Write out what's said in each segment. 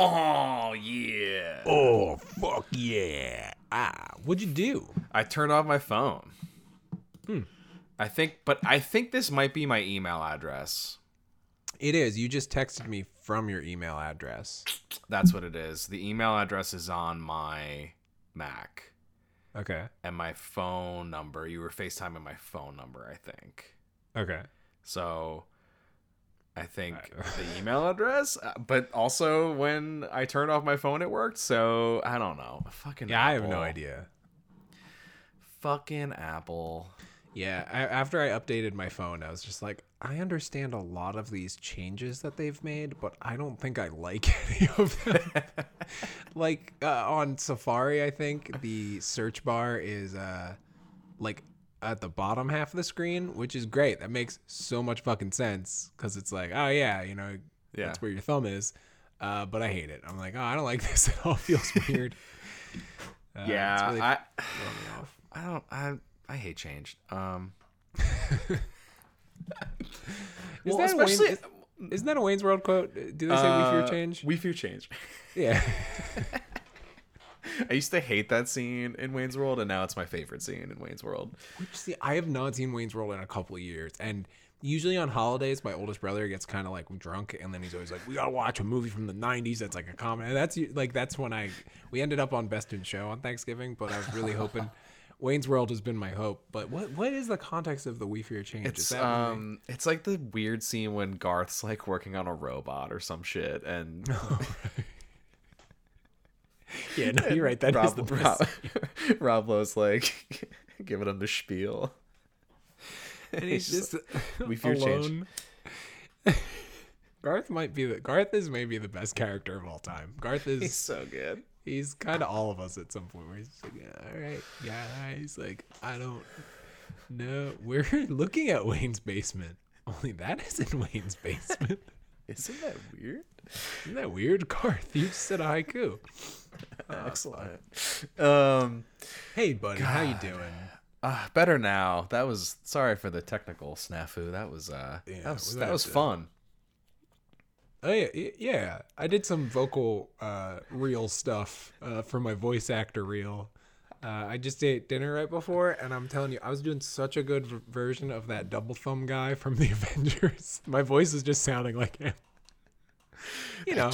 Oh yeah. Oh fuck yeah! Ah, what'd you do? I turned off my phone. Hmm. I think, but I think this might be my email address. It is. You just texted me from your email address. That's what it is. The email address is on my Mac, Okay. and my phone number. You were FaceTiming my phone number, I think. Okay. So I think the email address, uh, but also when I turned off my phone, it worked. So I don't know. Fucking Yeah, I have no idea. Fucking Apple. Yeah, I, after I updated my phone, I was just like, I understand a lot of these changes that they've made, but I don't think I like any of them. like uh, on Safari, I think the search bar is uh like at the bottom half of the screen, which is great. That makes so much fucking sense because it's like, oh yeah, you know, Yeah. that's where your thumb is. Uh, but I hate it. I'm like, oh, I don't like this. It all feels weird. Uh, yeah, really I. I don't. I I hate change. Um, Is well, that Wayne- especially is- Isn't that a Wayne's World quote? Do they say we fear uh, change? We fear change. yeah. I used to hate that scene in Wayne's World, and now it's my favorite scene in Wayne's World. Which see, I have not seen Wayne's World in a couple of years, and usually on holidays, my oldest brother gets kind of like drunk, and then he's always like, "We gotta watch a movie from the '90s that's like a comedy." And that's like that's when I we ended up on Best in Show on Thanksgiving, but I was really hoping. Wayne's World has been my hope, but what what is the context of the We Fear Change? It's is that when they- um, it's like the weird scene when Garth's like working on a robot or some shit, and yeah, no, you're right. That is Rob, the best. Rob, Rob Lowe's like giving him the spiel. and he's just We fear change. alone. Garth might be the Garth is maybe the best character of all time. Garth is He's so good. he's kind of all of us at some point where he's just like, yeah, all right, guys, like, I don't know. We're looking at Wayne's basement. Only that isn't Wayne's basement. Isn't that weird? Isn't that weird, Garth? You just said a haiku. Excellent. Um, Hey, buddy, how you doing? uh, better now. That was sorry for the technical snafu. That was uh, Yeah, that was that was to- fun. Oh yeah, yeah. I did some vocal uh, reel stuff uh, for my voice actor reel. Uh, I just ate dinner right before, and I'm telling you, I was doing such a good v- version of that double thumb guy from the Avengers. My voice is just sounding like him. You know,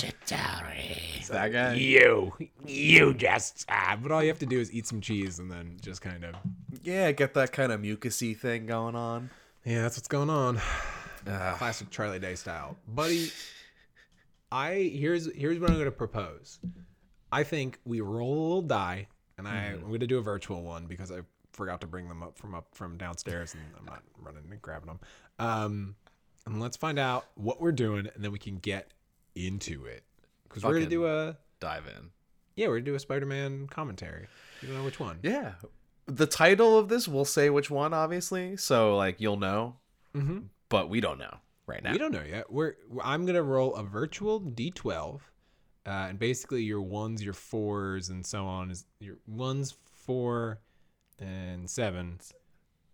That guy. you, you just. Uh, but all you have to do is eat some cheese, and then just kind of. Yeah, get that kind of mucusy thing going on. Yeah, that's what's going on. Uh, Classic Charlie Day style, buddy. I here's here's what I'm going to propose. I think we roll a little die, and I, I'm going to do a virtual one because I forgot to bring them up from up from downstairs, and I'm not running and grabbing them. Um, and let's find out what we're doing, and then we can get into it because we're to do a dive in. yeah we're to do a Spider-Man commentary. You don't know which one? Yeah. The title of this will say which one, obviously. So like you'll know, Mm-hmm. but we don't know right now. We don't know yet. We're I'm gonna roll a virtual D12, uh, and basically your ones, your fours, and so on is your ones, four, and seven,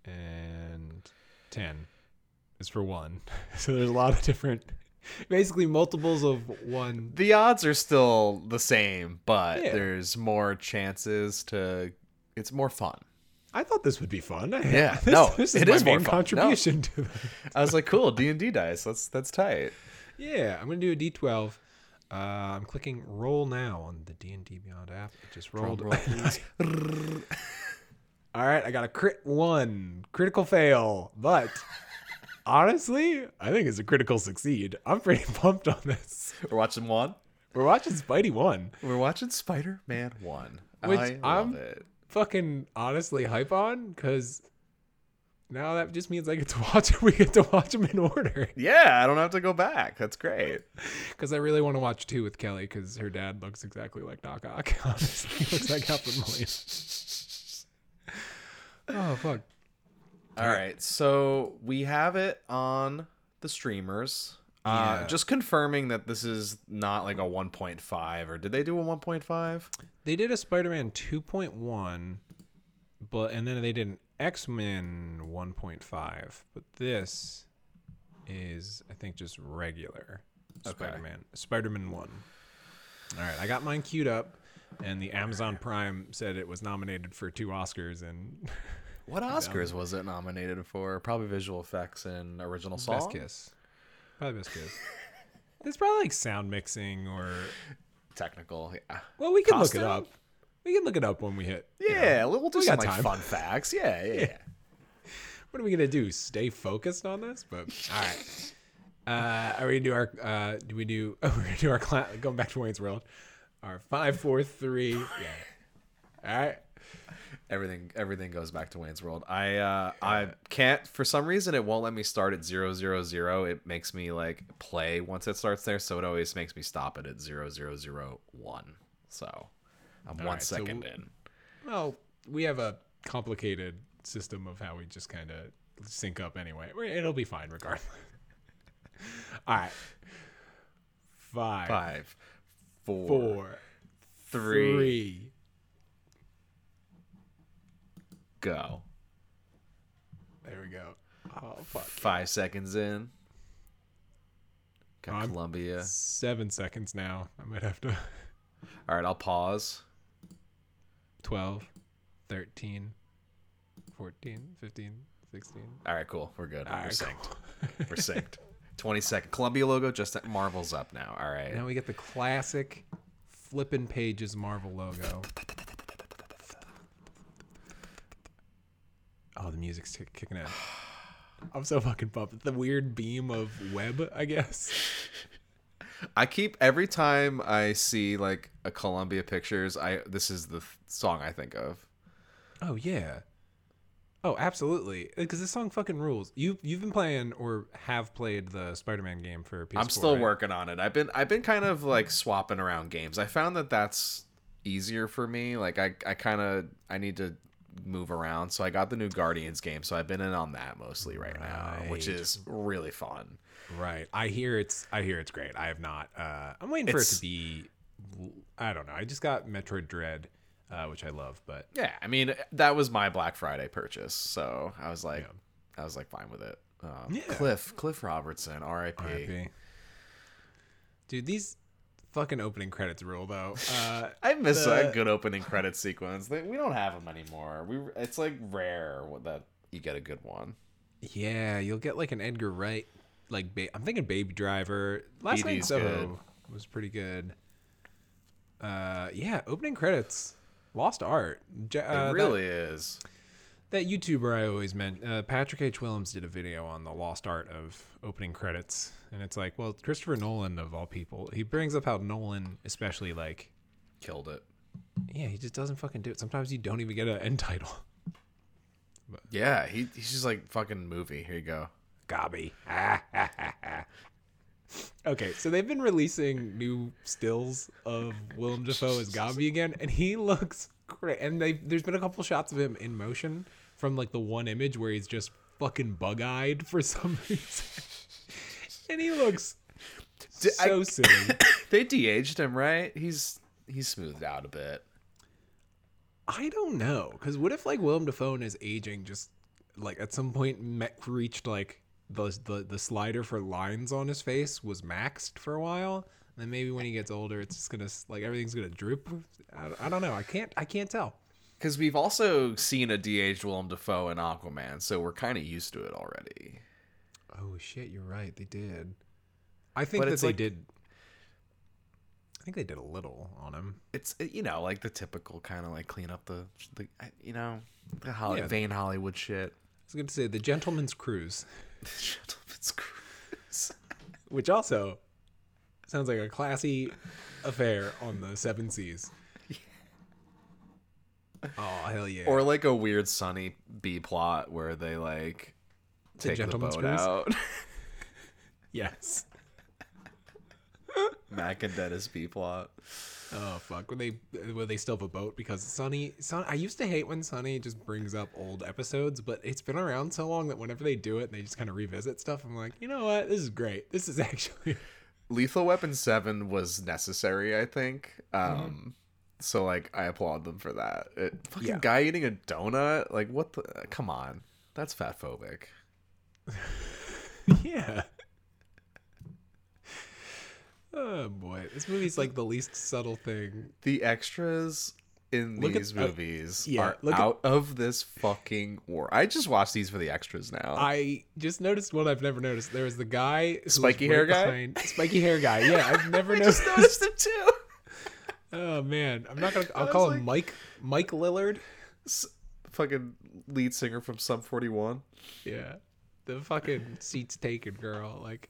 and ten is for one. so there's a lot of different, basically multiples of one. The odds are still the same, but Yeah. there's more chances to. It's more fun. I thought this would be fun. Yeah, this, no, this is it my is more main fun. No. contribution to the. I was like, cool, D and D dice. That's that's tight. Yeah, I'm gonna do a D12. Uh, I'm clicking roll now on the D and D Beyond app. It just rolled. roll. All right, I got a crit one, critical fail, but honestly, I think it's a critical succeed. I'm pretty pumped on this. We're watching one. We're watching Spidey one. We're watching Spider Man one. Which I love I'm- it. Fucking honestly hype on because now that just means I get to watch it. We get to watch them in order Yeah, I don't have to go back. That's great. because I really want to watch two with Kelly because her dad looks exactly like Doc Ock. Honestly, he looks like Alfred Molina. Oh fuck. All right, so we have it on the streamers. Uh, Yeah. just confirming that this is not like a 1.5, or did they do a 1.5? They did a Spider-Man 2.1, but and then they did an X-Men 1.5, but this is I think just regular Okay. Spider-Man. Spider-Man 1. All right, I got mine queued up, and the Amazon Prime said it was nominated for two Oscars and What Oscars was it nominated for? Probably visual effects and original song. Best Kiss. Probably Best Kiss. It's probably like sound mixing or Technical. Yeah. well, we can look it up. We can look it up when we hit. you know. Yeah, we'll do we some like time. fun facts. Yeah, yeah. yeah. What are we gonna do? Stay focused on this? But all right. Uh, are we gonna do our? Uh, do we do? Oh, we're gonna do our cla Going back to Wayne's World. Our five, four, three. Yeah. All right. Everything everything goes back to Wayne's World. I uh I can't for some reason it won't let me start at zero zero zero. It makes me like play once it starts there, so it always makes me stop it at zero zero zero one. So I'm one right, so second w- in. Well, we have a complicated system of how we just kind of sync up anyway. It'll be fine regardless. All right. Five, Five, four, four, three, three. Go. There we go. Oh fuck. Five seconds in. Got I'm- Columbia. Seven seconds now. I might have to. All right, I'll pause. 12, 13, 14, 15, 16. All right, cool. We're good. All We're right, synced. We're synced. 20 second. Columbia logo just Marvel's up now. All right. Now we get the classic flipping pages Marvel logo. Oh, the music's kick- kicking in. I'm so fucking pumped. The weird beam of web, I guess. I keep every time I see like a Columbia Pictures, I this is the th- song I think of. Oh yeah. Oh, absolutely. Uh, because this song fucking rules. You you've been playing or have played the Spider-Man game for PS4. I'm still right? working on it. I've been I've been kind of like swapping around games. I found that that's easier for me. Like I I kind of I need to move around. So I got the new Guardians game. So I've been in on that mostly right, now, which is really fun. Right. I hear it's I hear it's great. I have not. Uh, I'm waiting for it to be. I don't know. I just got Metroid Dread, uh, which I love, but Yeah, I mean that was my Black Friday purchase, so I was like, I was like fine with it. Um, Yeah. Cliff Cliff Robertson, R.I.P. RIP. Dude, these fucking opening credits rule though. Uh, I miss The- a good opening credit sequence. We don't have them anymore. We it's like rare that you get a good one. yeah, you'll get like an Edgar Wright. Like ba- I'm thinking Baby Driver. Last Night Soho good. was pretty good. Uh, yeah, opening credits. Lost art. Ja- It uh, really is. That YouTuber I always meant, uh, Patrick H. Willems did a video on the lost art of opening credits, and it's like, well, Christopher Nolan of all people, he brings up how Nolan, especially like, Killed it. yeah, he just doesn't fucking do it. Sometimes you don't even get an end title. Yeah, he he's just like fucking movie. Here you go. Gobby. okay, so they've been releasing new stills of Willem Dafoe as Gobby again, and he looks great. And they there's been a couple shots of him in motion from like the one image where he's just fucking bug eyed for some reason, and he looks I- so silly. They de-aged him, right? He's he's smoothed out a bit. I don't know, because what if like Willem Dafoe is aging just like at some point met, reached like the, the the slider for lines on his face was maxed for a while, and then maybe when he gets older, it's just gonna like everything's gonna droop. I, I don't know. I can't. I can't tell. Because we've also seen a de-aged Willem Dafoe in Aquaman, so we're kind of used to it already. Oh shit! You're right. They did. I think But that they like- did. I think they did a little on him. It's you know like the typical kind of like clean up the, the you know the Holly, Yeah. vain Hollywood shit. I was going to say the Gentleman's Cruise, Gentleman's cruise. which also sounds like a classy affair on the seven seas. Oh hell yeah! or like a weird sunny B plot where they like The take the boat Cruise? out. yes. Mac and Dennis B plot. Oh fuck! When they when they still have a boat because Sunny, Sun. I used to hate when Sunny just brings up old episodes, but it's been around so long that whenever they do it and they just kind of revisit stuff, I'm like, you know what? This is great. This is actually Lethal Weapon Seven was necessary, I think. Um, Mm-hmm. So like I applaud them for that. It, fucking Yeah. guy eating a donut, like what the? Come on, that's fat phobic. yeah. Uh, Oh boy, this movie's like the least subtle thing. The extras in Look at- these uh, movies yeah, are look at- out of this fucking war. I just watch these for the extras now. I just noticed one I've never noticed. There was the guy, Spiky right hair guy? behind- spiky hair guy. Yeah, I've never noticed. noticed it too. Oh man, I'm not gonna. I'll call like- him Mike. Mike Lillard. S- fucking lead singer from Sum 41. Yeah, the fucking seats taken girl. Like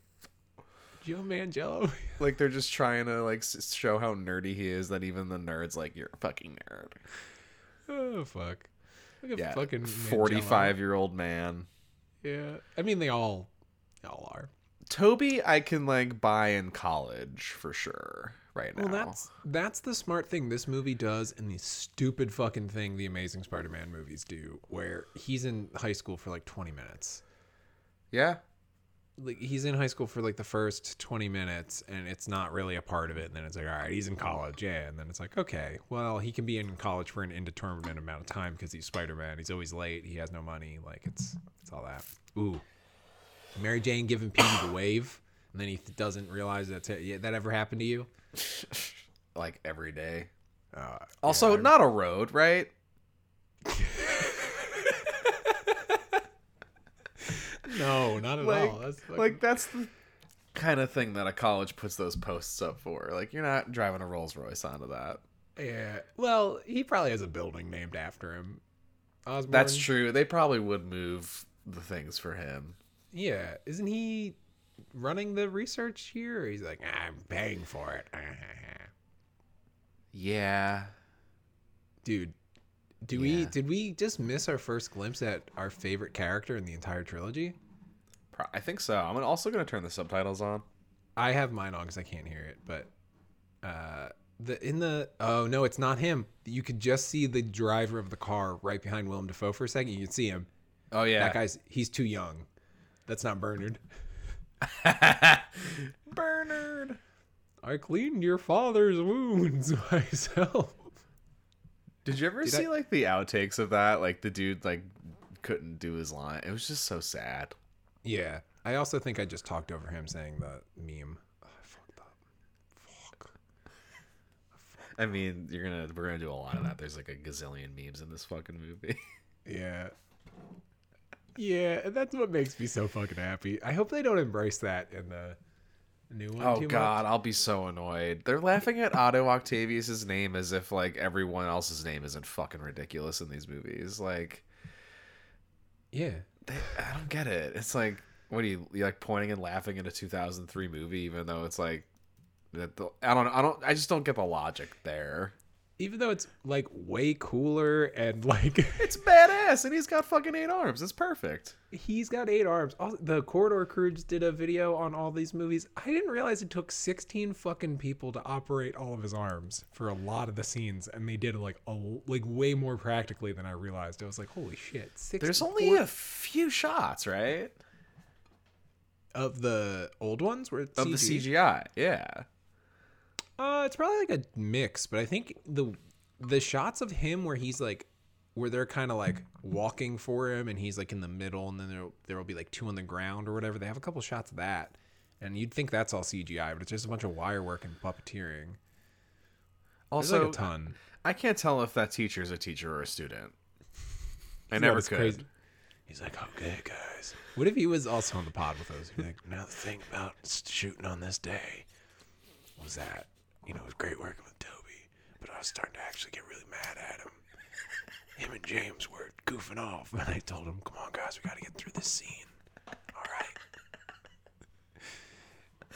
Joe Manganiello. Like they're just trying to like s- show how nerdy he is. That even the nerds like you're a fucking nerd. oh fuck. Look at Yeah, fucking 45 year old man. Yeah, I mean they all, they all are. Tobey, I can like buy in college for sure right now. Well, that's that's the smart thing this movie does, and the stupid fucking thing the Amazing Spider-Man movies do, where he's in high school for like 20 minutes. yeah. Like he's in high school for like the first 20 minutes, and it's not really a part of it. And then it's like, all right, he's in college, yeah. And then it's like, okay, well, he can be in college for an indeterminate amount of time because he's Spider-Man. He's always late. He has no money. Like it's it's all that. Ooh, Mary Jane giving Peter the wave, and then he doesn't realize that's it. Yeah, that ever happened to you? Like every day. Uh, Also, not a road, right? No, not at Like, all. That's fucking- like that's the kind of thing that a college puts those posts up for. Like you're not driving a Rolls Royce onto that. yeah. Well, he probably has a building named after him. Osborn. That's true. They probably would move the things for him. Yeah, isn't he running the research here? He's like, I'm paying for it. Yeah. Dude, do we did we just miss our first glimpse at our favorite character in the entire trilogy? I think so. I'm also gonna turn the subtitles on. I have mine on because I can't hear it, but uh, the in the oh no, it's not him. You could just see the driver of the car right behind Willem Dafoe for a second. You could see him. Oh yeah. That guy's he's too young. That's not Bernard. Bernard. I cleaned your father's wounds myself. Did you ever Did see I- like the outtakes of that? Like the dude like couldn't do his line. It was just so sad. Yeah. I also think I just talked over him saying the meme. Oh, I fucked up. Fuck. I mean, you're gonna we're gonna do a lot of that. There's like a gazillion memes in this fucking movie. Yeah. Yeah, and that's what makes me so fucking happy. I hope they don't embrace that in the new one. oh god, I'll be so annoyed. They're laughing at Otto Octavius's name as if like everyone else's name isn't fucking ridiculous in these movies. Like Yeah. they, I don't get it. It's like what are you, like pointing and laughing in a 2003 movie even though it's like that the, I don't I don't I just don't get the logic there. Even though it's like way cooler and like It's badass and he's got fucking eight arms. It's perfect. he's got eight arms. Also, the Corridor Crew just did a video on all these movies. I didn't realize it took 16 fucking people to operate all of his arms for a lot of the scenes, and they did like a like way more practically than I realized. I was like, holy shit! 16 There's only a few shots, right? of the old ones where it's Of the CGI. Yeah. Uh, it's probably like a mix, but I think the the shots of him where he's like where they're kind of like walking for him and he's like in the middle and then there there will be like two on the ground or whatever. They have a couple shots of that. And you'd think that's all CGI, but it's just a bunch of wire work and puppeteering. There's Also, like a ton. I can't tell if that teacher is a teacher or a student. I never could. crazy- He's like, okay, guys. What if he was also on the pod with us? He'd like, now the thing about shooting on this day was that, you know, it was great working with Tobey, but I was starting to actually get really mad at him. Him and James were goofing off, and I told him, come on, guys, we got to get through this scene. All right.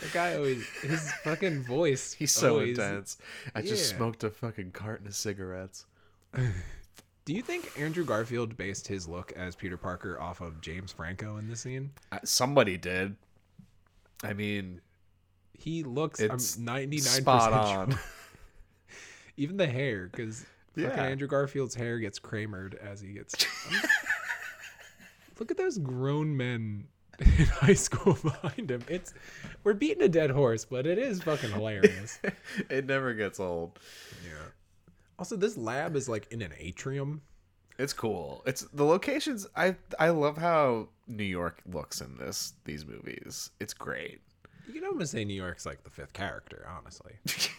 The guy always, his fucking voice. He's so always- intense. I just Yeah. smoked a fucking carton of cigarettes. Do you think Andrew Garfield based his look as Peter Parker off of James Franco in this scene? Uh, Somebody did. I mean, He looks um, It's I'm 99% spot sure. on. Even the hair, because fucking Andrew Garfield's hair gets Kramered as he gets. Look at those grown men in high school behind him. It's we're beating a dead horse, but it is fucking hilarious. it never gets old. yeah. Also, this lab is like in an atrium. It's cool. It's the locations. I I love how New York looks in this these movies. It's great. You can almost say New York's like the fifth character, honestly.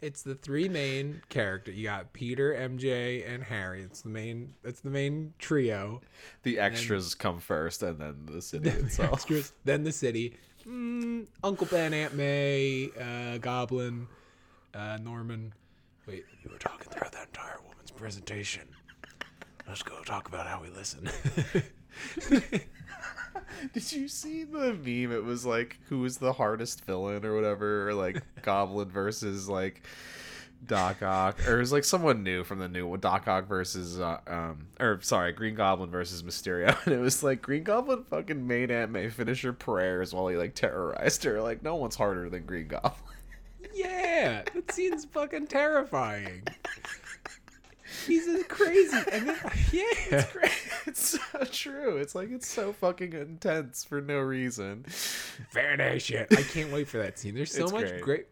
it's the three main character. You got Peter, MJ, and Harry. It's the main. It's the main trio. The extras come first, and then the city The itself. extras, then the city. Mm, Uncle Ben, Aunt May, uh, Goblin, uh, Norman. Wait, you were talking throughout that entire woman's presentation. Let's go talk about how we listen. Did you see the meme? It was like who was the hardest villain or whatever, or like Goblin versus like Doc Ock, or it was like someone new from the new one, Doc Ock versus uh, um, or sorry, Green Goblin versus Mysterio, and it was like Green Goblin fucking made Aunt May finish her prayers while he like terrorized her. Like no one's harder than Green Goblin. yeah, that scene's fucking terrifying. He's crazy, and then, yeah, It's crazy. It's so true. It's like it's so fucking intense for no reason. fair day shit. I can't wait for that scene. There's so It's much great. great.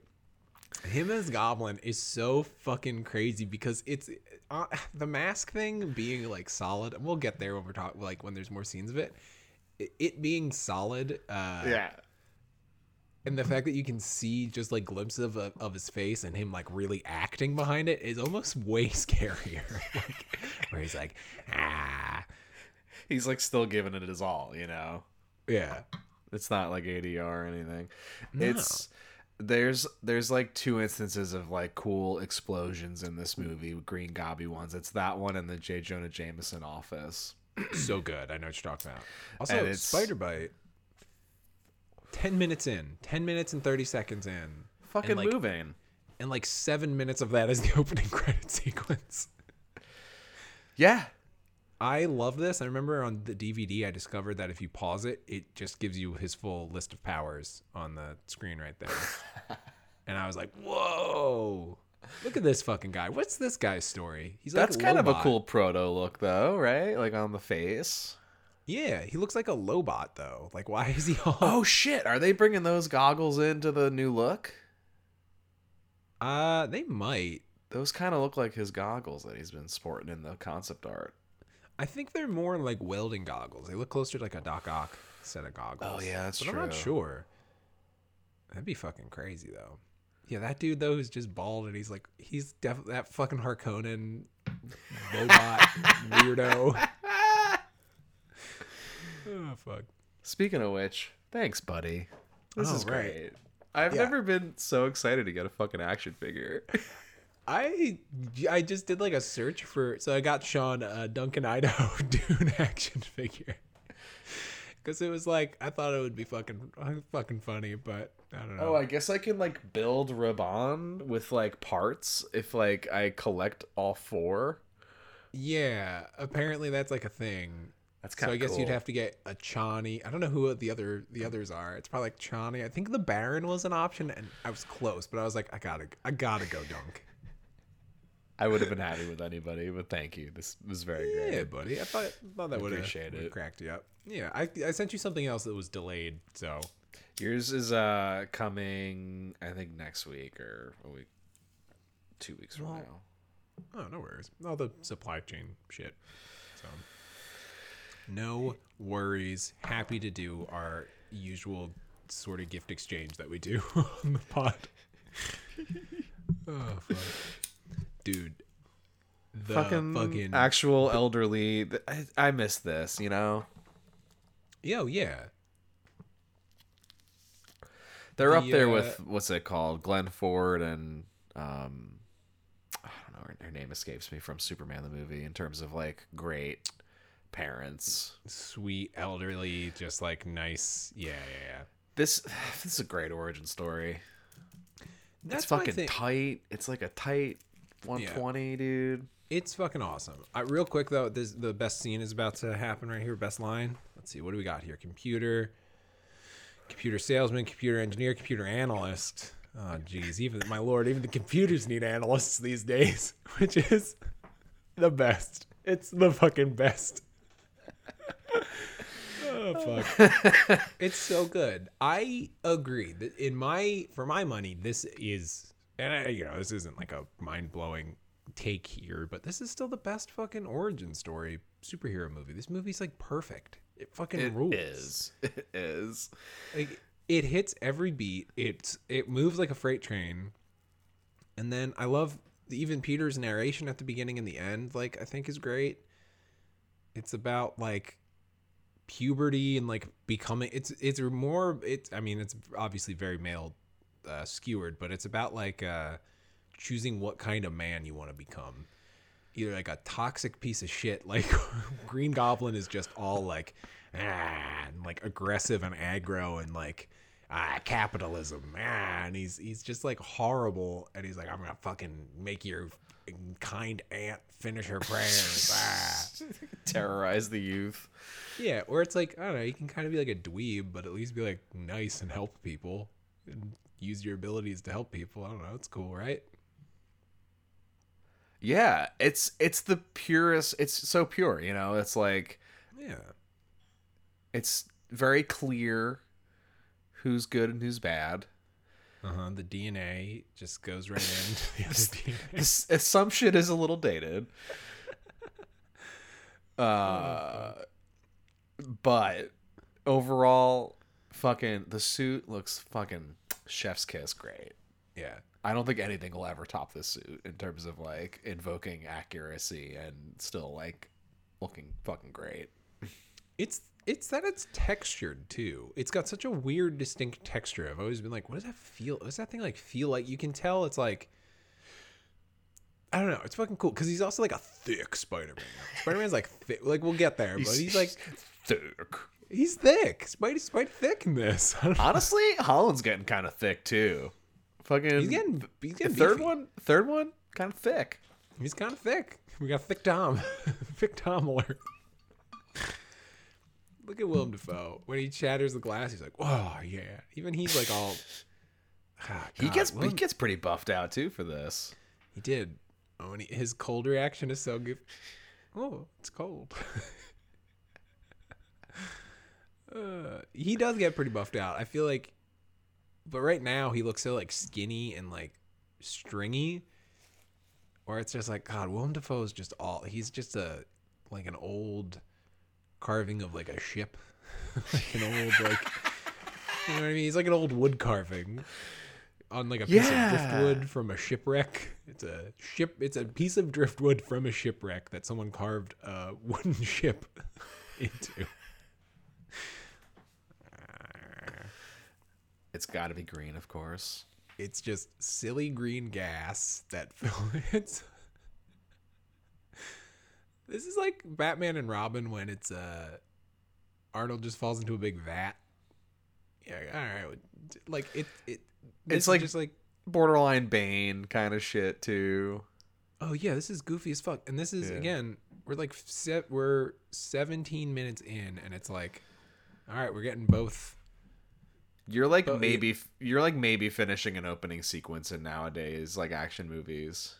Him as Goblin is so fucking crazy because it's uh, the mask thing being like solid. And we'll get there when we're talking like when there's more scenes of it. It, it being solid, uh, Yeah. And the fact that you can see just like glimpses of, of his face and him like really acting behind it is almost way scarier. like, where he's like, ah, He's like still giving it his all, you know. yeah, It's not like ADR or anything. No. It's there's there's like two instances of like cool explosions in this movie, Green Gobby ones. It's that one and the J. Jonah Jameson office. so good. I know what you're talking about. Also, Spider Bite. Ten minutes in, ten minutes and thirty seconds in, Fucking like- moving. and like seven minutes of that is the opening credit sequence. Yeah. I love this. I remember on the DVD, I discovered that if you pause it, it just gives you his full list of powers on the screen right there. and I was like, "Whoa! Look at this fucking guy. What's this guy's story? He's like That's kind of a cool proto look though, right? Like on the face. Yeah, he looks like a Lobot though. Like, why is he all? Oh shit, are they bringing those goggles into the new look? Uh, they might. Those kind of look like his goggles that he's been sporting in the concept art. I think they're more like welding goggles. They look closer to like a Doc Ock set of goggles. Oh, yeah, that's but I'm not sure. That'd be fucking crazy though. Yeah, that dude though who's just bald and he's like he's def- that fucking Harkonnen robot weirdo. Oh fuck. Speaking of which, thanks, buddy. This Oh, is right. great. I've Yeah. never been so excited to get a fucking action figure. I I just did like a search for so I got Sean a Duncan Idaho Dune action figure. Cause it was like I thought it would be fucking fucking funny, but I don't know. oh, I guess I can like build Rabban with like parts if like I collect all four. Yeah, apparently that's like a thing. That's So I guess you'd have to get a Chani. I don't know who the other the others are. It's probably like Chani. I think the Baron was an option, and I was close, but I was like, I gotta, I gotta go Dunk. I would have been happy with anybody, but thank you. This was very Yeah, great. buddy. I thought, thought that would have Appreciate it. cracked you up. Yeah, I, I sent you something else that was delayed. So Yours is uh coming, I think next week or a week, two weeks from now. oh, no worries. All the supply chain shit. So no worries. Happy to do our usual sort of gift exchange that we do on the pod. oh fuck, dude. The fucking, fucking, actual elderly. I, I miss this, you know. yo yeah. They're The, up there uh, with what's it called, Glenn Ford and um, I don't know. Her, her name escapes me from Superman the movie in terms of like great parents. Sweet elderly, just like nice. Yeah, yeah, yeah. This this is a great origin story. That's it's fucking tight. It's like a tight 120, dude. It's fucking awesome. I, real quick though, this the best scene is about to happen right here. Best line. Let's see. What do we got here? Computer, computer salesman, computer engineer, computer analyst. Oh geez, even my lord, even the computers need analysts these days, which is the best. It's the fucking best. Oh fuck. it's so good. I agree. that In my for my money, this is and I, you know this isn't like a mind blowing take here, but this is still the best fucking origin story superhero movie. This movie's like perfect. It fucking It rules. is. It is. Like it hits every beat. It's it moves like a freight train. And then I love even Peter's narration at the beginning and the end, like I think is great. It's about like puberty and like becoming it's it's more it's I mean it's obviously very male uh, skewered, but it's about like uh choosing what kind of man you want to become. Either like a toxic piece of shit, like Green Goblin is just all like ah, and like aggressive and aggro and like ah capitalism ah, and he's he's just like horrible and he's like I'm gonna fucking make your kind aunt finish her prayers ah. Terrorize the youth. yeah or it's like I don't know you can kind of be like a dweeb but at least be like nice and help people and use your abilities to help people I don't know it's cool right Yeah, it's it's the purest. It's so pure, you know. It's like yeah it's very clear who's good and who's bad. Uh-huh the DNA just goes right into the other This- Some shit is a little dated. Uh, but overall, fucking the suit looks fucking chef's kiss great. yeah I don't think anything will ever top this suit in terms of like invoking accuracy and still like looking fucking great. It's it's that it's textured too. It's got such a weird, distinct texture. I've always been like, what does that feel? What does that thing like feel like? You can tell it's like I don't know. It's fucking cool because he's also like a thick Spider-Man. Spider-Man's like thick. Like we'll get there, but he's like thick. he's thick. Spidey's quite thick in this. I don't know. Honestly, Holland's getting kind of thick too. Fucking He's getting he's getting third beefy. one, third one, kind of thick. He's kind of thick. We got thick Tom. thick Tom alert. Look at Willem Dafoe when he shatters the glass. He's like, "Oh yeah." Even he's like all. Ah, He gets he gets pretty buffed out too for this. He did. Oh, and he, his cold reaction is so good. Oh, it's cold. uh, he does get pretty buffed out. I feel like, but right now he looks so like skinny and like stringy, or it's just like God. Willem Dafoe is just all. He's just a like an old carving of like a ship, like an old like. You know what I mean? He's like an old wood carving on like a piece Yeah. of driftwood from a shipwreck. It's a ship. It's a piece of driftwood from a shipwreck that someone carved a wooden ship into. It's got to be green, of course. It's just silly green gas that fills. it's. This is like Batman and Robin when it's uh Arnold just falls into a big vat. Yeah, all right. Like it it It's like- just like Borderline Bane kind of shit too. Oh yeah, this is goofy as fuck. And this is Yeah. again, we're like set we're 17 minutes in and it's like all right, we're getting both You're like But- maybe you're like maybe finishing an opening sequence in nowadays like action movies.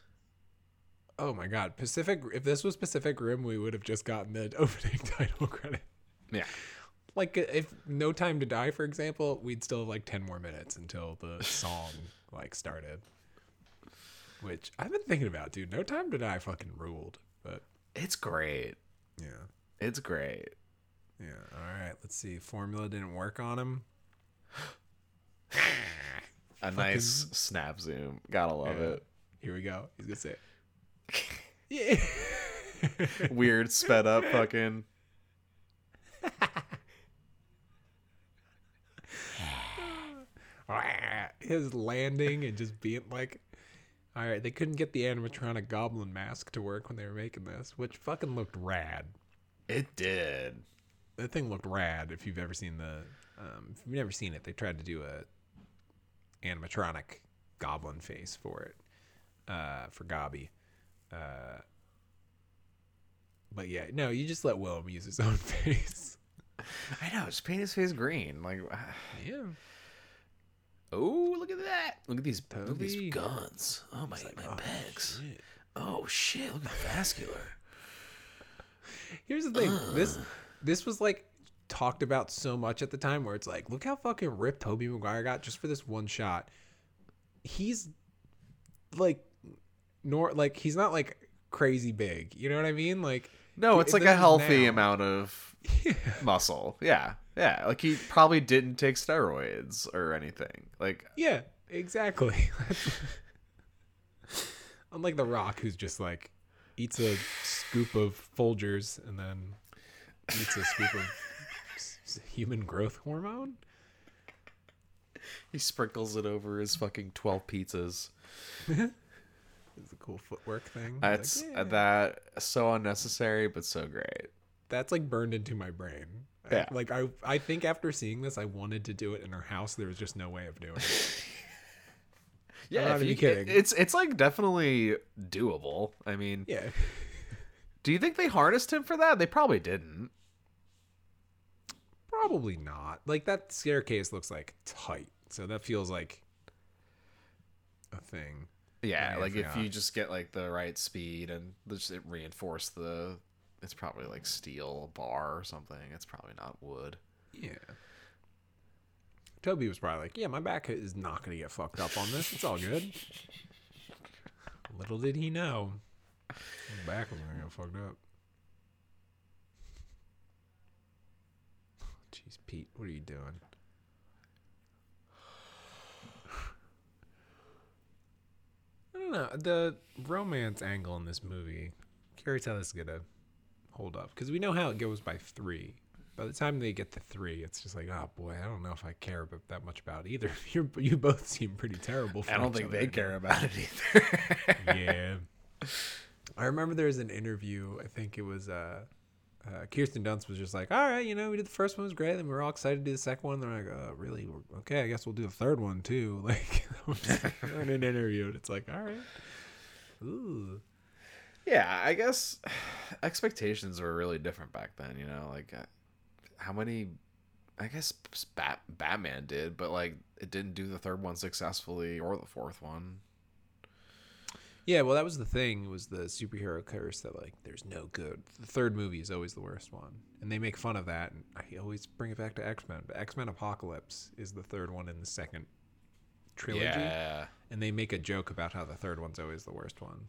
Oh my god, Pacific if this was Pacific Rim, we would have just gotten the opening title credit. Yeah. Like uh, if No Time to Die for example, we'd still have like 10 more minutes until the song like started. Which I've been thinking about, dude. No Time to Die fucking ruled. But It's great. yeah. It's great. Yeah. All right, let's see. Formula didn't work on him. A nice snap zoom. Gotta love Yeah. it. Here we go. He's gonna say, it. "Yeah." Weird sped up fucking. His landing and just being like, all right, they couldn't get the animatronic goblin mask to work when they were making this, which fucking looked rad. It did. That thing looked rad. If you've ever seen the, um, if you've never seen it, they tried to do a animatronic goblin face for it, uh, for Gobby. Uh, but yeah, no, you just let Willem use his own face. I know. Just paint his face green. Like, Yeah. oh, look at that. Look at these. Look at these guns. Oh my, my oh, pecs. shit. Oh shit! Look at the vascular. Here's the thing. This this was like talked about so much at the time where it's like, look how fucking ripped Tobey Maguire got just for this one shot. He's like nor like he's not like crazy big. You know what I mean? Like No, it's like a healthy now- amount of muscle. Yeah. Yeah, like he probably didn't take steroids or anything. Like Yeah, exactly. Unlike The Rock, who's just like eats a scoop of Folgers and then eats a scoop of human growth hormone. he sprinkles it over his fucking 12 pizzas. It's a cool footwork thing. Like, That's yeah. Uh, that so unnecessary but so great. that's like burned into my brain. I- Yeah. like I, I think after seeing this, I wanted to do it in her house. There was just no way of doing it. Yeah, not if even you, kidding. it's it's like definitely doable. I mean, Yeah. do you think they harnessed him for that? They probably didn't. Probably not. Like that staircase looks like tight, so that feels like a thing. Yeah, like if you just get like the right speed and just it reinforce the it's probably like steel bar or something. It's probably not wood. Yeah. Tobey was probably like, "Yeah, my back is not gonna get fucked up on this. It's all good." Little did he know, my back was gonna get fucked up. Jeez, Pete, what are you doing? Don't know the romance angle in this movie. Curious how this is gonna hold up because we know how it goes by three. By the time they get to three, it's just like, oh boy, I don't know if I care about that much about either. You you both seem pretty terrible. For I don't think other they care about it either. yeah. I remember there was an interview. I think it was uh, uh, Kirsten Dunst was just like, "All right, you know, we did the first one it was great, then we were all excited to do the second one." And they're like, "Oh, really? Okay, I guess we'll do the third one too." Like in an interview, and it's like, "All right, ooh, yeah, I guess expectations were really different back then, you know, like uh, how many I guess Bat- Batman did, but like it didn't do the third one successfully or the fourth one. Yeah." Well, that was the thing was the superhero curse that like there's no good. The third movie is always the worst one, and they make fun of that. And I always bring it back to X Men, but X Men Apocalypse is the third one in the second trilogy. Yeah. and they make a joke about how the third one's always the worst one.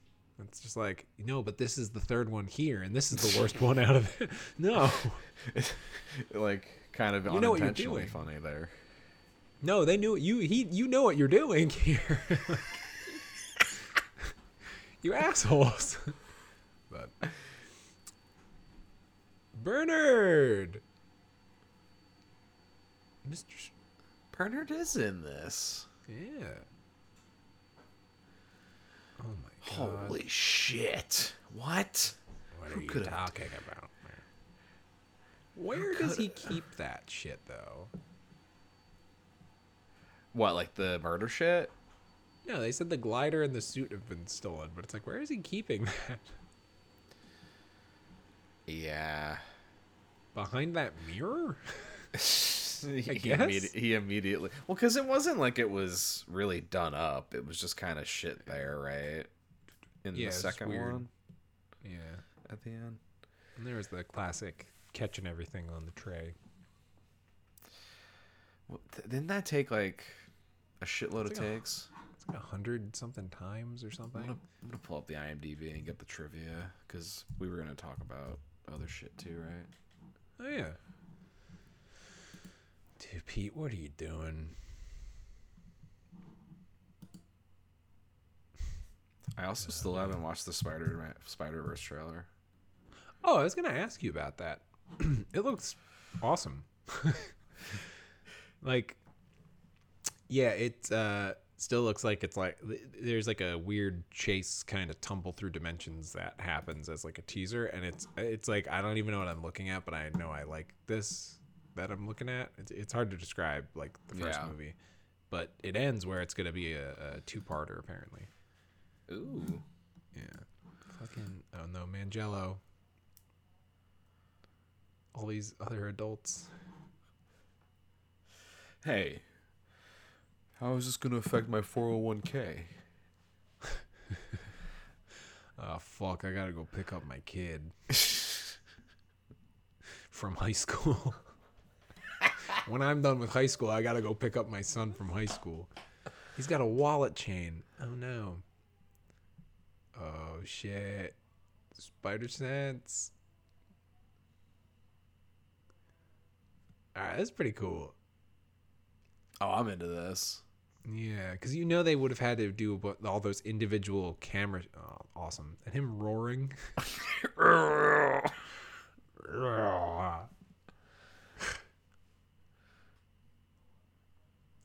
It's just like, no, but this is the third one here, and this is the worst one out of it. No, it's like kind of You know what you're unintentionally doing. funny there. no, they knew you. He, you know what you're doing here. You assholes. but Bernard, Mister. S- Bernard is in this. Yeah. Oh my god! Holy shit. What? What who are you could've- talking about? man? Where does he keep that shit though? What, like the murder shit? No, they said the glider and the suit have been stolen, but it's like, where is he keeping that? Yeah. Behind that mirror? he, guess? immedi- he immediately well because it wasn't like it was really done up it was just kind of shit there right in Yeah, the second one Yeah. at the end And there was the classic catching everything on the tray. well, th- didn't that take like a shitload of takes It's like a hundred something times or I'm something. gonna, I'm gonna pull up the imdb and get the trivia because we were gonna talk about other shit too right Oh yeah. Dude, Pete, what are you doing? i also still haven't watched the spider spider verse trailer Oh, I was gonna ask you about that. it looks awesome. like, yeah, it uh, still looks like it's like there's like a weird chase kind of tumble through dimensions that happens as like a teaser, and it's it's like I don't even know what I'm looking at, but I know I like this that I'm looking at. It's it's hard to describe like the first Yeah. movie, but it ends where it's gonna be a, a two parter apparently. ooh Yeah. Fucking oh no, Manganiello. All these other adults. hey how is this gonna affect my 401k Oh ah, fuck, I gotta go pick up my kid from high school. when I'm done with high school, I gotta go pick up my son from high school. He's got a wallet chain. Oh no. Oh shit. Spider sense. All right, that's pretty cool. Oh, I'm into this. Yeah, because you know they would have had to do all those individual camera. Oh, awesome, and him roaring.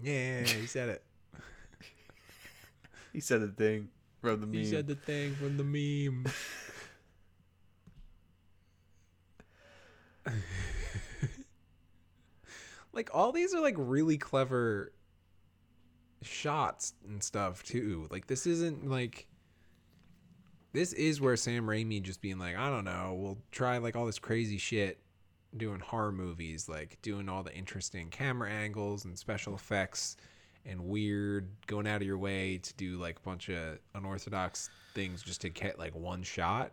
yeah, he said it. he said the thing from the meme. He said the thing from the meme. like all these are like really clever shots and stuff too. Like this isn't like this is where Sam Raimi just being like, I don't know, we'll try like all this crazy shit doing horror movies, like doing all the interesting camera angles and special effects and weird going out of your way to do like a bunch of unorthodox things just to get like one shot.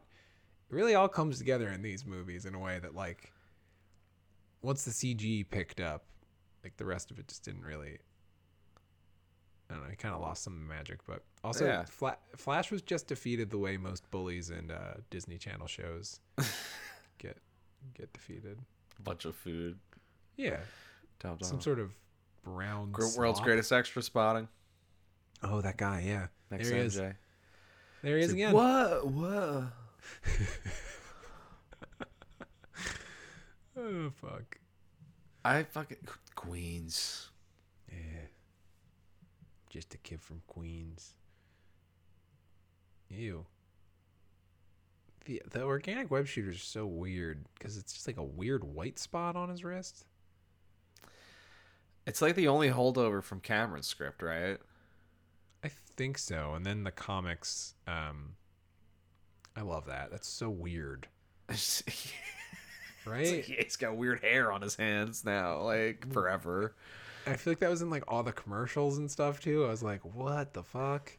It really all comes together in these movies in a way that like once the CG picked up, like the rest of it just didn't really I don't know, it kind of lost some magic, but also Yeah. Fla- Flash was just defeated the way most bullies in uh, Disney Channel shows get get defeated. A bunch of food. Yeah, Top some sort of brown Gr- World's slop. greatest extra spotting. Oh, that guy, yeah. Next there he is. There he is again. What? What? Oh fuck. I fucking Queens. Yeah. Just a kid from Queens. Ew. The the organic web shooter is so weird because it's just like a weird white spot on his wrist. It's like the only holdover from Cameron's script, right? I think so. And then the comics, um I love that. That's so weird. Right? like he's got weird hair on his hands now, like forever. I feel like that was in like all the commercials and stuff too. I was like, what the fuck?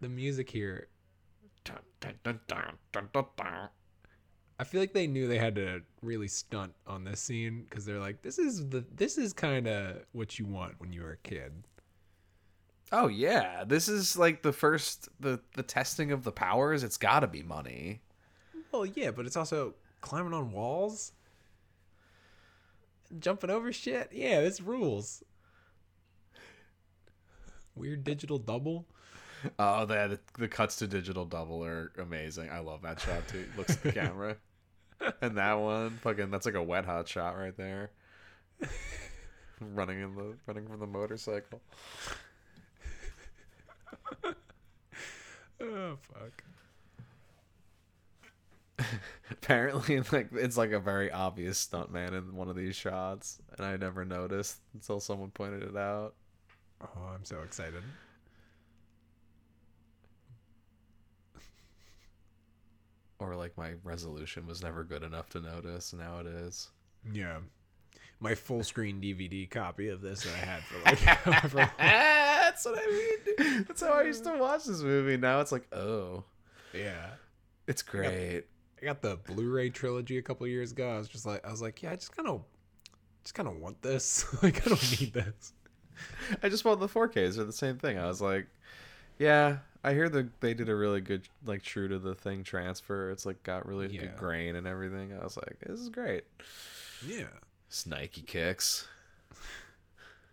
The music here. I feel like they knew they had to really stunt on this scene because they're like, this is the this is kind of what you want when you were a kid. Oh yeah, this is like the first the the testing of the powers. It's got to be money. Well, yeah, but it's also climbing on walls, jumping over shit. Yeah, this rules. Weird digital double. Oh, the the cuts to digital double are amazing. I love that shot too. Looks at the camera, and that one, fucking, that's like a wet hot shot right there. running in the running from the motorcycle. Oh fuck. Apparently, like it's like a very obvious stuntman in one of these shots, and I never noticed until someone pointed it out. Oh, I'm so excited. Or like my resolution was never good enough to notice. Now it is. Yeah. My full screen DVD copy of this that I had for like however That's what I mean. That's how I used to watch this movie. Now it's like, oh, Yeah. it's great. I got the Blu-ray trilogy a couple years ago. I was just like I was like, yeah, I just kind of just kind of want this. like I don't need this. I just want the 4Ks. They're the same thing. I was like, yeah, I hear that they did a really good, like, true to the thing transfer. It's like got really Yeah. good grain and everything. I was like, this is great. Yeah. Snikey kicks.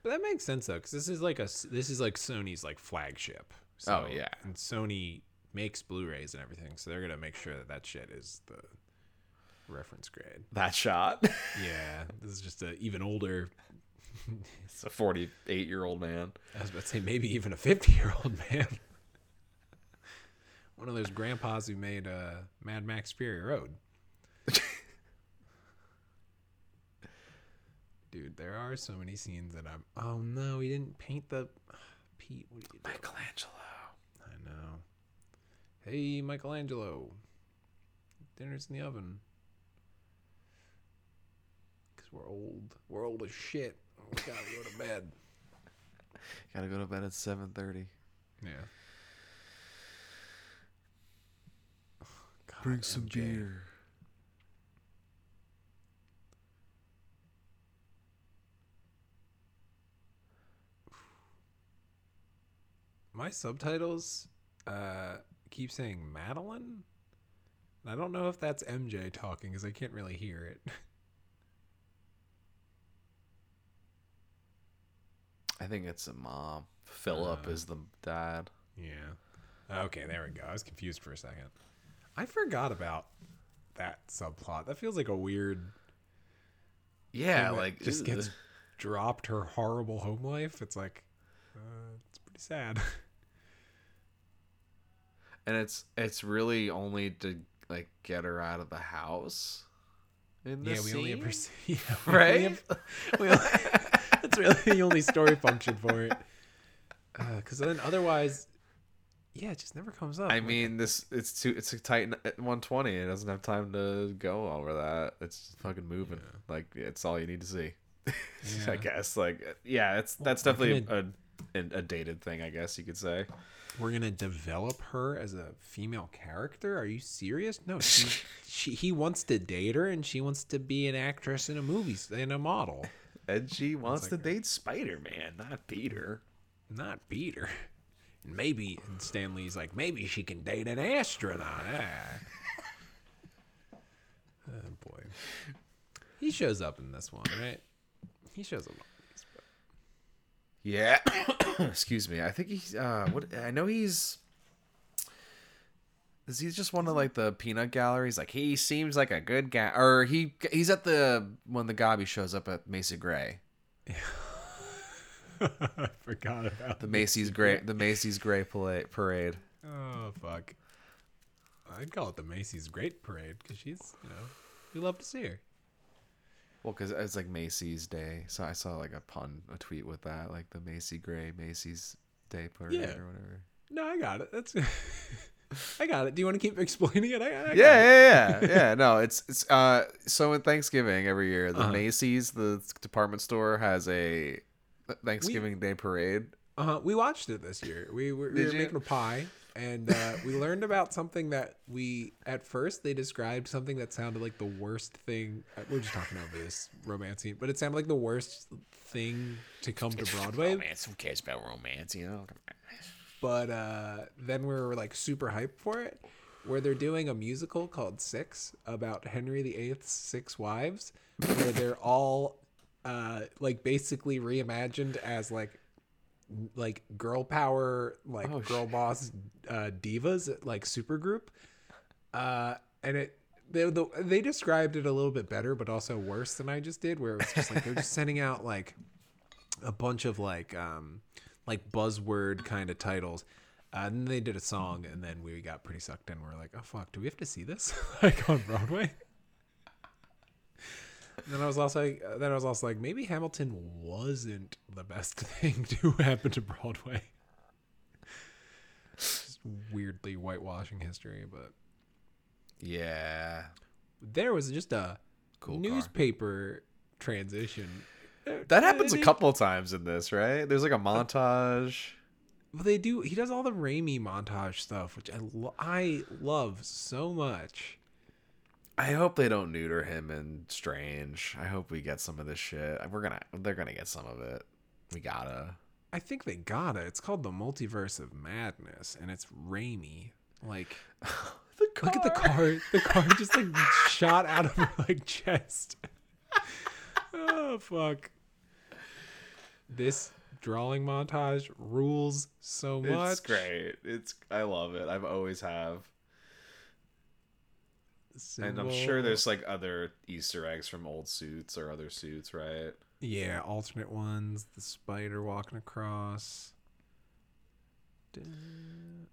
But that makes sense though, cuz this is like a this is like Sony's like flagship. Oh, yeah. And Sony makes Blu-rays and everything, so they're going to make sure that that shit is the reference grade. That shot. Yeah, this is just an even older it's a 48 year old man. I was about to say maybe even a 50 year old man. One of those grandpas who made uh, Mad Max Fury Road. Dude, there are so many scenes that I'm. Oh no, he didn't paint the. Pete, what are you doing? Michelangelo. Hey, Michelangelo. Dinner's in the oven. Because we're old. We're old as shit. We gotta go to bed. Gotta go to bed at 7.30. Yeah. God, Bring some MJ. beer. My subtitles uh, keep saying Madeline. And I don't know if that's MJ talking because I can't really hear it. I think it's a mom. Philip uh, is the dad. Yeah. Okay, there we go. I was confused for a second. I forgot about that subplot. That feels like a weird. Yeah, like just uh, gets dropped her horrible home life. It's like, uh, it's pretty sad. and it's it's really only to like get her out of the house. In yeah, this we only scene? ever see. Yeah, we only right. have- we only- that's really the only story function for it. Uh, because then otherwise, yeah, it just never comes up. I Like, mean, this it's too it's a tight uh, n- 120. It doesn't have time to go over that. It's fucking moving. Like it's all you need to see. Yeah. I guess. Like uh, yeah, it's that's we're definitely a, a a dated thing. I guess you could say. we're gonna develop her as a female character. Are you serious? No, she, she he wants to date her, and she wants to be an actress in a movie and a model, And she wants like to date Spider Man, not Peter. not beat her. And maybe and Stanley's like maybe she can date an astronaut. Ah. oh boy, he shows up in this one, right? He shows up. Yeah. Excuse me. I think he's uh what I know he's is he just one of like the peanut galleries? Like he seems like a good guy or he he's at the when the Gobby shows up at Macy Gray. Yeah. I forgot about The Macy's Gray the Macy's Gray parade. Oh fuck! I'd call it the Macy's Great Parade because she's, you know, we love to see her. Well, because it's like Macy's Day, so I saw like a pun, a tweet with that, like the Macy Gray Macy's Day parade Yeah. or whatever. No, I got it. That's, I got it. Do you want to keep explaining it? I, I got Yeah, it. yeah, yeah, yeah. No, it's it's uh. So in Thanksgiving every year, the Uh-huh. Macy's, the department store, has a Thanksgiving Day parade. Uh-huh. We watched it this year. We were, we were making a pie, and uh, we learned about something that we at first they described something that sounded like the worst thing. uh, We're just talking about this romance scene, but it sounded like the worst thing to come to Broadway. Romance. Who cares about romance? You know. but uh, then we were like super hyped for it where they're doing a musical called six about henry viii's six wives where they're all uh, like basically reimagined as like like girl power like Oh, girl boss uh, divas like super group uh, and it they, the, they described it a little bit better but also worse than i just did where it was just like they're just sending out like a bunch of like um like buzzword kind of titles. Uh, and then they did a song, and then we got pretty sucked in. We are like, "Oh fuck, do we have to see this like on Broadway?" Then I was also like, uh, then I was also like, maybe Hamilton wasn't the best thing to happen to Broadway. Just weirdly whitewashing history, but Yeah. there was just a Cool car. newspaper transition. That happens a couple of times in this, right? There's like a montage. Well, they do. He does all the Raimi montage stuff, which I lo- I love so much. I hope they don't neuter him in Strange. I hope we get some of this shit. We're gonna, they're gonna get some of it. We gotta. I think they got it. It's called the Multiverse of Madness, and it's Raimi. Like, The look at the car. The car just like shot out of her like chest. oh fuck! This drawing montage rules so much. It's great. It's I love it. I've always have. And I'm sure there's like other Easter eggs from old suits or other suits, right? Yeah, alternate ones. The spider walking across. Dun,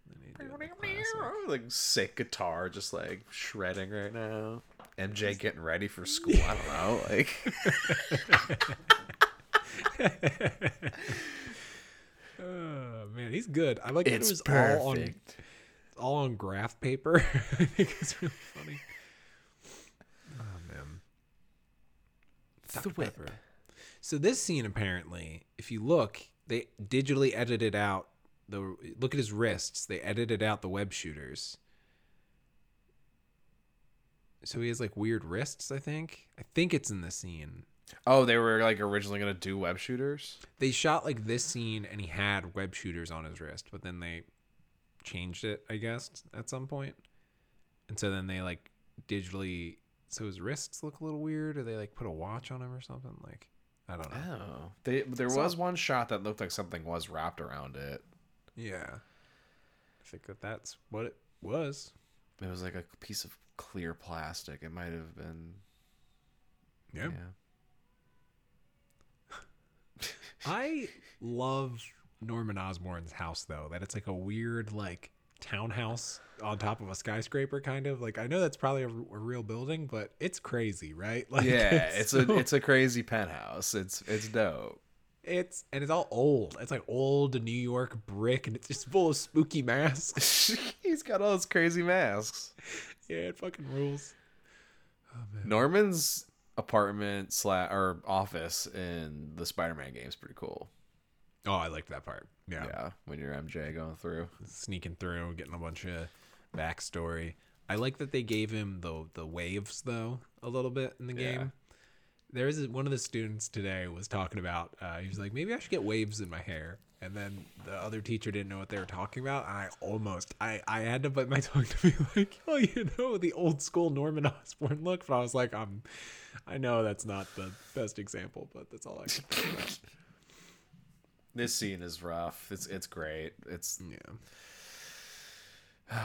then they do the classic. Like sick guitar, just like shredding right now. MJ getting ready for school. I don't know. Like Oh man, he's good. I like that it it's was all on perfect. all on graph paper. I think it's really funny. Oh man. Dr. The whip. Pepper. So this scene apparently, if you look, they digitally edited out the look at his wrists. They edited out the web shooters. So he has like weird wrists, I think. I think it's in the scene. Oh, they were like originally gonna do web shooters. They shot like this scene and he had web shooters on his wrist, but then they changed it, I guess, at some point. And so then they like digitally so his wrists look a little weird or they like put a watch on him or something like I don't know. Oh, they, there So- was one shot that looked like something was wrapped around it. Yeah. I think that that's what it was. It was like a piece of clear plastic. It might have been. Yeah. yeah. I love Norman Osborn's house though. That it's like a weird like townhouse on top of a skyscraper kind of. Like I know that's probably a, a real building, but it's crazy, right? Like yeah, it's a so- it's a crazy penthouse. It's it's dope. it's and it's all old. It's like old New York brick and it's just full of spooky masks. He's got all those crazy masks. yeah, it fucking rules. Oh man. Norman's apartment slash or office in the Spider-Man game is pretty cool. Oh, I liked that part. Yeah. Yeah. when you're MJ going through. Sneaking through, getting a bunch of backstory. I like that they gave him the the waves though a little bit in the Yeah. game. There is one of the students today was talking about. Uh, he was like, maybe I should get waves in my hair. And then the other teacher didn't know what they were talking about. And I almost, I, I had to bite my tongue to be like, oh, you know, the old school Norman Osborn look. But I was like, I'm, I know that's not the best example, but that's all I can think about. This scene is rough. It's it's great. It's Yeah.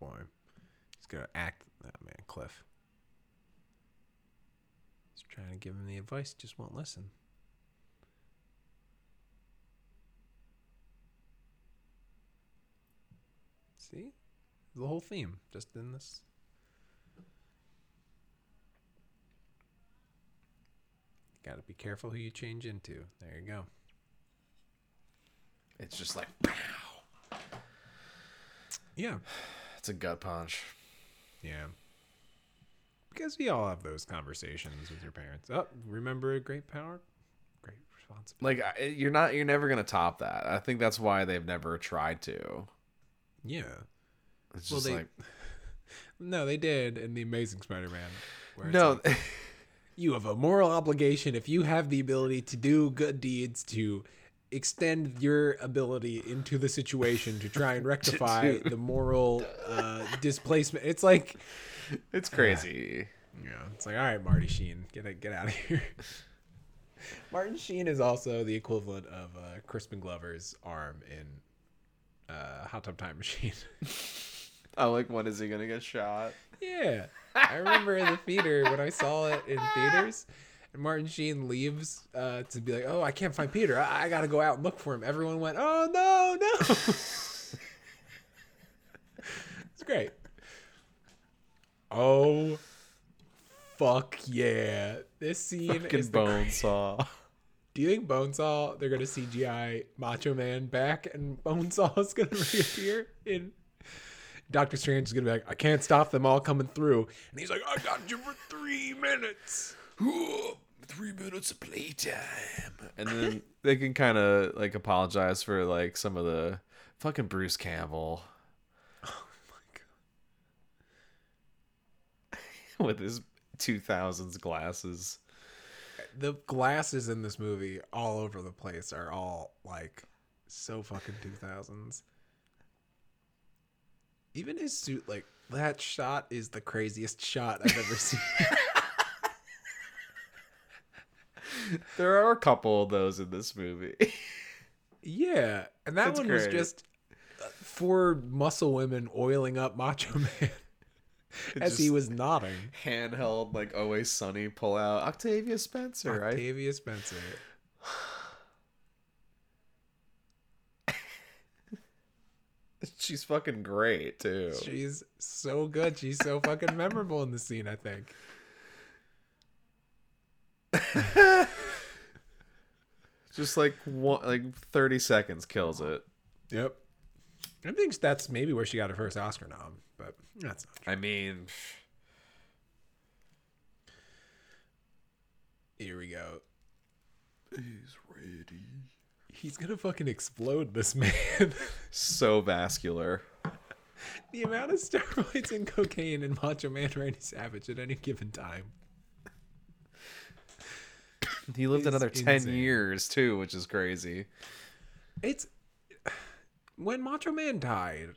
Boy, he's gonna act. Oh man, Cliff. He's trying to give him the advice, just won't listen. See, the whole theme just in this. Got to be careful who you change into. There you go. it's just like Yeah. it's a gut punch. Yeah. Because we all have those conversations with your parents. Oh, remember a great power? Great responsibility. Like you're not you're never gonna top that. I think that's why they've never tried to. Yeah. It's Well, just they- like No, they did in The Amazing Spider Man. no. You have a moral obligation if you have the ability to do good deeds to extend your ability into the situation to try and rectify the moral uh, displacement. It's like, it's crazy. Yeah, it's like, all right, Marty Sheen, get it, get out of here. Martin Sheen is also the equivalent of uh, Crispin Glover's arm in uh, Hot Tub Time Machine. Oh, like when is he gonna get shot? Yeah, I remember in the theater when I saw it in theaters. And Martin Sheen leaves uh, to be like, "Oh, I can't find Peter. I, I got to go out and look for him." Everyone went, "Oh no, no!" it's great. Oh, fuck yeah! This scene Fucking is the bone saw. Do you think Bonesaw they're gonna CGI Macho Man back and Bonesaw is gonna reappear in Doctor Strange is gonna be like, I can't stop them all coming through, and he's like, I got you for three minutes. Three minutes of playtime, and then they can kind of like apologize for like some of the fucking Bruce Campbell Oh my god, with his two thousands glasses. The glasses in this movie all over the place are all like so fucking two thousands. Even his suit, like that shot, is the craziest shot I've ever seen. There are a couple of those in this movie. Yeah, and that It's one was just uh, four muscle women oiling up Macho Man as he was nodding. handheld, like always sunny, pull out Octavia Spencer, right? Octavia Spencer. She's fucking great too. She's so good. She's so fucking memorable in the scene. I think. Just like one, like thirty seconds kills it. Yep. I think that's maybe where she got her first Oscar nom, but that's not true. I mean, Here we go. he's ready. He's gonna fucking explode this man. So vascular. the amount of steroids and cocaine in Macho Man Randy Savage at any given time. He lived another ten insane. years too, which is crazy. It's when Macho Man died.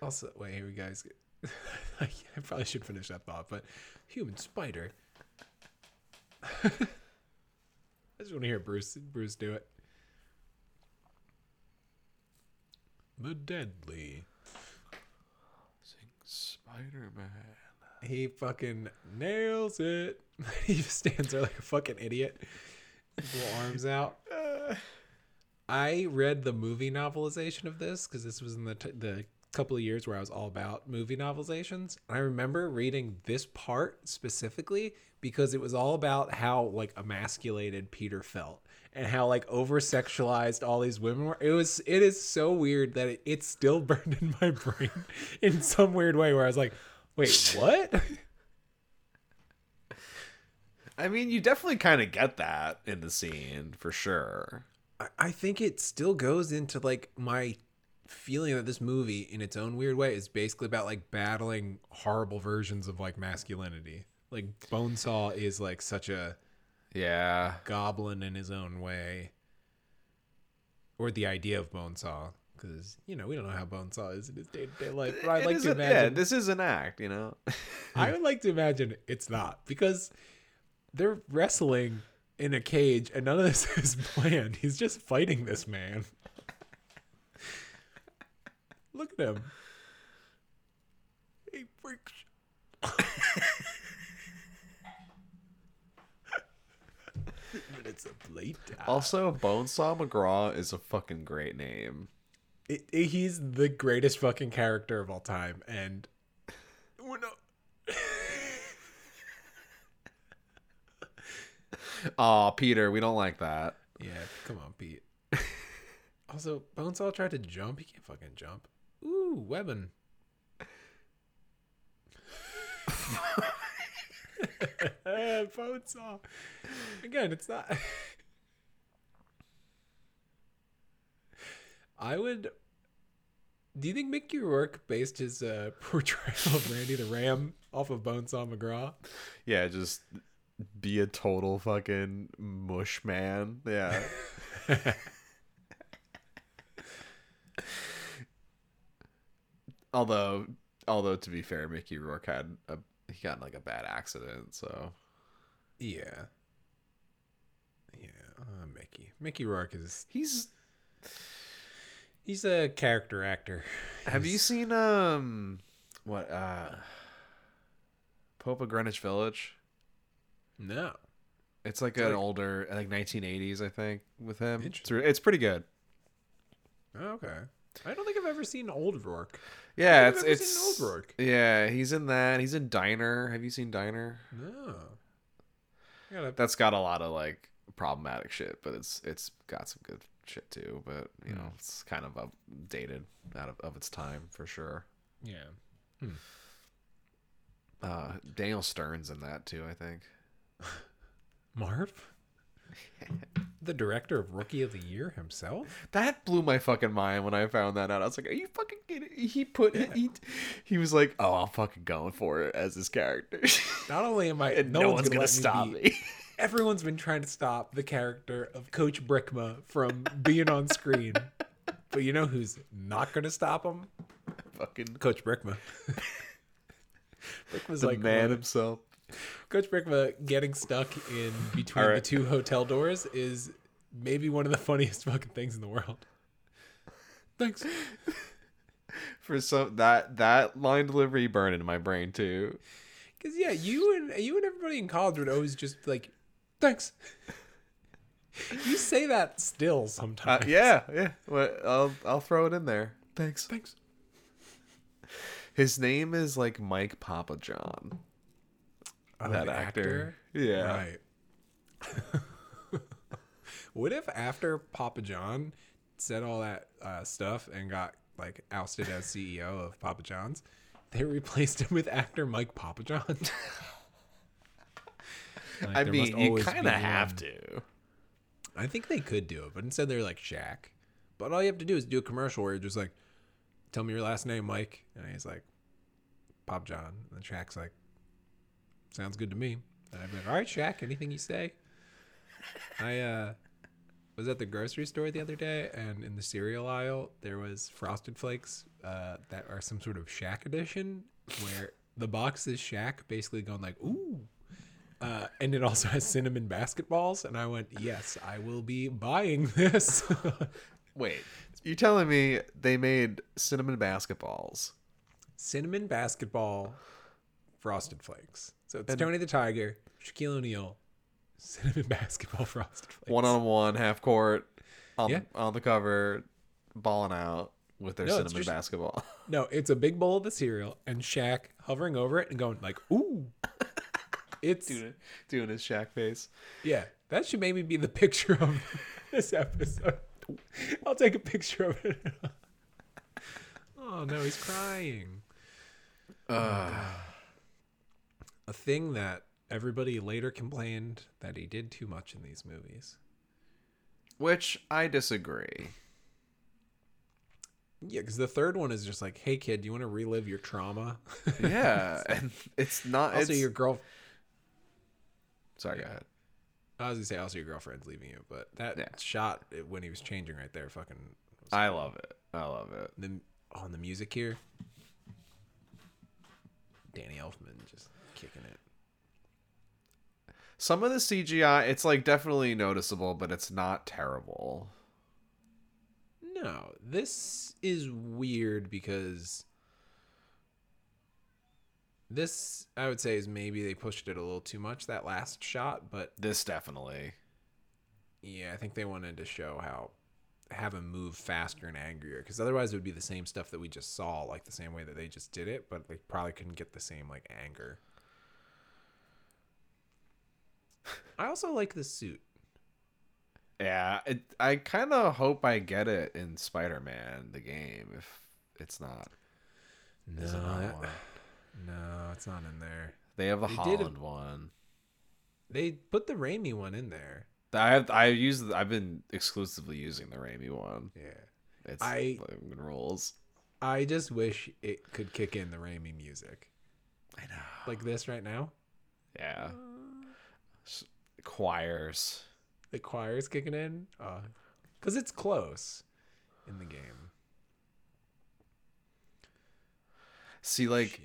Also, wait, here we guys. I probably should finish that thought, but Human Spider. I just want to hear Bruce Bruce do it. The deadly. Spider Man. He fucking nails it. he just stands there like a fucking idiot. Little arms out. I read the movie novelization of this because this was in the t- the couple of years where I was all about movie novelizations. And I remember reading this part specifically because it was all about how like emasculated Peter felt and how like over sexualized all these women were. It was it is so weird that it, it's still burned in my brain in some weird way where I was like, wait, what? I mean, you definitely kind of get that in the scene for sure. I- I think it still goes into like my feeling that this movie in its own weird way is basically about like battling horrible versions of like masculinity. Like Bonesaw is like such a Yeah. goblin in his own way. Or the idea of Bonesaw. Because, you know, we don't know how Bonesaw is in his day to day life. But I'd It like to imagine Yeah, this is an act, you know? I would like to imagine it's not because they're wrestling in a cage and none of this is planned. He's just fighting this man. Look at him. He freaks. Of later. also, Bonesaw McGraw is a fucking great name. It, it- he's the greatest fucking character of all time, and we're not. Aw, Peter, we don't like that. Yeah, come on, Pete. also, Bonesaw tried to jump. He can't fucking jump. Ooh, webbing. Bonesaw. Again, it's not. I would. Do you think Mickey Rourke based his uh, portrayal of Randy the Ram off of Bonesaw McGraw? Yeah, just be a total fucking mush man. Yeah. although, although to be fair, Mickey Rourke had a he got in, like a bad accident, so Yeah. Yeah, uh, Mickey. Mickey Rourke is he's. he's a character actor. Have you seen um what uh Pope of Greenwich Village? No. It's like It's an like- older, like 1980s, I think, with him. It's, it's pretty good. Oh, okay. I don't think I've ever seen old Rourke. Yeah, it's it's yeah. He's in that. He's in Diner. Have you seen Diner? No. Gotta, That's got a lot of like problematic shit, but it's it's got some good shit too. But you know, Hmm. it's kind of outdated out of, of its time for sure. yeah. Uh, Daniel Stern's in that too. I think. Marv? The director of Rookie of the Year himself? That blew my fucking mind when I found that out. I was like, "Are you fucking kidding?" He put he he was like, "Oh, I'm fucking going for it as his character." Not only am I and no, one's, gonna, let stop me. me. Everyone's been trying to stop the character of Coach Brickma from being on screen. but you know who's not gonna stop him? fucking Coach Brickma. Brickma's the like man himself. Coach Brickma getting stuck in between All the two hotel doors is maybe one of the funniest fucking things in the world. Thanks. For some that that line delivery burned into my brain too. Cause yeah, you and you and everybody in college would always just be like, thanks. you say that still Uh, sometimes. yeah, yeah. Well, I'll I'll throw it in there. Thanks. Thanks. His name is like Mike Papajohn. Oh, that the actor. Yeah. Right. what if after Papa John said all that uh, stuff and got like ousted as CEO of Papa John's, they replaced him with actor Mike Papajohn? Like, I mean, you kind of have one. to. I think they could do it, but instead they're like Shaq. But all you have to do is do a commercial where you're just like, "Tell me your last name, Mike," and he's like, "Pop John," and then Shaq's like, "Sounds good to me." And I'd be like, "All right, Shaq, anything you say." I uh, was at the grocery store the other day, and in the cereal aisle there was Frosted Flakes uh, that are some sort of Shaq edition, where the box is Shaq basically going like, "Ooh." Uh, and it also has cinnamon basketballs, and I went, yes, I will be buying this. Wait, you're telling me they made cinnamon basketballs? cinnamon basketball frosted flakes. So it's Tony the Tiger, Shaquille O'Neal, cinnamon basketball frosted flakes. One on one, half court, on Yeah. on the cover, balling out with their No, cinnamon just- basketball. No, it's a big bowl of the cereal and Shaq hovering over it and going like, "Ooh." It's doing, doing his Shaq face. yeah. That should maybe be the picture of this episode. I'll take a picture of it. oh no, he's crying. Oh, uh, a thing that everybody later complained that he did too much in these movies. Which I disagree. Yeah, because the third one is just like, "Hey kid, do you want to relive your trauma?" Yeah, and it's not. also, it's, your girl. sorry, go ahead. I was gonna say also your girlfriend's leaving you, but that Yeah. shot when he was changing right there, fucking. I love it. I love it. the on the music here. Danny Elfman just kicking it. Some of the CGI, it's like definitely noticeable, but it's not terrible. No, this is weird because this I would say is maybe they pushed it a little too much that last shot, but This definitely. yeah, I think they wanted to show how have him move faster and angrier because otherwise it would be the same stuff that we just saw like the same way that they just did it, but they probably couldn't get the same like anger. I also like the suit. Yeah, it, I kind of hope I get it in Spider-Man the game. If it's not, No, it not no, it's not in there. they have the They did it- Holland one. They put the Raimi one in there. I have I use I've been exclusively using the Raimi one. Yeah. It's I- fucking rules. I just wish it could kick in the Raimi music. I know. Like this right now. Yeah. S- Choirs. The choir's kicking in. Uh, Cause it's close in the game. See, like Shit.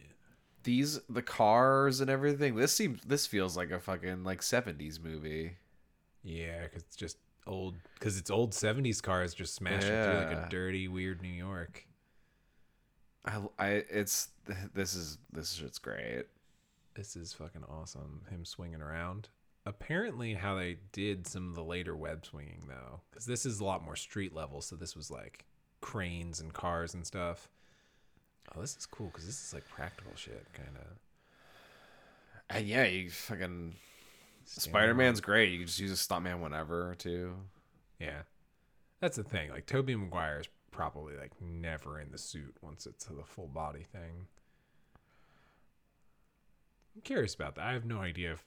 these the cars and everything. This seems this feels like a fucking like seventies movie. Yeah, cause it's just old cause it's old seventies cars just smashing through like a dirty, weird New York. I, I it's this is this shit's great. This is fucking awesome. Him swinging around. Apparently, how they did some of the later web swinging though, because this is a lot more street level. So this was like cranes and cars and stuff. Oh, this is cool because this is like practical shit, kind of. Uh, and yeah, you fucking Spider Man's great. You can just use a stuntman whenever too. Yeah, that's the thing. Like Tobey Maguire is probably like never in the suit once it's the full body thing. I'm curious about that. I have no idea if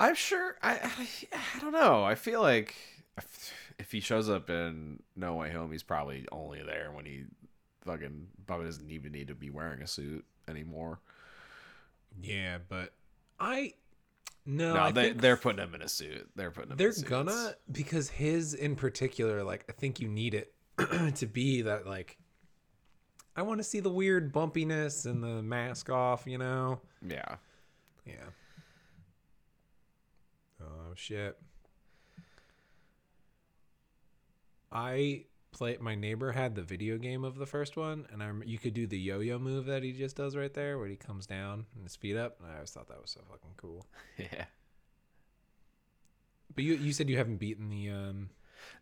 I'm sure. I, I I don't know. I feel like if, if he shows up in No Way Home, he's probably only there when he fucking probably doesn't even need to be wearing a suit anymore. yeah, but I no, No, I they they're putting him in a suit. They're putting him. they're gonna because his in particular like i think you need it to be that like i want to see the weird bumpiness and the mask off you know Yeah. yeah oh shit i play my neighbor had the video game of the first one and i rem- you could do the yo-yo move that he just does right there where he comes down and his feet up and i always thought that was so fucking cool Yeah. but you you said you haven't beaten the um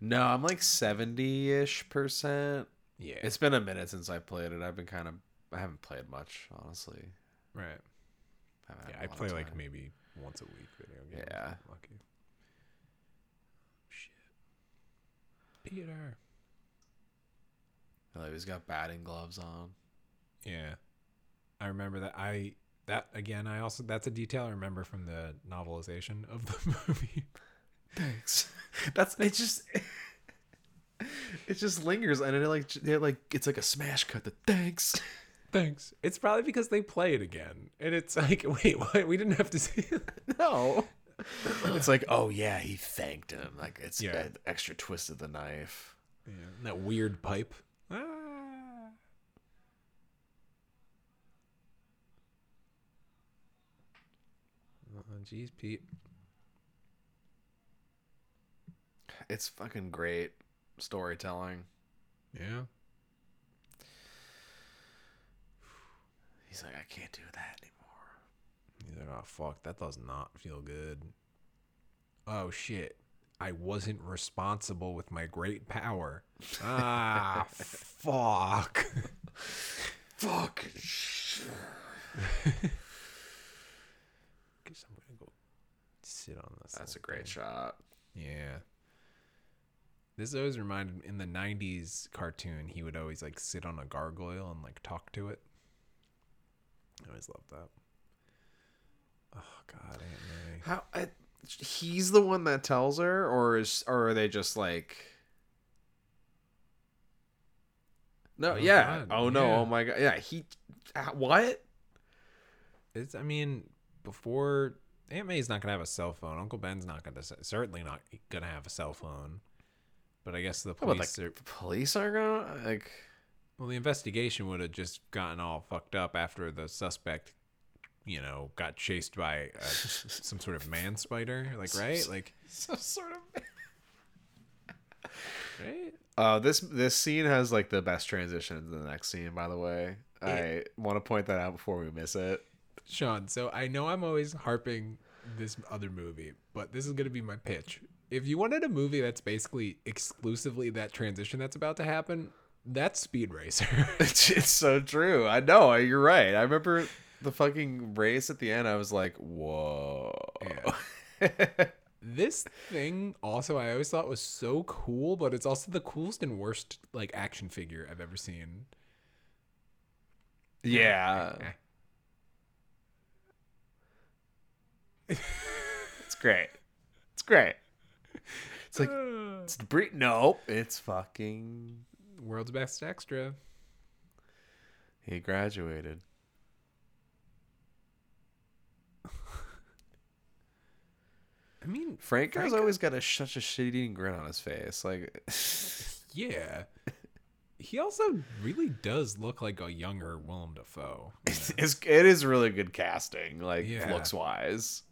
No, I'm like seventy ish percent. yeah It's been a minute since I played it. I've been kind of. I haven't played much, honestly. right Haven't Yeah, I play like maybe once a week video games. Yeah. Lucky. Shit. Peter. Oh, he's got batting gloves on. Yeah. I remember that I that again I also that's a detail I remember from the novelization of the movie. Thanks. That's it. Just it just lingers, and it like it like it's like a smash cut. The thanks. Thanks. It's probably because they play it again. And it's like, wait, what? We didn't have to see it. No. It's like, oh yeah, he thanked him. Like it's Yeah. got extra twist of the knife. Yeah. That weird pipe. Ah. jeez, Pete. It's fucking great storytelling. Yeah. He's like, I can't do that anymore. He's like, oh fuck, that does not feel good. Oh shit. I wasn't responsible with my great power. Ah fuck. Fuck. Guess I'm gonna go sit on this. That's a great thing. shot. Yeah. This always reminded me in the '90s cartoon. He would always like sit on a gargoyle and like talk to it. I always loved that. Oh God, Aunt May. How I, he's the one that tells her, or is or are they just like? No, Oh, yeah. God, Oh no. yeah. Oh my god. Yeah. He. uh, What? It's. I mean, before Aunt May's not gonna have a cell phone. Uncle Ben's not gonna. Certainly not gonna have a cell phone. But I guess the police like, are. the police are gonna like. Well, the investigation would have just gotten all fucked up after the suspect, you know, got chased by uh, some sort of man spider. Like, right? Like, Some sort of. right? Uh, this this scene has like the best transition to the next scene. By the way, I want to point that out before we miss it. Sean, so I know I'm always harping this other movie, but this is going to be my pitch. If you wanted a movie that's basically exclusively that transition that's about to happen, that's Speed Racer. It's, it's so true. I know. You're right. I remember the fucking race at the end. I was like, whoa. this thing also I always thought was so cool, but it's also the coolest and worst like action figure I've ever seen. yeah. It's great. It's great. It's like it's bre- Nope. It's fucking. World's best extra. He graduated. I mean, Franco's Franco- always got a such a shit-eating grin on his face. Like, yeah. He also really does look like a younger Willem Dafoe. it's, it's it is really good casting. Like Yeah. looks wise.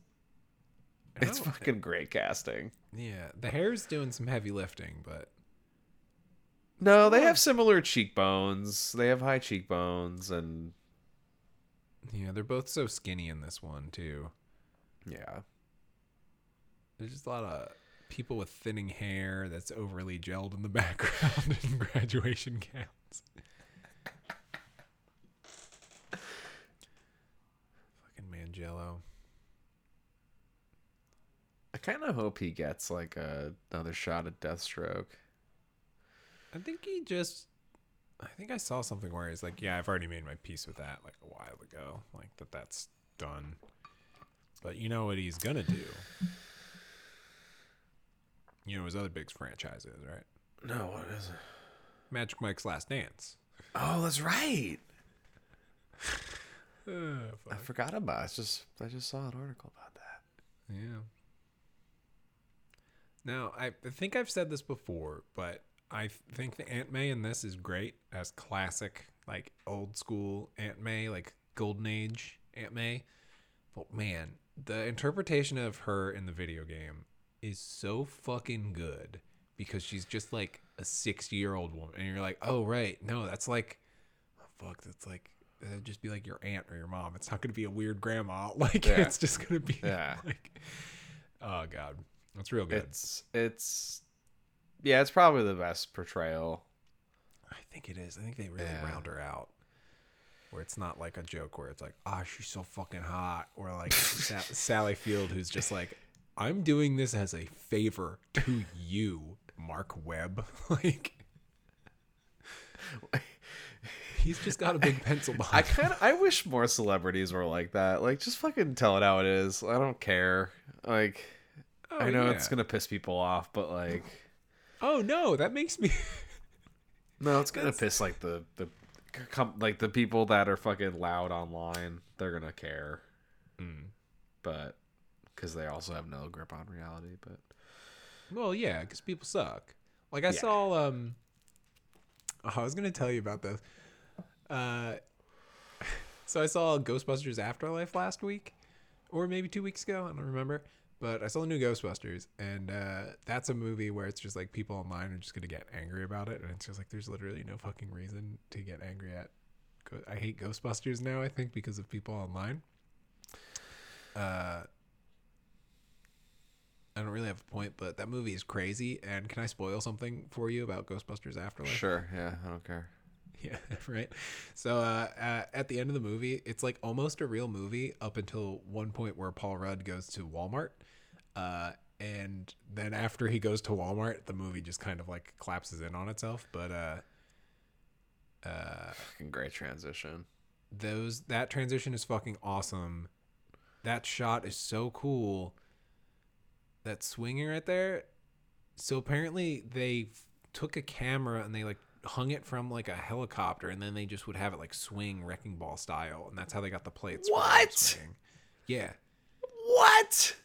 It's fucking great casting. Yeah, the hair's doing some heavy lifting, but No, they have similar cheekbones. They have high cheekbones, and yeah, they're both so skinny in this one too. yeah, There's just a lot of people with thinning hair that's overly gelled in the background in graduation gowns. Fucking Manganiello. I kind of hope he gets like a, another shot at Deathstroke. I think he just. I think I saw something where he's like, "Yeah, I've already made my peace with that like a while ago. Like that, that's done." But you know what he's gonna do? You know his other big franchises, right? No, what is it? Magic Mike's Last Dance. Oh, that's right. Uh, I forgot about. It. I just I just saw an article about that. Yeah. Now, I I think I've said this before, but I think the Aunt May in this is great as classic, like old school Aunt May, like golden age Aunt May. But man, the interpretation of her in the video game is so fucking good because she's just like a 60 year old woman. And you're like, oh, right. No, that's like, oh, fuck, that's like, that'd just be like your aunt or your mom. It's not going to be a weird grandma. Like, Yeah. it's just going to be Yeah. like, oh, God. That's real good. It's it's yeah, it's probably the best portrayal. I think it is. I think they really Yeah. round her out. Where it's not like a joke where it's like, ah, she's so fucking hot. Or like Sa- Sally Field, who's just like, I'm doing this as a favor to you, Marc Webb. like, he's just got a big pencil I kind of I wish more celebrities were like that. Like just fucking tell it how it is. I don't care. Like Oh, I know yeah. it's gonna piss people off, but like Oh no, that makes me. no, it's gonna piss like the the like the people that are fucking loud online. They're gonna care, Mm. but because they also have no grip on reality. But Well, yeah, because people suck. Like I Yeah. saw. um oh, I was gonna tell you about this. Uh, so I saw Ghostbusters Afterlife last week, or maybe two weeks ago. I don't remember. But I saw the new Ghostbusters, and uh, that's a movie where it's just like people online are just gonna get angry about it, and it's just like there's literally no fucking reason to get angry at. I hate Ghostbusters now. I think because of people online. Uh, I don't really have a point, but that movie is crazy. And can I spoil something for you about Ghostbusters Afterlife? Sure. Yeah, I don't care. Yeah, right. So uh, uh, at the end of the movie, it's like almost a real movie up until one point where Paul Rudd goes to Walmart. Uh, and then after he goes to Walmart, the movie just kind of like collapses in on itself. But uh, uh, Fucking great transition. those that transition is fucking awesome. That shot is so cool. That swinging right there. So apparently they f- took a camera and they like hung it from like a helicopter, and then they just would have it like swing wrecking ball style, and that's how they got the plates. What? Yeah. What?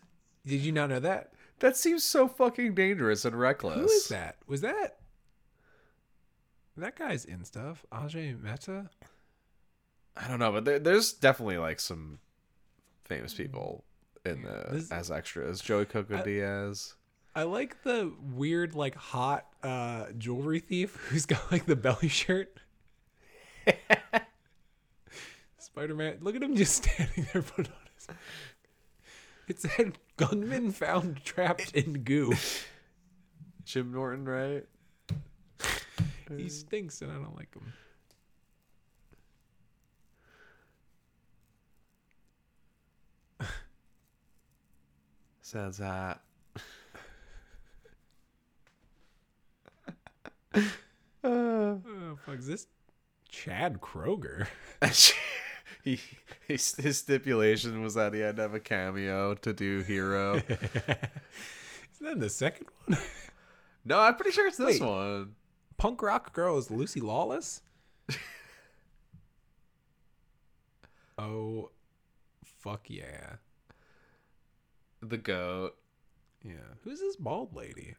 Did you not know that? That seems so fucking dangerous and reckless. Who is that? Was that that guy's in stuff? Ajay Mehta. I don't know, but there, there's definitely like some famous people in the This- as extras. Joey Coco Diaz. I like the weird, like hot uh jewelry thief who's got like the belly shirt. Spider Man, look at him just standing there putting on his. It said gunman found trapped in goo. Jim Norton, right? He stinks and I don't like him. Says that. Uh, oh fuck, is this Chad Kroeger? he, his, his stipulation was that he had to have a cameo to do Hero. Isn't that the second one? no, I'm pretty sure it's this Wait. one. Punk rock girl is Lucy Lawless. oh, fuck yeah, The goat. yeah. Who's this bald lady?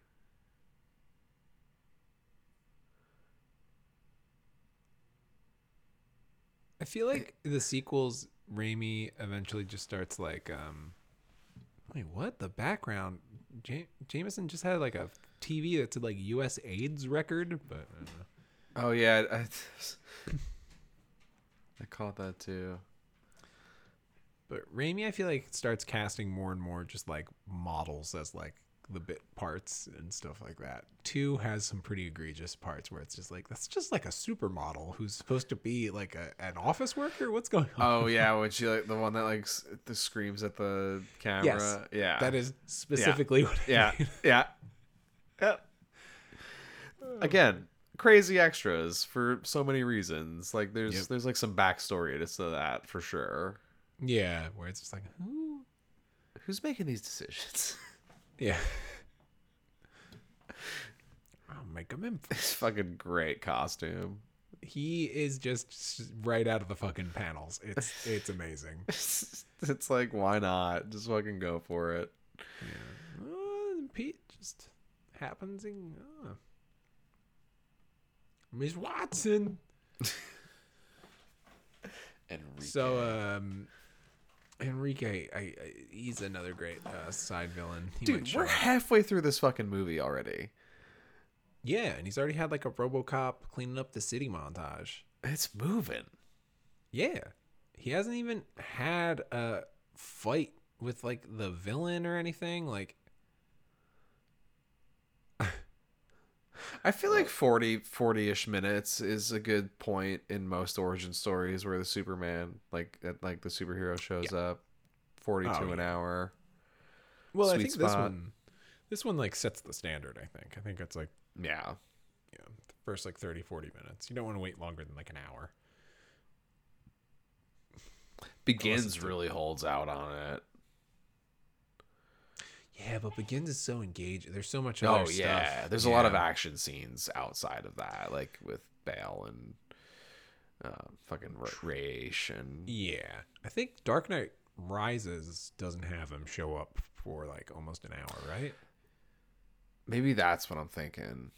I feel like the sequels, Raimi eventually just starts like, um, wait, what? The background, ja- Jameson just had like a TV that's like U.S. AIDS record, but I don't know. Oh yeah, I, I caught that too. But Raimi, I feel like starts casting more and more just like models as like the bit parts and stuff like that. Two has some pretty egregious parts where it's just like that's just like a supermodel who's supposed to be like a, an office worker. What's going on? Oh yeah, when she like the one that like the screams at the camera. Yes, yeah, that is specifically what. I Yeah, mean. yeah, yep. Again, crazy extras for so many reasons. Like there's Yep. there's like some backstory to to that for sure. yeah, where it's just like, who? Who's making these decisions? Yeah. I'll make him in. This fucking great costume. He is just right out of the fucking panels. It's it's amazing. it's like why not? Just fucking go for it. Yeah. Oh, Pete just happens in. Oh. Miss Watson. Enrique. So, um, Enrique, I, I he's another great uh, side villain. He dude, we're up. halfway through this fucking movie already. yeah, and he's already had like a RoboCop cleaning up the city montage. It's moving. Yeah, he hasn't even had a fight with like the villain or anything. Like, I feel like 40 40ish minutes is a good point in most origin stories where the Superman like at, like the superhero shows up 42 Oh, an yeah. hour. well, I Sweet think this one, this one like sets the standard. I think. I think it's like Yeah. you know, first like 30 40 minutes you don't want to wait longer than like an hour Begins really holds out on it. Yeah but begins is so engaged there's so much Oh yeah, stuff. there's a lot of action scenes outside of that like with Bale and uh, fucking Ra- Raish and yeah i think dark knight rises doesn't have him show up for like almost an hour right maybe that's what I'm thinking.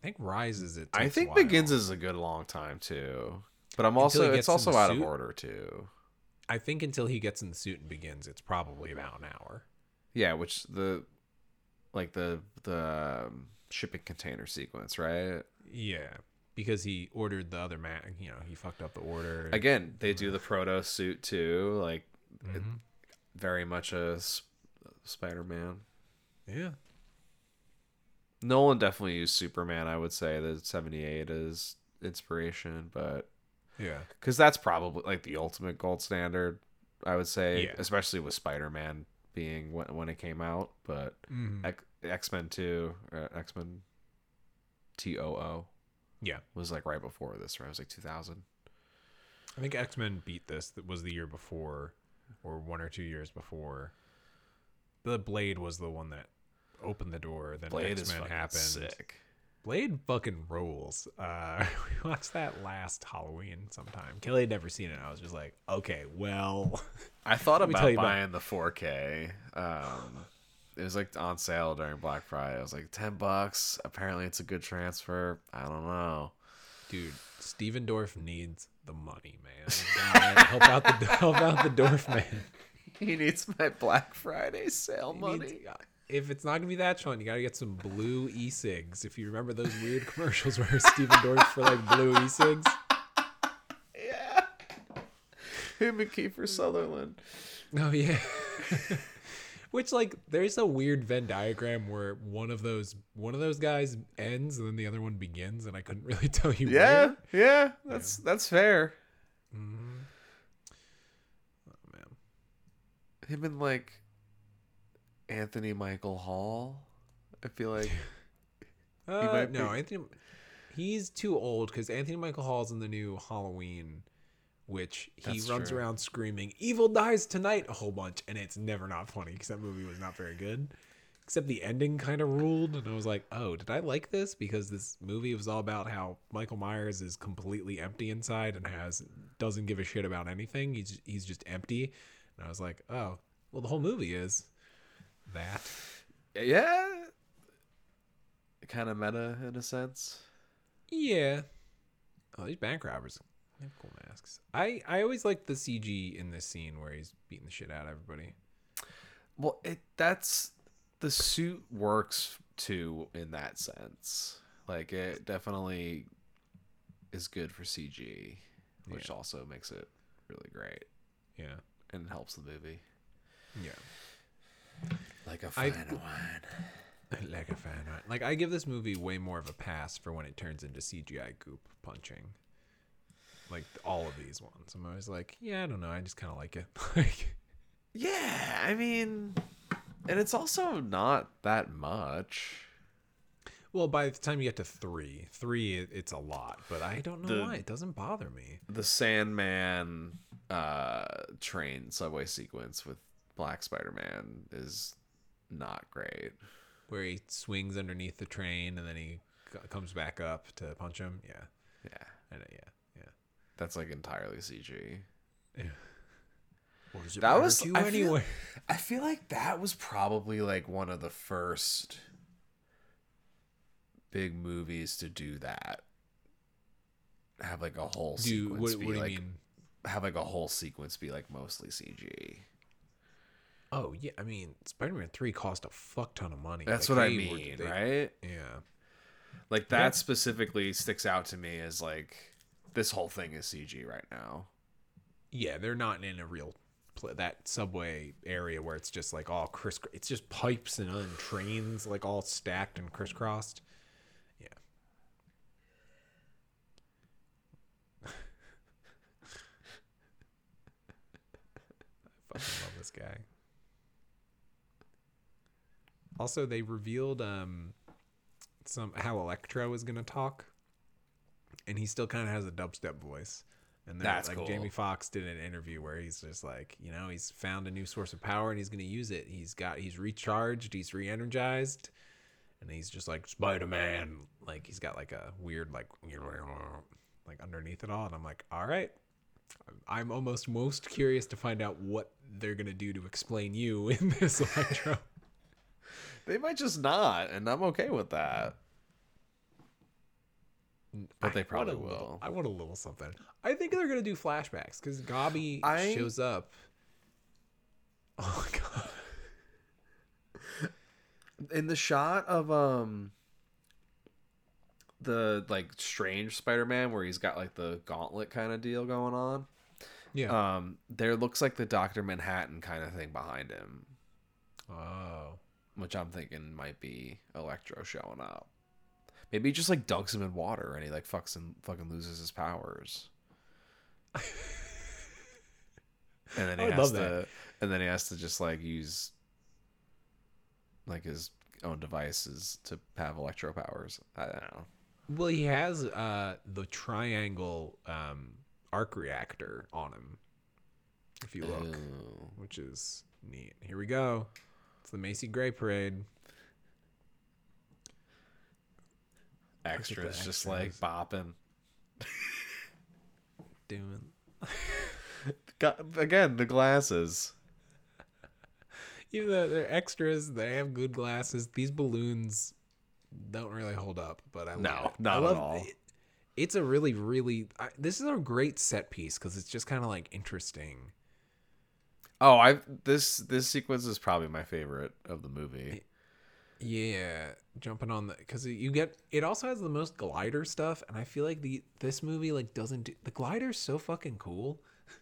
i think rises it I think. Begins is a good long time too. But I'm also it's also out of order too. I think until he gets in the suit and begins, it's probably about an hour. Yeah, which the like the the um, shipping container sequence, right? Yeah, because he ordered the other man. You know, he fucked up the order. Again, they do the proto suit too, like it, Mhm. very much a S- Spider-Man. yeah, Nolan definitely used Superman. I would say the '78 is inspiration, but yeah, because that's probably like the ultimate gold standard. I would say, Yeah. especially with Spider-Man being when, when it came out, but Mhm. X- X-Men 2, uh, X-Men TOO yeah. was like right before this, right? It was like 2000. I think X Men beat this. That was the year before, or one or two years before. The Blade was the one that opened the door. Then Blade X Men happened. sick. Blade fucking rules. Uh, we watched that last Halloween sometime. Kelly had never seen it. I was just like, okay, well, I thought Let me tell about you about- buying the 4K. Um, it was like on sale during Black Friday. I was like 10 bucks. Apparently, it's a good transfer. I don't know. dude, Stephen Dorff needs the money, man. God, help out the help out the Dorff man. He needs my Black Friday sale He money. needs- if it's not gonna be that Sean, you gotta get some blue e-cigs. If you remember those weird commercials where Stephen Dorff for like blue e-cigs. yeah. Him and Kiefer Sutherland. Oh yeah. Which like there's a weird Venn diagram where one of those one of those guys ends and then the other one begins, and I couldn't really tell you Yeah, yeah, that's that's fair. where. Mhm. Oh man. Him and like Anthony Michael Hall. I feel like Uh, might no, be- Anthony. He's too old because Anthony Michael Hall's in the new Halloween, which he That's runs true. around screaming "Evil dies tonight" a whole bunch, and it's never not funny because that movie was not very good. Except the ending kind of ruled, and I was like, "Oh, did I like this?" Because this movie was all about how Michael Myers is completely empty inside and has doesn't give a shit about anything. He's he's just empty, and I was like, "Oh, well, the whole movie is that." yeah, kind of meta in a sense. Yeah. Oh, these bank robbers. They have cool masks. I, I always like the CG in this scene where he's beating the shit out of everybody. Well, it that's the suit works too in that sense. Like it definitely is good for CG, which Yeah. also makes it really great Yeah. and helps the movie. Yeah. Like a fine wine. like a fan art. Like I give this movie way more of a pass for when it turns into CGI goop punching. Like all of these ones. I'm always like, yeah, I don't know. I just kind of like it. like, Yeah, I mean, and it's also not that much. well, by the time you get to three, three, it's a lot. But I don't know The- why. It doesn't bother me. The Sandman uh, train subway sequence with Black Spider-Man is not great. Where he swings underneath the train and then he c- comes back up to punch him. Yeah. Yeah, I know, yeah. Yeah. that's like entirely CG. Does it That was I feel, anyway? I feel like that was probably like one of the first big movies to do that. Have like a whole Do sequence what, be what do you like mean? have like a whole sequence be like mostly CG. Oh yeah, I mean Spider-Man Three cost a fuck ton of money. That's Like, what I mean, they- right? Yeah. Like that Yeah. specifically sticks out to me as like this whole thing is CG right now. Yeah, they're not in a real pl- that subway area where it's just like all criss. It's just pipes and, trains like all stacked and crisscrossed. Yeah. I fucking love this guy. Also, they revealed um some how Electro is gonna talk, and he still kind of has a dubstep voice. And then, That's like cool. Jamie Foxx did an interview where he's just like, you know, he's found a new source of power and he's gonna use it. He's got he's recharged, he's re-energized, and he's just like Spider Man. Like he's got like a weird like like underneath it all, and I'm like, all right. I'm almost most curious to find out what they're gonna do to explain you in this Electro. They might just not, and I'm okay with that. But they probably want little- will. I want a little something. I think they're gonna do flashbacks because Gobby I- shows up. Oh my god! in the shot of um the like strange spider-man where he's got like the gauntlet kind of deal going on Yeah. um there looks like the dr manhattan kind of thing behind him oh. Which i'm thinking might be electro showing up maybe he just like dunks him in water and he like fucks and fucking loses his powers and then he has love to that. and then he has to just like use like his own devices to have electro powers i don't know Well, he has uh the triangle um arc reactor on him. If you look, which is neat. Here we go. It's the Macy Gray Parade. extras just like bopping Doing again the glasses even though they're extras, they have good glasses. These balloons don't really hold up, but I love No, not I at all. It, it's a really, really. I, this is a great set piece because it's just kind of like interesting. Oh i this this sequence is probably my favorite of the movie Yeah, jumping on the because you get it also has the most glider stuff, and I feel like the this movie like doesn't do the glider's so fucking cool.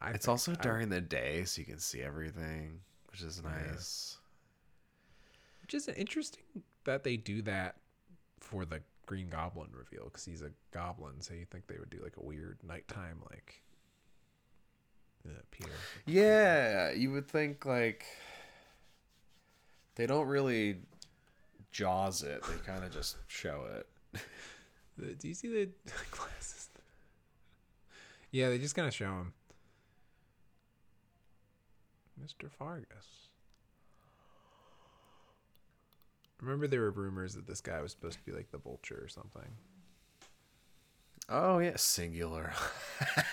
I it's also I- during the day so you can see everything which is nice which is interesting that they do that for the Green Goblin reveal because he's a goblin, so you think they would do like a weird nighttime like. Yeah, you would think like they don't really jaws it. They kind of just show it. Do you see the glasses? Yeah, they just kind of show him. Mr. Fargas. Remember, there were rumors that this guy was supposed to be like the vulture or something. Oh yeah, singular.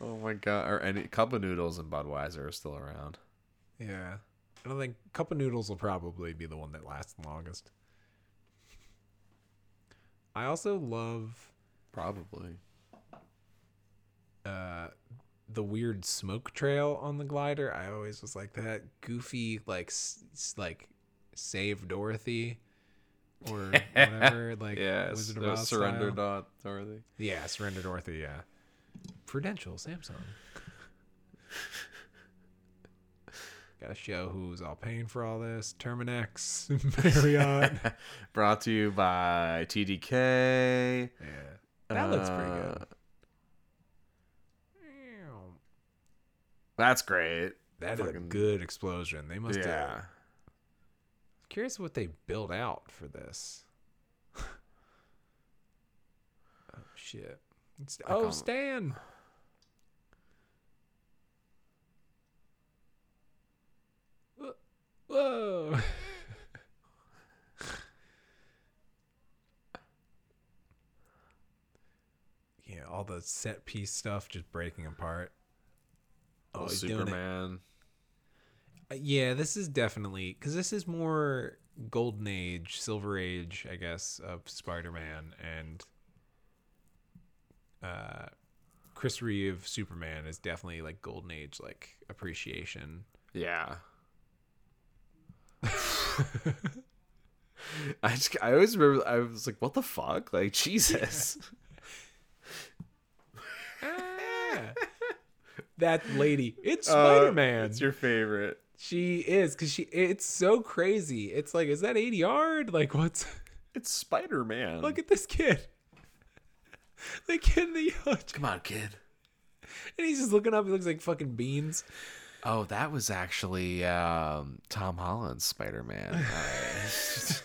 oh my god! Or any cup of noodles and Budweiser are still around. Yeah. I don't think Cup of Noodles will probably be the one that lasts the longest. I also love Probably. uh the weird smoke trail on the glider. I always was like that goofy like s- like save Dorothy or whatever like yeah, Wizard of uh, Oz surrender style. Dorothy. Yeah, surrender Dorothy, yeah. Prudential Samsung. Got to show who's all paying for all this. Terminix, Marriott. Brought to you by TDK. Yeah. That looks pretty Uh, good. That's great. That is a good explosion. They must yeah. have. Curious what they built out for this. oh shit! It's, oh, Stan. Whoa. Yeah, all the set piece stuff just breaking apart. Oh, oh it. Superman. Uh, Yeah, this is definitely because this is more golden age, silver age, I guess, of Spider-Man, and uh, Chris Reeve Superman is definitely like golden age, like appreciation. Yeah. I just I always remember I was like, what the fuck? Like Jesus. Ah! that lady, it's Uh, Spider-Man. It's your favorite. She is because she. It's so crazy. It's like, is that eighty yard? Like, what's? It's Spider Man. Look at this kid. The kid in the yellow, Come on, kid. and he's just looking up. He looks like fucking beans. Oh, that was actually um, Tom Holland's Spider Man.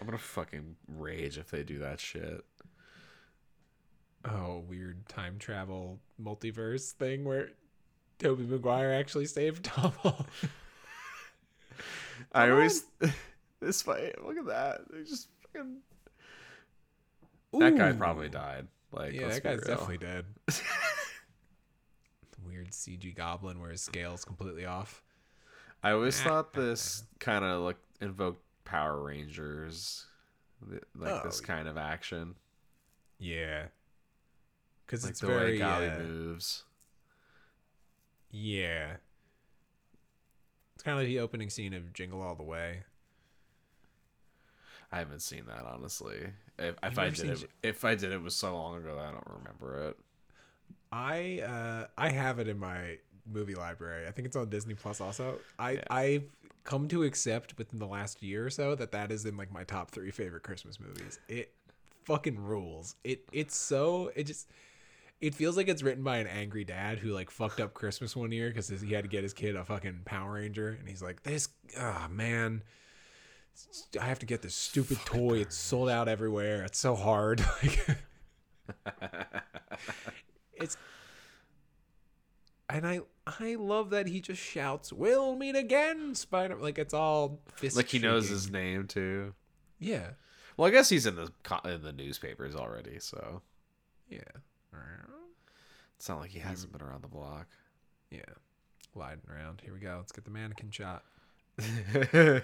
I'm gonna fucking rage if they do that shit. Oh weird time travel multiverse thing where Tobey Maguire actually saved Tom Holland. I always this fight. Look at that. They just fucking. That guy probably died. Like, Yeah, that guy's real. definitely dead. Weird CG goblin where his scale's completely off. I always thought this kind of like invoked Power Rangers, like this Oh. kind of action, Yeah. Because like it's the very way Golly uh, moves. Yeah. It's kind of like the opening scene of Jingle All the Way. I haven't seen that honestly. If, if I did it, seen if I did it was so long ago that I don't remember it. I uh I have it in my movie library. I think it's on Disney Plus also. I Yeah. I've come to accept within the last year or so that that is in like my top 3 favorite Christmas movies. It fucking rules. It it's so it just it feels like it's written by an angry dad who like fucked up Christmas one year cuz he had to get his kid a fucking Power Ranger and he's like this ah man I have to get this stupid toy. It's sold out everywhere. It's so hard. Like it's and I I love that he just shouts, "We'll meet again, Spider!" Like it's all fist like he knows his name too. Yeah, Well, I guess he's in the in the newspapers already, so yeah, it's not like he hasn't been around the block. yeah. Gliding around. Here we go. Let's get the mannequin shot.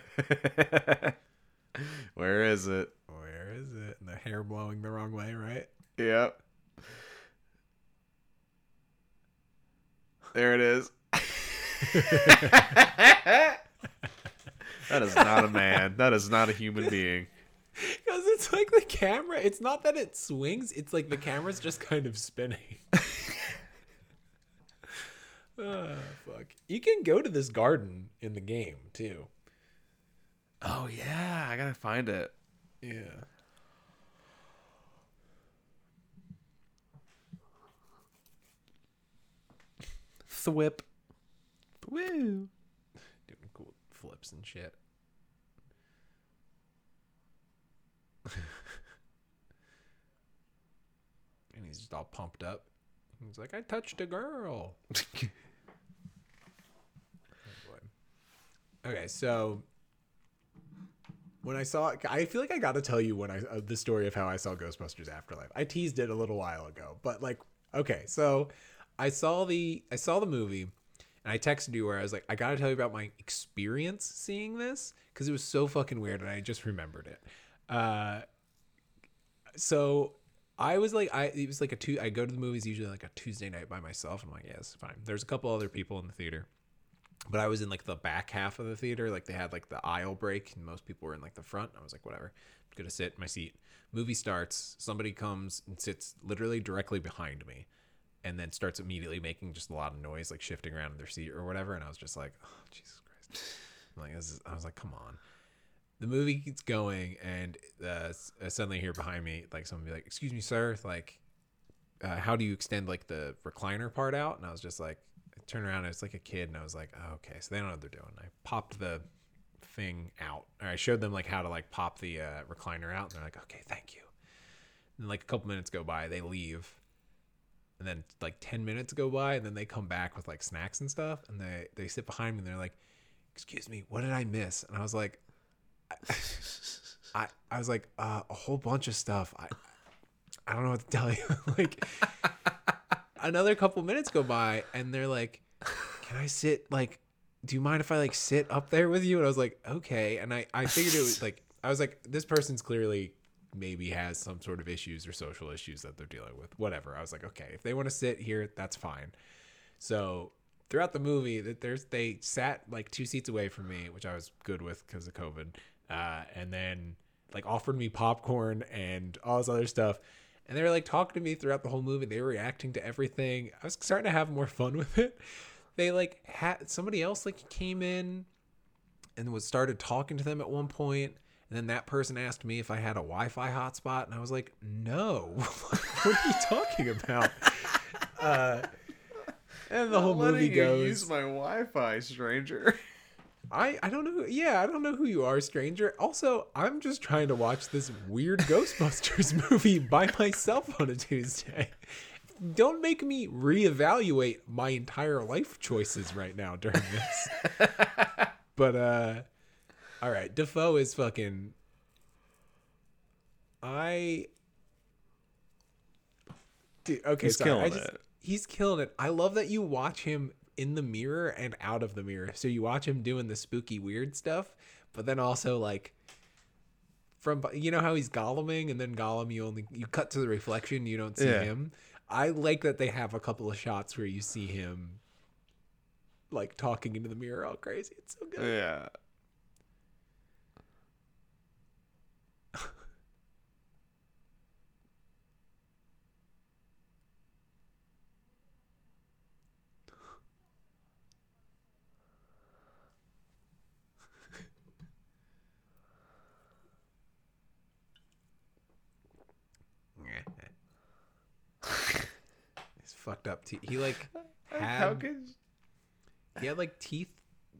Where is it? Where is it? And the hair blowing the wrong way, right? Yep. There it is. that is not a man. That is not a human being. Because it's like the camera. It's not that it swings. It's like the camera's just kind of spinning. Ah, fuck. You can go to this garden in the game too. Oh yeah, I gotta find it. Yeah. Thwip. Woo. Doing cool flips and shit. and he's just all pumped up. He's like, I touched a girl. Oh, boy. Okay, so when I saw, I feel like I got to tell you when I uh, the story of how I saw Ghostbusters Afterlife. I teased it a little while ago, but like, okay, so I saw the I saw the movie, and I texted you where I was like, I got to tell you about my experience seeing this because it was so fucking weird, and I just remembered it. Uh, so I was like, I it was like a two. I go to the movies usually like a Tuesday night by myself. I'm like, yeah, it's fine. There's a couple other people in the theater, but I was in like the back half of the theater. Like they had like the aisle break, and most people were in like the front. I was like, whatever, I'm gonna sit in my seat. Movie starts. Somebody comes and sits literally directly behind me, and then starts immediately making just a lot of noise, like shifting around in their seat or whatever. And I was just like, oh Jesus Christ! I'm like, this is, I was like, come on the movie keeps going and uh, uh, suddenly here behind me like someone be like excuse me sir like uh, how do you extend like the recliner part out? And i was just like I around and it's like a kid and i was like oh, okay. So they don't know what they're doing. I popped the thing out or i showed them like how to like pop the uh, recliner out and they're like okay thank you. And like a couple minutes go by they leave. And then like 10 minutes go by and then they come back with like snacks and stuff and they they sit behind me and they're like excuse me what did i miss? And i was like I I was like uh, a whole bunch of stuff. I I don't know what to tell you. like another couple minutes go by and they're like, "Can I sit like do you mind if I like sit up there with you?" And I was like, "Okay." And I I figured it was like I was like this person's clearly maybe has some sort of issues or social issues that they're dealing with. Whatever. I was like, "Okay, if they want to sit here, that's fine." So, throughout the movie that there's they sat like two seats away from me, which I was good with because of COVID, uh, and then like offered me popcorn and all this other stuff. And they were like talking to me throughout the whole movie. They were reacting to everything. I was starting to have more fun with it. They like had somebody else like came in and was started talking to them at one point. And then that person asked me if I had a Wi-Fi hotspot, and I was like, "No, what are you talking about?" uh, and the whole movie goes. Use my Wi-Fi, stranger. I I don't know. Who, Yeah, I don't know who you are, stranger. Also, I'm just trying to watch this weird Ghostbusters movie by myself on a Tuesday. Don't make me reevaluate my entire life choices right now during this. but uh all right, Dafoe is fucking I Dude, okay, He's sorry. I just, it. He's killing it. I love that you watch him in the mirror and out of the mirror. So you watch him doing the spooky weird stuff, but then also like from you know how he's Golluming and then Gollum you only you cut to the reflection, you don't see Yeah. him. I like that they have a couple of shots where you see him like talking into the mirror all crazy. It's so good. Yeah. Fucked up. Te- he like How had could he had like teeth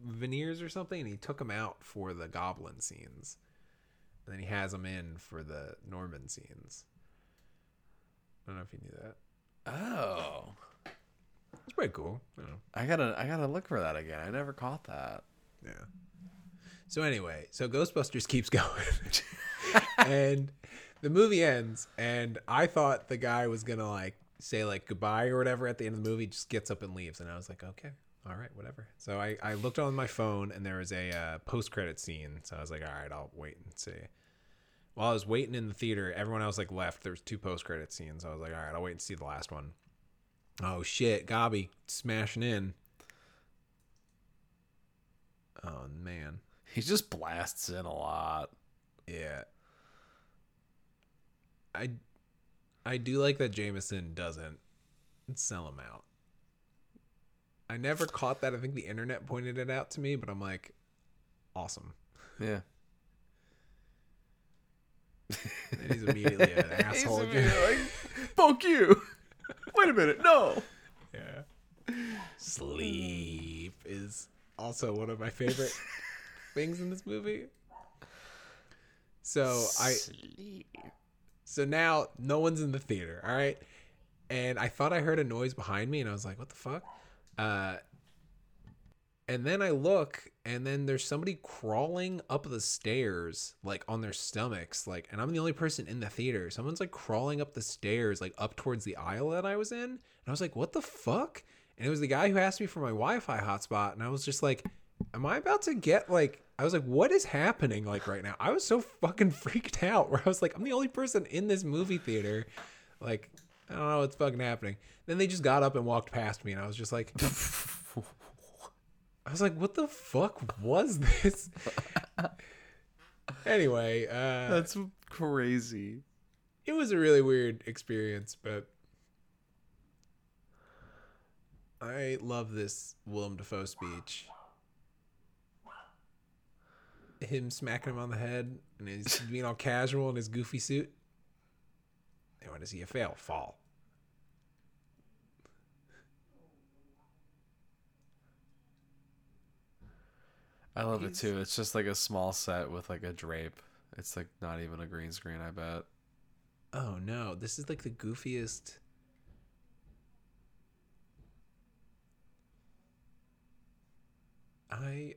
veneers or something, and he took them out for the goblin scenes, and then he has them in for the Norman scenes. I don't know if you knew that. Oh. It's pretty cool. I. I gotta I gotta look for that again. I never caught that. Yeah. So anyway, so Ghostbusters keeps going, and the movie ends, and I thought the guy was gonna like say like goodbye or whatever at the end of the movie, just gets up and leaves, and I was like, okay, all right, whatever. So I I looked on my phone, and there was a uh, post credit scene, so I was like, all right, I'll wait and see. While I was waiting in the theater, everyone else like left. There was two post credit scenes. I was like, all right, I'll wait and see the last one. Oh shit, Gobby smashing in. Oh man. He just blasts in a lot. Yeah. I I do like that Jameson doesn't sell him out. I never caught that. I think the internet pointed it out to me, but I'm like, awesome. Yeah. And he's immediately an asshole again. like, Fuck you. Wait a minute. No. Yeah. Sleep is also one of my favorite things in this movie. So I So now no one's in the theater, all right? And I thought I heard a noise behind me and I was like, what the fuck? Uh and then I look and then there's somebody crawling up the stairs like on their stomachs like and I'm the only person in the theater. Someone's like crawling up the stairs like up towards the aisle that I was in. And I was like, "What the fuck?" And it was the guy who asked me for my Wi-Fi hotspot and I was just like, "Am I about to get like I was like, what is happening like right now? I was so fucking freaked out where I was like, I'm the only person in this movie theater. Like, I don't know what's fucking happening. Then they just got up and walked past me, and I was just like, I was like, what the fuck was this? anyway, uh, That's crazy. it was a really weird experience, but I love this Willem Dafoe speech. Him smacking him on the head and he's being all casual in his goofy suit. They want to see you fail, fall. I love it too. It's just like a small set with like a drape. It's like not even a green screen, I bet. Oh no, this is like the goofiest. I.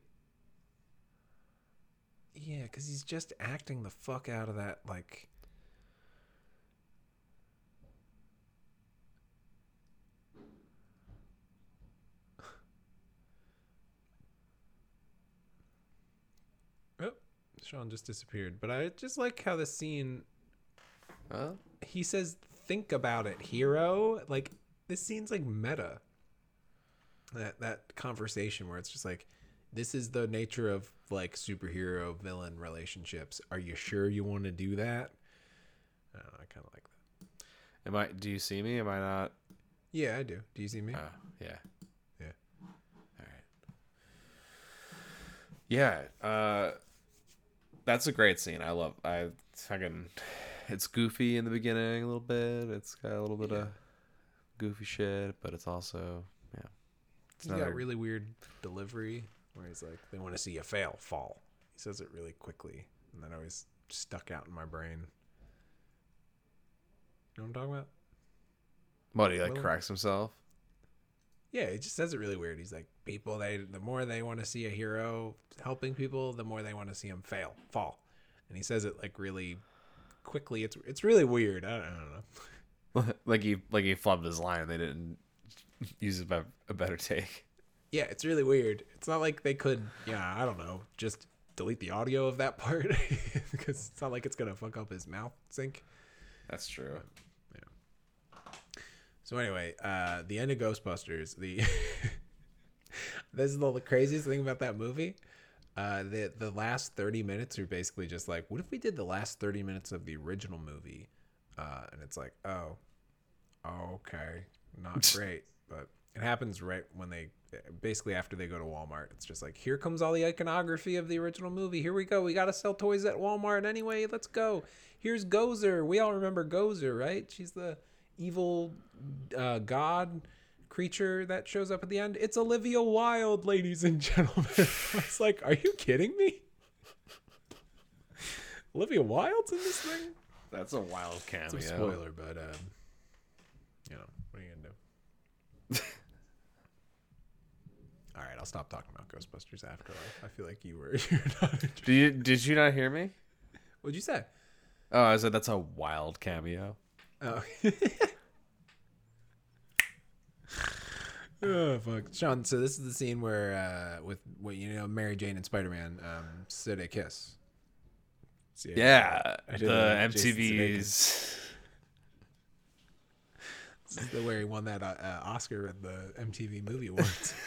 Yeah, because he's just acting the fuck out of that, like. Oh, Sean just disappeared. But I just like how the scene Huh? he says think about it hero like this scene's like meta that that conversation where it's just like this is the nature of like superhero villain relationships are you sure you want to do that I, know, I kind of like that Am I? Do you see me? Am I not? yeah i do do you see me Oh, yeah. Yeah. All right. Yeah. Uh, that's a great scene. I love. I fucking. It's goofy in the beginning a little bit. It's got a little bit of goofy shit, but it's also yeah. It's he's not got a- really weird delivery where he's like they want to see you fail fall he says it really quickly and that always stuck out in my brain you know what i'm talking about What he like corrects himself. Yeah, he just says it really weird. He's like, people they the more they want to see a hero helping people, the more they want to see him fail, fall, and he says it like really quickly. It's it's really weird. I don't, I don't know. like he like he flubbed his line. They didn't use a, be- a better take. Yeah, it's really weird. It's not like they could, yeah, I don't know, just delete the audio of that part because it's not like it's gonna fuck up his mouth sync. That's true. Yeah. So anyway, uh, the end of Ghostbusters. The this is the craziest thing about that movie. Uh, the the last thirty minutes are basically just like, what if we did the last thirty minutes of the original movie? Uh, and it's like, oh, oh, okay, not great, but it happens right when they basically after they go to Walmart. It's just like, here comes all the iconography of the original movie. Here we go. We gotta sell toys at Walmart anyway. Let's go. Here's Gozer. We all remember Gozer, right? She's the evil uh, god creature that shows up at the end. It's Olivia Wilde, ladies and gentlemen. I was like, are you kidding me? Olivia Wilde's in this thing? That's a wild cameo. It's a spoiler, but um, you know, what are you gonna do? All right, I'll stop talking about Ghostbusters Afterlife. I feel like you were. You're not Did you, did you not hear me? What'd you say? Oh, I said that's a wild cameo. Oh. oh fuck, Sean. So this is the scene where, uh, with what you know, Mary Jane and Spider Man, um, said a kiss. Yeah, I the did MTV's. This is the where he won that uh, uh, Oscar at the MTV Movie Awards.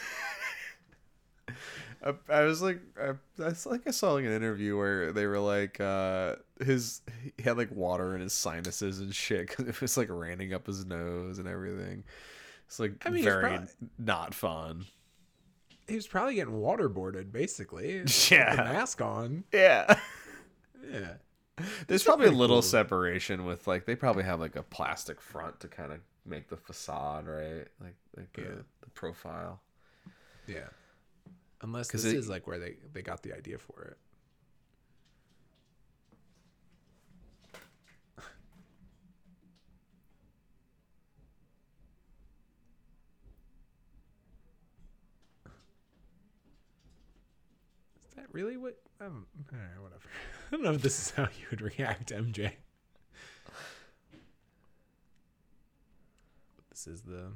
I, I was like, I, I like I saw like an interview where they were like, uh, his he had like water in his sinuses and shit 'cause it was like raining up his nose and everything. It's like I mean, very probably- not fun. he was probably getting waterboarded, basically. with Yeah. the mask on. Yeah. Yeah. There's probably a little cool. separation with like they probably have like a plastic front to kind of make the facade right, like like Yeah. the, the profile. Yeah. Unless this it- is like where they they got the idea for it. Is that really what? Um, all right, whatever. I don't know if this is how you would react, MJ. This is the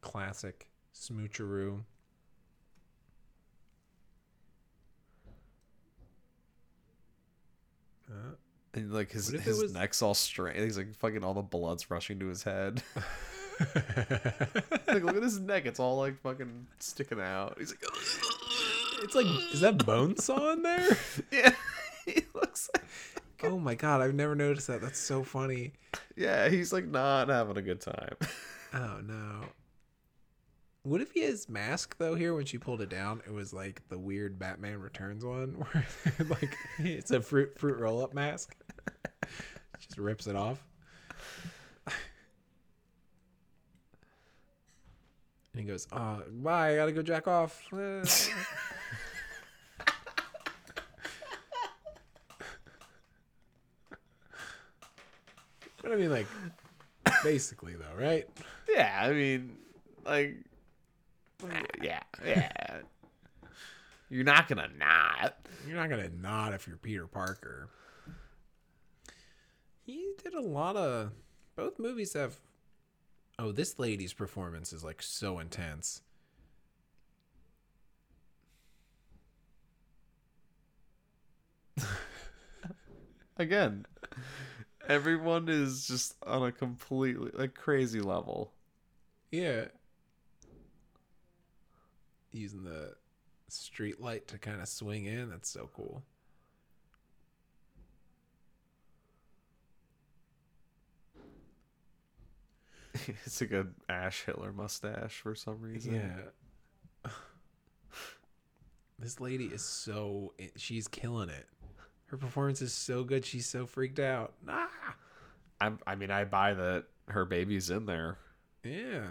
classic smoocheroo. Uh, And like his What if it his was- neck's all straight. He's like fucking all the blood's rushing to his head. like look at his neck; it's all like fucking sticking out. He's like, it's like, is that bone saw in there? yeah. he looks like Oh my god, I've never noticed that. That's so funny. yeah. He's like not having a good time. Oh no. What if his mask though here when she pulled it down, it was like the weird Batman Returns one where like it's a fruit fruit roll up mask. Just rips it off. And he goes, uh, bye, I gotta go jack off. But I mean like basically though, right? yeah, I mean, like, yeah, yeah. You're not gonna not. You're not gonna nod if you're Peter Parker. He did a lot of. Both movies have. Oh, this lady's performance is like so intense. Again, everyone is just on a completely like crazy level. Yeah. Using the street light to kind of swing in. That's so cool. it's a Ash Hitler mustache for some reason. Yeah. this lady is so. She's killing it. Her performance is so good. She's so freaked out. Ah! I'm, I mean, I buy that her baby's in there. Yeah.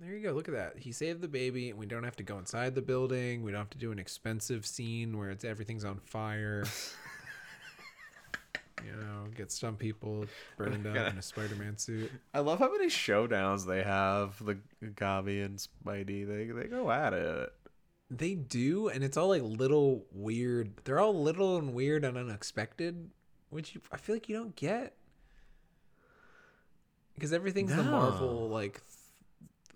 There you go. Look at that. He saved the baby, and we don't have to go inside the building. We don't have to do an expensive scene where it's everything's on fire. you know, get some people burned up in a Spider-Man suit. I love how many showdowns they have. The Gobby and Spidey, they they go at it. They do, and it's all like little weird. They're all little and weird and unexpected, which you, I feel like you don't get because everything's the Marvel like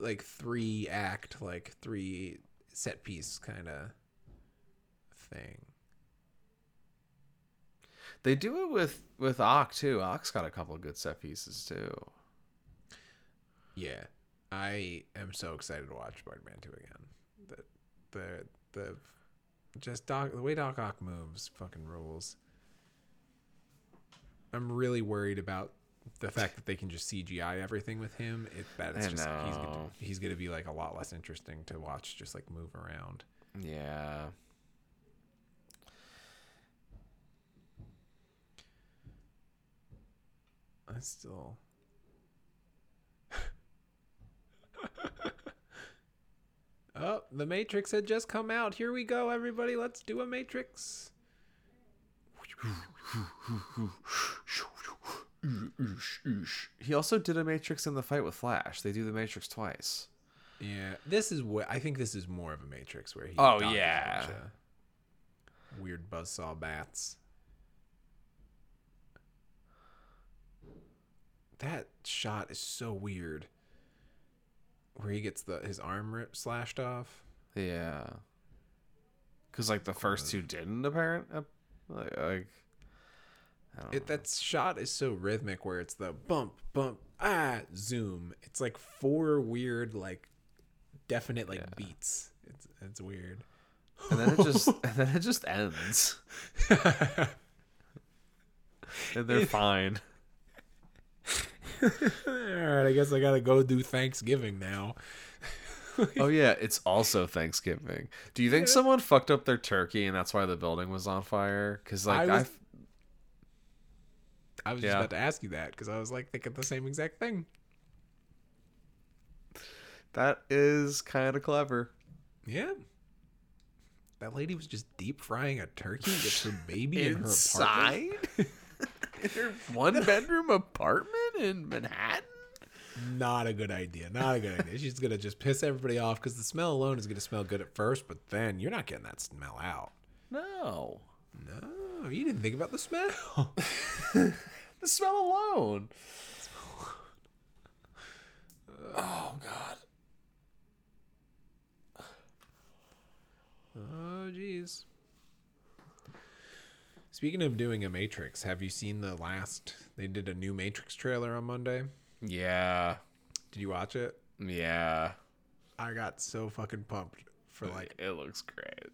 like three act, like three set piece kind of thing. They do it with with Ock too. Ock's got a couple of good set pieces too. Yeah, I am so excited to watch Spider-Man Two again. The the the just Doc the way Doc Ock moves fucking rules. I'm really worried about the fact that they can just CGI everything with him. It that it's I just he's gonna, know. he's gonna be like a lot less interesting to watch. Just like move around. Yeah. I still. oh, the Matrix had just come out. Here we go, everybody. Let's do a Matrix. He also did a Matrix in the fight with Flash. They do the Matrix twice. Yeah, this is what I think. This is more of a Matrix where he. Oh, yeah. Weird buzzsaw bats. That shot is so weird. Where he gets the his arm rip, slashed off. Yeah. Cause like the first two didn't apparent like, like I don't It that shot is so rhythmic where it's the bump bump ah zoom. It's like four weird like definite like Yeah. beats. It's it's weird. and then it just and then it just ends. And they're fine. All right, I guess I gotta go do Thanksgiving now. Oh yeah, it's also Thanksgiving. Do you think someone fucked up their turkey and that's why the building was on fire? Because like I was- I was just about to ask you that because I was like thinking the same exact thing. that is kind of clever. Yeah. That lady was just deep frying a turkey with her baby in her apartment. In her one bedroom apartment in Manhattan. Not a good idea. Not a good idea. She's gonna just piss everybody off because the smell alone is gonna smell good at first, but then you're not getting that smell out. No, No, Oh, you didn't think about the smell. the smell alone. Oh god. oh, jeez. Speaking of doing a Matrix, have you seen the last? They did a new Matrix trailer on Monday. Yeah, Did you watch it? yeah. I got so fucking pumped for like it looks great.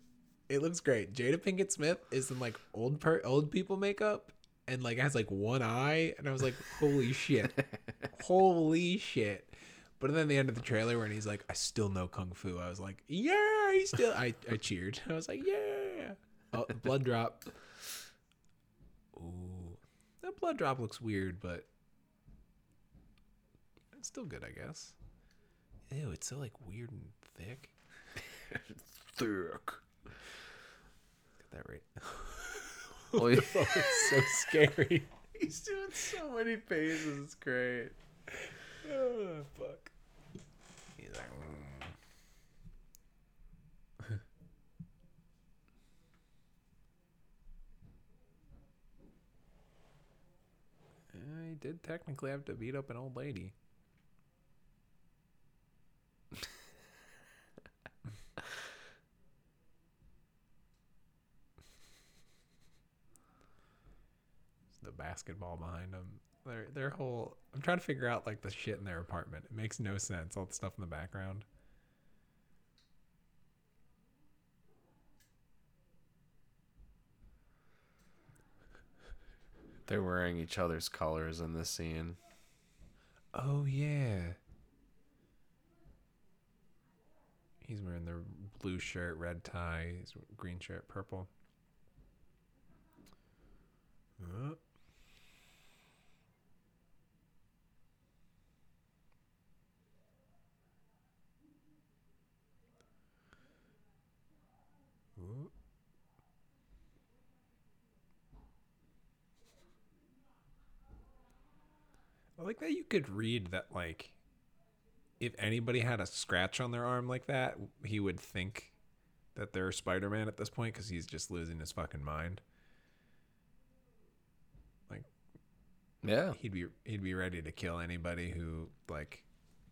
It looks great. Jada Pinkett Smith is in like old per old people makeup and like has like one eye, and I was like, holy shit, holy shit. But then the end of the trailer when he's like, I still know kung fu. I was like, yeah, he still. I I cheered. I was like, yeah. Oh, blood drop. Ooh, that blood drop looks weird, but it's still good, I guess. Ew, it's so like weird and thick. Thick. That right. Oh, yeah. Oh, it's so scary. He's doing so many phases. It's great. oh, fuck. He's like, "Mm." He did technically have to beat up an old lady. Basketball behind them. Their their whole I'm trying to figure out like the shit in their apartment. It makes no sense. All the stuff in the background. They're wearing each other's colors in this scene. Oh yeah. He's wearing the blue shirt, red tie, green shirt, purple. Uh. Ooh. I like that you could read that like if anybody had a scratch on their arm like that, he would think that they're Spider-Man at this point because he's just losing his fucking mind. Like Yeah. he'd be he'd be ready to kill anybody who like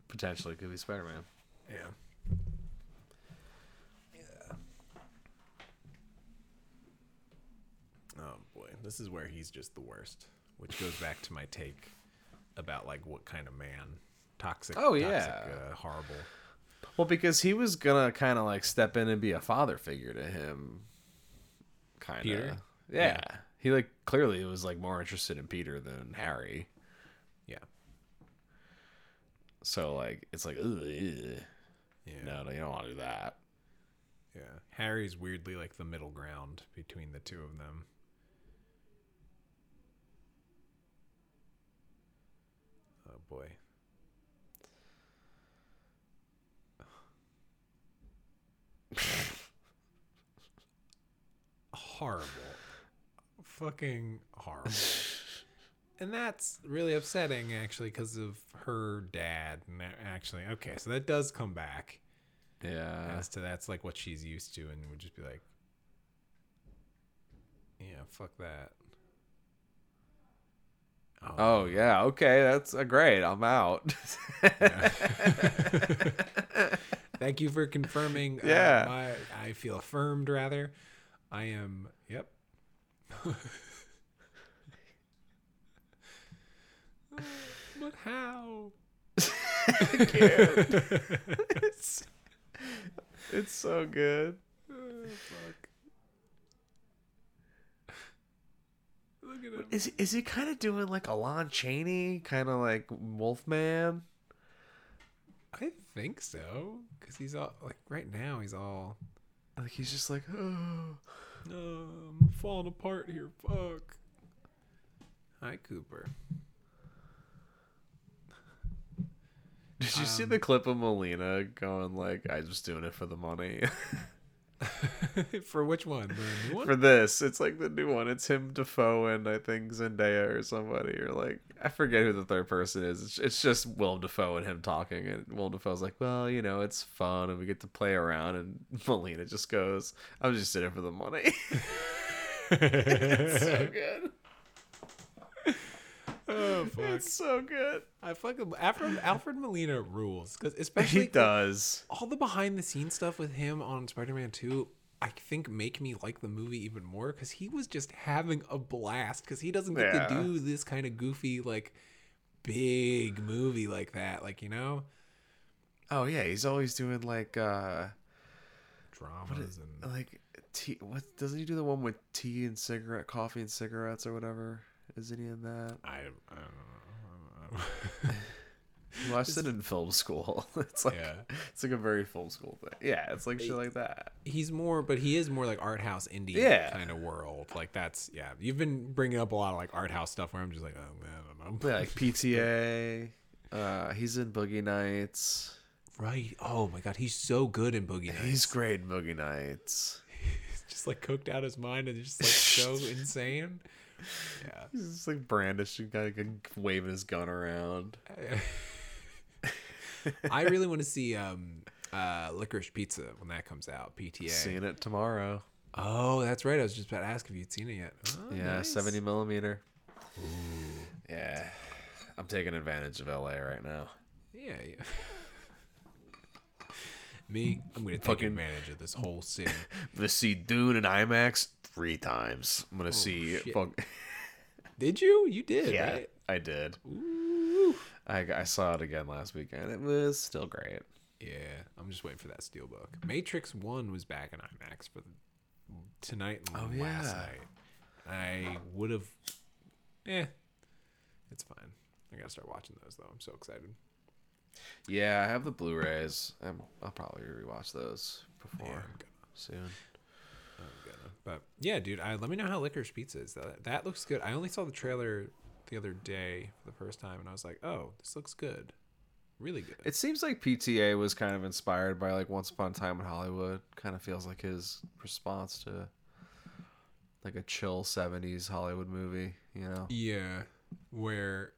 potentially could be Spider Man. Yeah. Yeah. Oh boy, this is where he's just the worst, which goes back to my take about like what kind of man toxic. Oh, toxic, yeah. uh, horrible. Well, because he was gonna kind of like step in and be a father figure to him, kind of. Yeah. He like clearly was like more interested in Peter than Harry. Yeah. So like it's like, ugh, ugh. Yeah. no, no, you don't want to do that. Yeah. Harry's weirdly like the middle ground between the two of them. Oh boy. horrible. Fucking horrible. and that's really upsetting actually because of her dad. And actually, okay, so that does come back Yeah. as to that's like what she's used to and would just be like yeah fuck that Oh yeah. Okay, that's uh, great. I'm out. thank you for confirming uh, Yeah. my, i feel affirmed rather i am yep but how it's, it's so good. Oh, Look at him. Is is he kind of doing like a Lon Chaney, kind of like Wolfman? I think so, because he's all like right now. He's all, Like he's just like, oh. "Oh, I'm falling apart here. Fuck. Hi, Cooper. Did you see Um, the clip of Molina going like, "I was doing it for the money"? For which one? The new one? for this, it's like the new one. It's him, Dafoe, and I think Zendaya or somebody, or like I forget who the third person is. It's, it's just Willem Dafoe and him talking, and Willem Dafoe's like, "Well, you know, it's fun, and we get to play around." And Molina just goes, "I'm just in it for the money." it's so good. oh fuck! It's so good. I fucking Alfred Alfred Molina rules because especially He does. all the behind the scenes stuff with him on Spider-Man 2 I think make me like the movie even more because he was just having a blast because he doesn't get Yeah. to do this kind of goofy like big movie like that like you know Oh yeah, he's always doing like uh dramas and like tea. What doesn't he do the one with tea and cigarette, coffee and cigarettes or whatever? Isn't he in that? I, I don't know He watched it in film school. It's like Yeah. it's like a very film school thing. Yeah, it's like shit like that. he's more but he is more like art house indie Yeah. kind of world like that's yeah you've been bringing up a lot of like art house stuff where I'm just like oh man I don't know Yeah, like PTA. Uh, he's in Boogie Nights. right oh my god he's so good in Boogie Nights He's great in Boogie Nights. He's just like cooked out his mind and just like so insane. Yeah. He's just like brandishing, of waving his gun around. I really want to see um uh licorice pizza when that comes out. PTA. Seeing it tomorrow. Oh, that's right. I was just about to ask if you'd seen it yet. Oh, Yeah, nice. 70 millimeter. Yeah. I'm taking advantage of LA right now. Yeah, yeah. Me, I'm gonna take Fucking- advantage of this whole city. I'm gonna see Dune in IMAX three times. I'm gonna see. Oh, shit. Fuck, Did you? You did, yeah, right? I did. Ooh. I, I saw it again last weekend. It was still great. Yeah, I'm just waiting for that steelbook. Matrix One was back in IMAX for the, tonight and Oh, last yeah. night. I would have. Eh, it's fine. I gotta start watching those though. I'm so excited. Yeah, I have the Blu-rays. I'm, I'll probably rewatch those before Yeah, I'm soon. I'm gonna. But yeah, dude, I, let me know how Licorice Pizza is. That that looks good. I only saw the trailer the other day for the first time, and I was like, oh, this looks good, really good. It seems like PTA was kind of inspired by like Once Upon a Time in Hollywood. Kind of feels like his response to like a chill '70s Hollywood movie. You know, yeah, where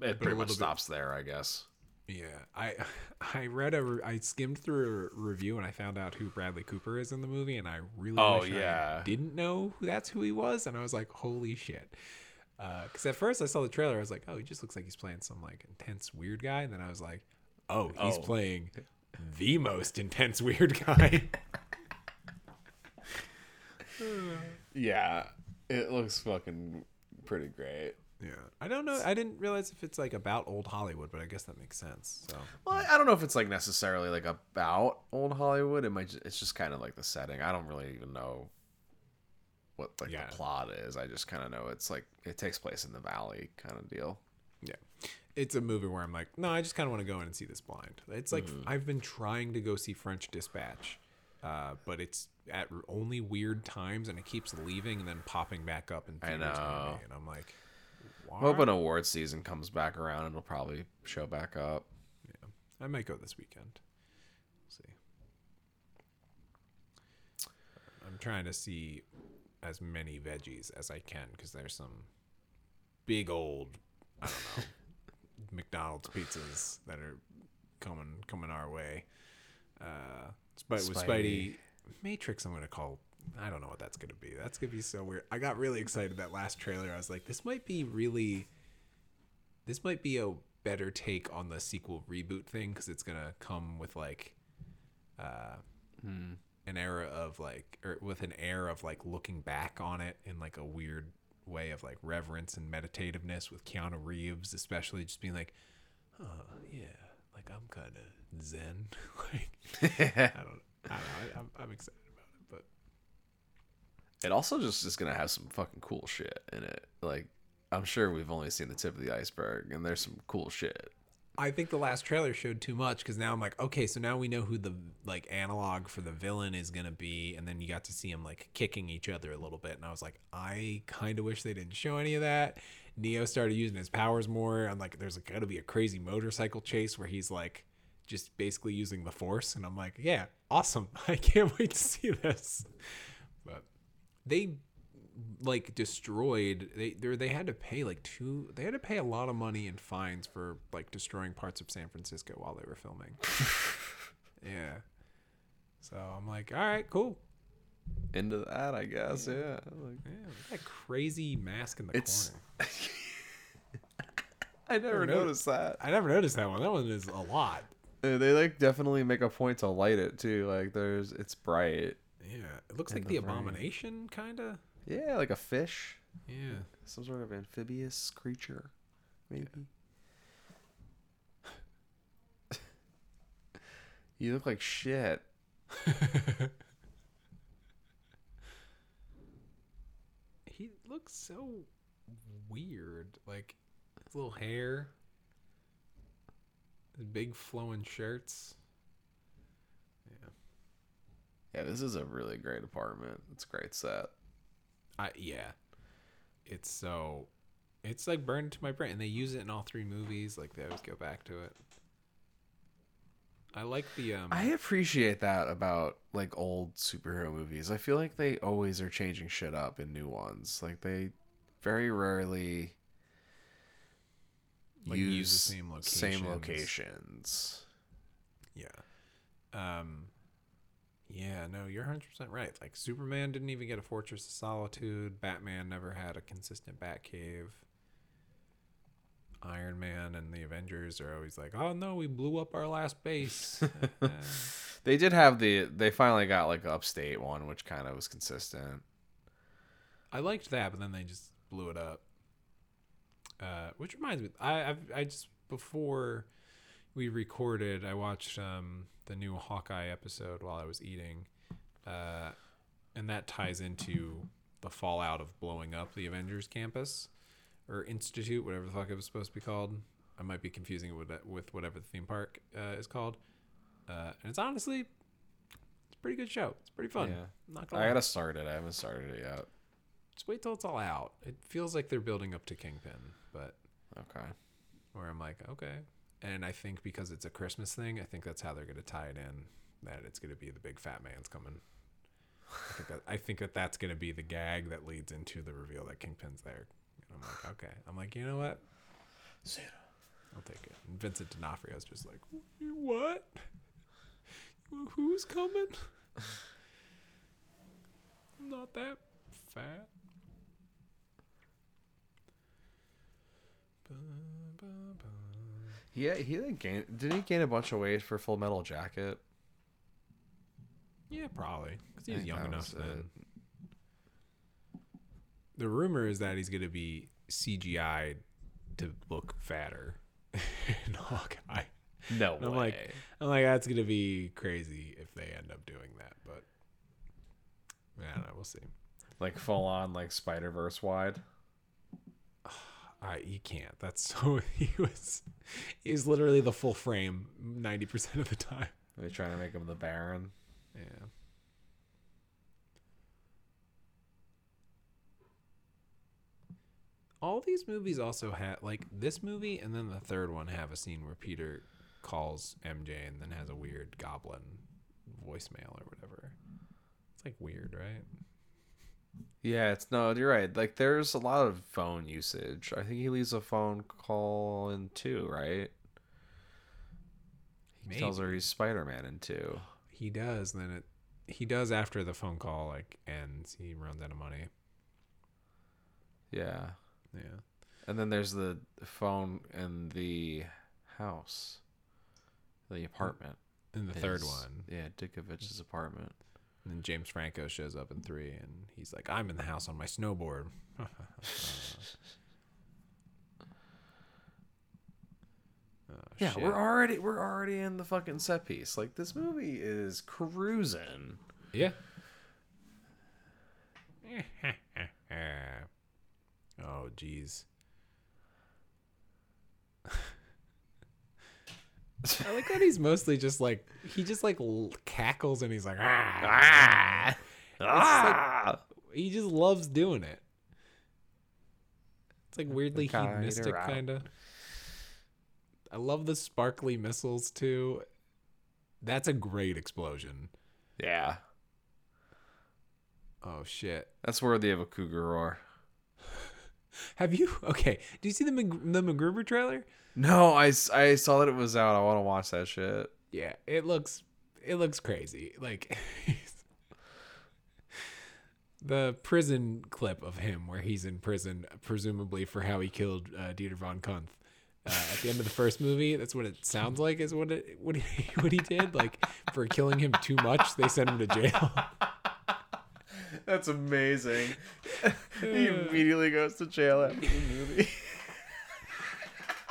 it pretty much little bit- stops there, I guess. Yeah, I I read a I skimmed through a review and I found out who Bradley Cooper is in the movie, and I really Oh, wish yeah. I didn't know who that's who he was, and I was like, holy shit. Uh, because at first I saw the trailer, I was like, oh, he just looks like he's playing some like intense weird guy, and then I was like, oh, he's Oh. playing the most intense weird guy. Yeah, it looks fucking pretty great. Yeah, I don't know. I didn't realize if it's like about old Hollywood, but I guess that makes sense. So Well, I- I don't know if it's like necessarily like about old Hollywood. It might. Just, it's just kind of like the setting. I don't really even know what like Yeah. the plot is. I just kind of know it's like it takes place in the valley kind of deal. yeah, it's a movie where I'm like, no, I just kind of want to go in and see this blind. It's like I've been trying to go see French Dispatch, uh, but it's at only weird times, and it keeps leaving and then popping back up in I know. me, and I'm like, why? I'm hoping award season comes back around it'll probably show back up. Yeah, I might go this weekend. see. I'm trying to see as many veggies as I can because there's some big old, I don't know, McDonald's pizzas that are coming coming our way. Uh, Spidey, with Spidey Spidey. Matrix, I'm gonna call. I don't know what that's gonna be. That's gonna be so weird. I got really excited that last trailer. I was like, this might be really. This might be a better take on the sequel reboot thing because it's gonna come with like, uh, an era of like, or with an air of like looking back on it in like a weird way of like reverence and meditativeness with Keanu Reeves, especially just being like, oh yeah, like I'm kind of zen. like I don't, I don't know. I, I'm, I'm excited it, also just is gonna have some fucking cool shit in it. Like I'm sure we've only seen the tip of the iceberg, and there's some cool shit. I think the last trailer showed too much because now I'm like, okay, so now we know who the like analog for the villain is gonna be, and then you got to see him like kicking each other a little bit, and I was like, I kind of wish they didn't show any of that. Neo started using his powers more. I'm like, there's to be a crazy motorcycle chase where he's like just basically using the force, and I'm like, yeah, awesome. I can't wait to see this. But they like destroyed they they they had to pay like two they had to pay a lot of money in fines for like destroying parts of San Francisco while they were filming. yeah. So I'm like, all right, cool. Into that, I guess. Yeah. Like, Yeah, that crazy mask in the It's- corner. I never noticed- noticed that. I never noticed that one. That one is a lot. They like definitely make a point to light it too. Like there's, it's bright. Yeah, it looks like the the abomination, kind of. Yeah, like a fish, Yeah. some sort of amphibious creature, maybe. you look like shit. he looks so weird. Like his little hair, his big flowing shirts. Yeah, Yeah, this is a really great apartment. It's a great set. I yeah, it's so it's like burned into my brain, and they use it in all three movies. Like they always go back to it. I like the um. I appreciate that about like old superhero movies. I feel like they always are changing shit up in new ones. Like they very rarely Like, use, use the same same locations. locations. Yeah. Um Yeah, no, you're 100% right. Like Superman didn't even get a Fortress of Solitude, Batman never had a consistent Batcave. Iron Man and the Avengers are always like, "Oh no, we blew up our last base." Uh, They did have the they finally got like upstate one, which kind of was consistent. I liked that, but then they just blew it up. Uh, which reminds me, I I've, I just before we recorded, I watched um, the new Hawkeye episode while I was eating, uh, and that ties into the fallout of blowing up the Avengers campus or institute, whatever the fuck it was supposed to be called. I might be confusing it with with whatever the theme park uh, is called. Uh, and it's honestly, it's a pretty good show. It's pretty fun. Yeah. I'm not gonna I lie. gotta start it. I haven't started it yet. Just wait till it's all out. It feels like they're building up to Kingpin, but Okay. where I'm like, okay. And I think because it's a Christmas thing, I think that's how they're going to tie it in. That it's going to be the big fat man's coming. I think that, I think that that's going to be the gag that leads into the reveal that Kingpin's there. And I'm like, okay. I'm like, you know what? Santa. I'll take it. And Vincent D'Onofrio's just like, what? Who's coming? I'm not that fat. Ba, ba, ba. Yeah, he uh, didn't gain. Did he gain a bunch of weight for Full Metal Jacket? Yeah, probably because he I was think young enough then. The rumor is that he's gonna be CGI to look fatter in Hawkeye. No And I'm like, I'm like, that's gonna be crazy if they end up doing that, but I don't know. We'll see. like full on like Spider Verse wide. I you can't. That's so he was he's literally the full frame ninety percent of the time. They're they trying to make him the Baron? Yeah. All these movies also have like this movie and then the third one have a scene where Peter calls MJ and then has a weird goblin voicemail or whatever. It's like weird, right? Yeah, it's no, you're right. Like there's a lot of phone usage. I think he leaves a phone call in two, right? He tells her he's Spider Man in two. He does, then it he does after the phone call like ends. He runs out of money. Yeah. Yeah. And then there's the phone in the house. The apartment. In the third one. Yeah, Ditkovich's apartment. And then James Franco shows up in three, and he's like, "I'm in the house on my snowboard." Oh, Yeah, shit. we're already we're already in the fucking set piece. Like this movie is cruising. yeah. oh, jeez. I like that he's mostly just like he just like l- cackles and he's like ah. Ah! he just loves doing it. It's like weirdly hedonistic, kind of. I love the sparkly missiles too. That's a great explosion. yeah, Oh shit! that's worthy of a cougar roar. Have you? Okay. Do you see the Mag- the MacGruber trailer? No, I, I saw that it was out. I want to watch that shit. Yeah, it looks it looks crazy. Like the prison clip of him where he's in prison, presumably for how he killed uh, Dieter von Cunth. Uh, at the end of the first movie, that's what it sounds like is what it what he what he did. Like for killing him too much, they sent him to jail. That's amazing. he immediately goes to jail after the movie.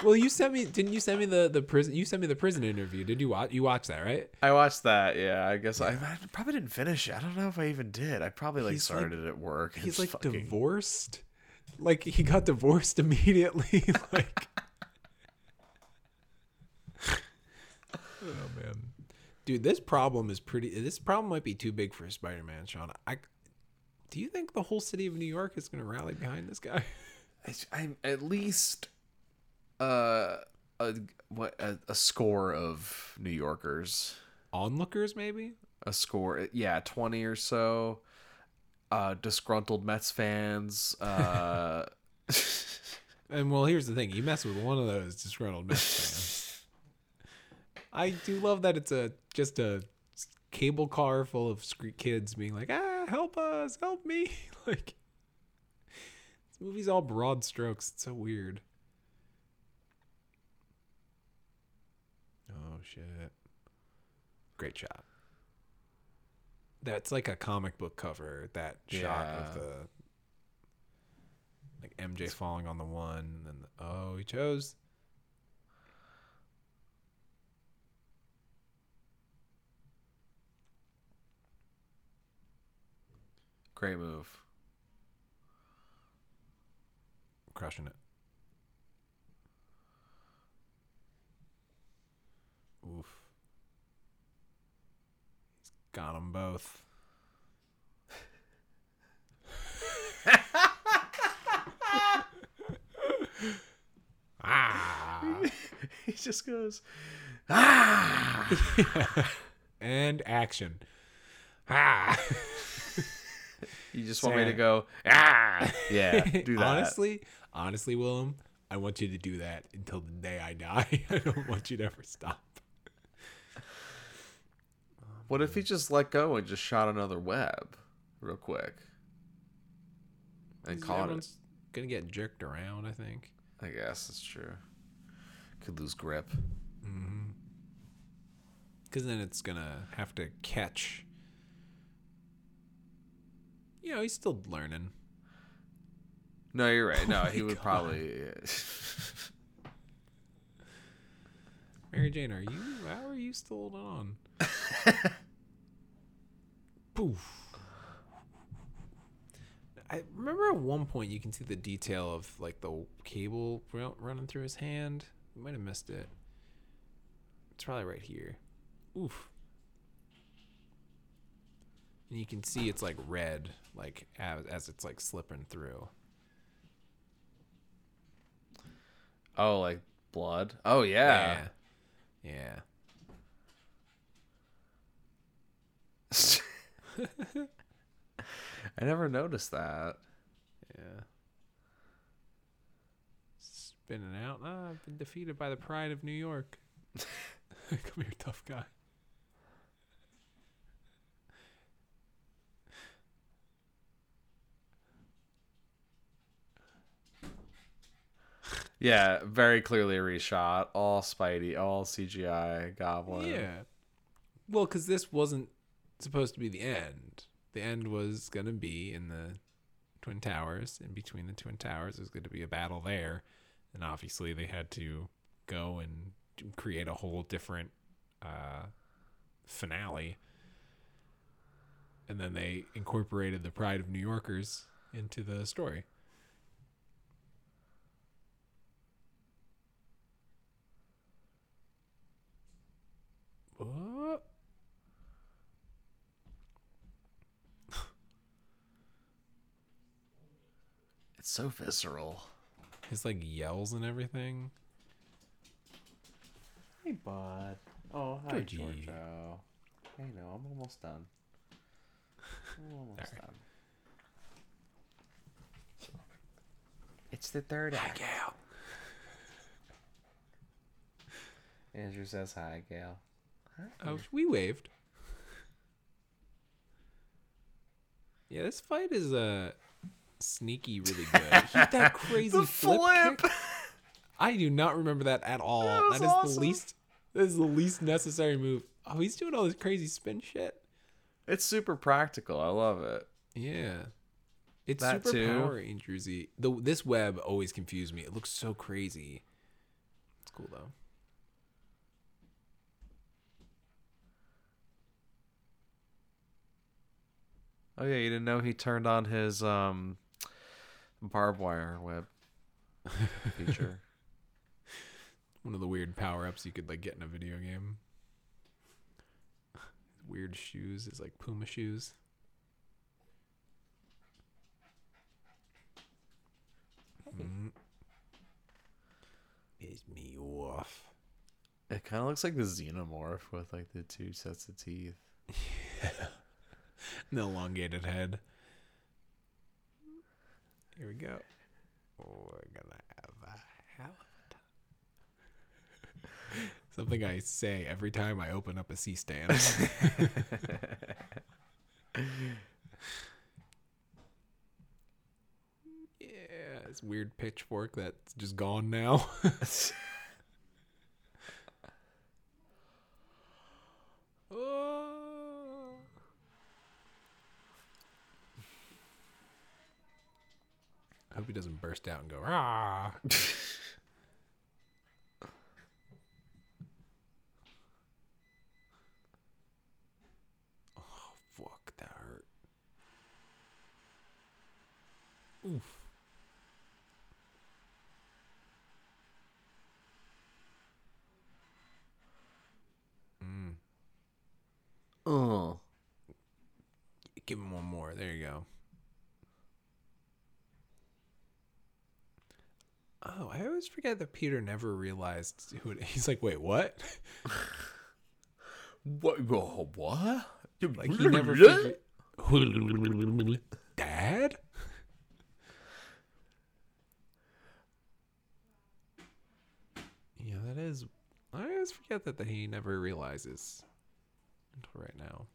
Well, you sent me didn't you send me the the prison? You sent me the prison interview. Did you watch? You watched that, right? I watched that. Yeah, I guess I, I probably didn't finish it. I don't know if I even did. I probably like He's like- started it at work. He's like fucking- divorced. Like he got divorced immediately. like Oh man. Dude, this problem is pretty this problem might be too big for Spider-Man, Sean. I Do you think the whole city of New York is going to rally behind this guy? I, I'm at least uh a what a, a score of New Yorkers. Onlookers maybe? A score, yeah, twenty or so. Uh, disgruntled Mets fans. Uh, And well, here's the thing: you mess with one of those disgruntled Mets fans. I do love that it's a just a cable car full of kids being like, "Ah, help us, help me!" like this movie's all broad strokes. It's so weird. Shit! Great shot. That's like a comic book cover. That shot of Yeah. the like MJ falling on the one, and the, oh, he chose. great move. Crushing it. Oof. He's got them both. ah. he just goes, ah. And action. Ah. You just want me to go, ah. Yeah, do that. honestly, honestly, Willem, I want you to do that until the day I die. I don't want you to ever stop. What if he just let go and just shot another web real quick and caught it? Gonna get jerked around. I think. I guess that's true. Could lose grip. Mm-hmm. Because then it's gonna have to catch. You know, he's still learning. No, you're right. No, Oh he would God. probably. Mary Jane, are you? How are you still holding on? Poof. I remember at one point you can see the detail of like the cable running through his hand. You might have missed it. It's probably right here. Oof. And you can see it's like red, like as, as it's like slipping through. oh, like blood. Oh yeah. Yeah. I never noticed that. Yeah. Spinning out. Ah, I've been defeated by the pride of New York. Come here, tough guy. Yeah, very clearly reshot. All Spidey, all CGI Goblin. Yeah. Well, because this wasn't supposed to be the end. The end was going to be in the Twin Towers. In between the Twin Towers, there's going to be a battle there. And obviously, they had to go and create a whole different uh, finale. And then they incorporated the Pride of New Yorkers into the story. It's so visceral. His like yells and everything. Hey, bud. Oh, hi, Georgie. Giorgio. Hey, no, I'm almost done. I'm almost Alright. done. It's the third act. Hi, Gail. Andrew says hi, Gail. Oh, we waved. Yeah, this fight is uh sneaky really good. He- that crazy The flip. flip! I do not remember that at all. That that is awesome. the least that is the least necessary move. Oh, he's doing all this crazy spin shit. It's super practical. I love it. Yeah. It's That super too. Power Rangersy. The this web always confused me. It looks so crazy. It's cool though. Oh yeah, you didn't know he turned on his um barbed wire web feature. One of the weird power ups you could like get in a video game. Weird shoes is like Puma shoes. Mm. Is me off. it kind of looks like the xenomorph with like the two sets of teeth. Yeah. An elongated head. Here we go. We're gonna have a hell of a time. Something I say every time I open up a C stand. yeah, this weird pitchfork that's just gone now. Oh. I hope he doesn't burst out and go, ah. oh, fuck, that hurt. Oof. Mm. oh, Give him one more. There you go. Oh, I always forget that Peter never realized who it, he's like. Wait, what? what? What? Like he never figured. Dad. Yeah, that is. I always forget that that he never realizes until right now.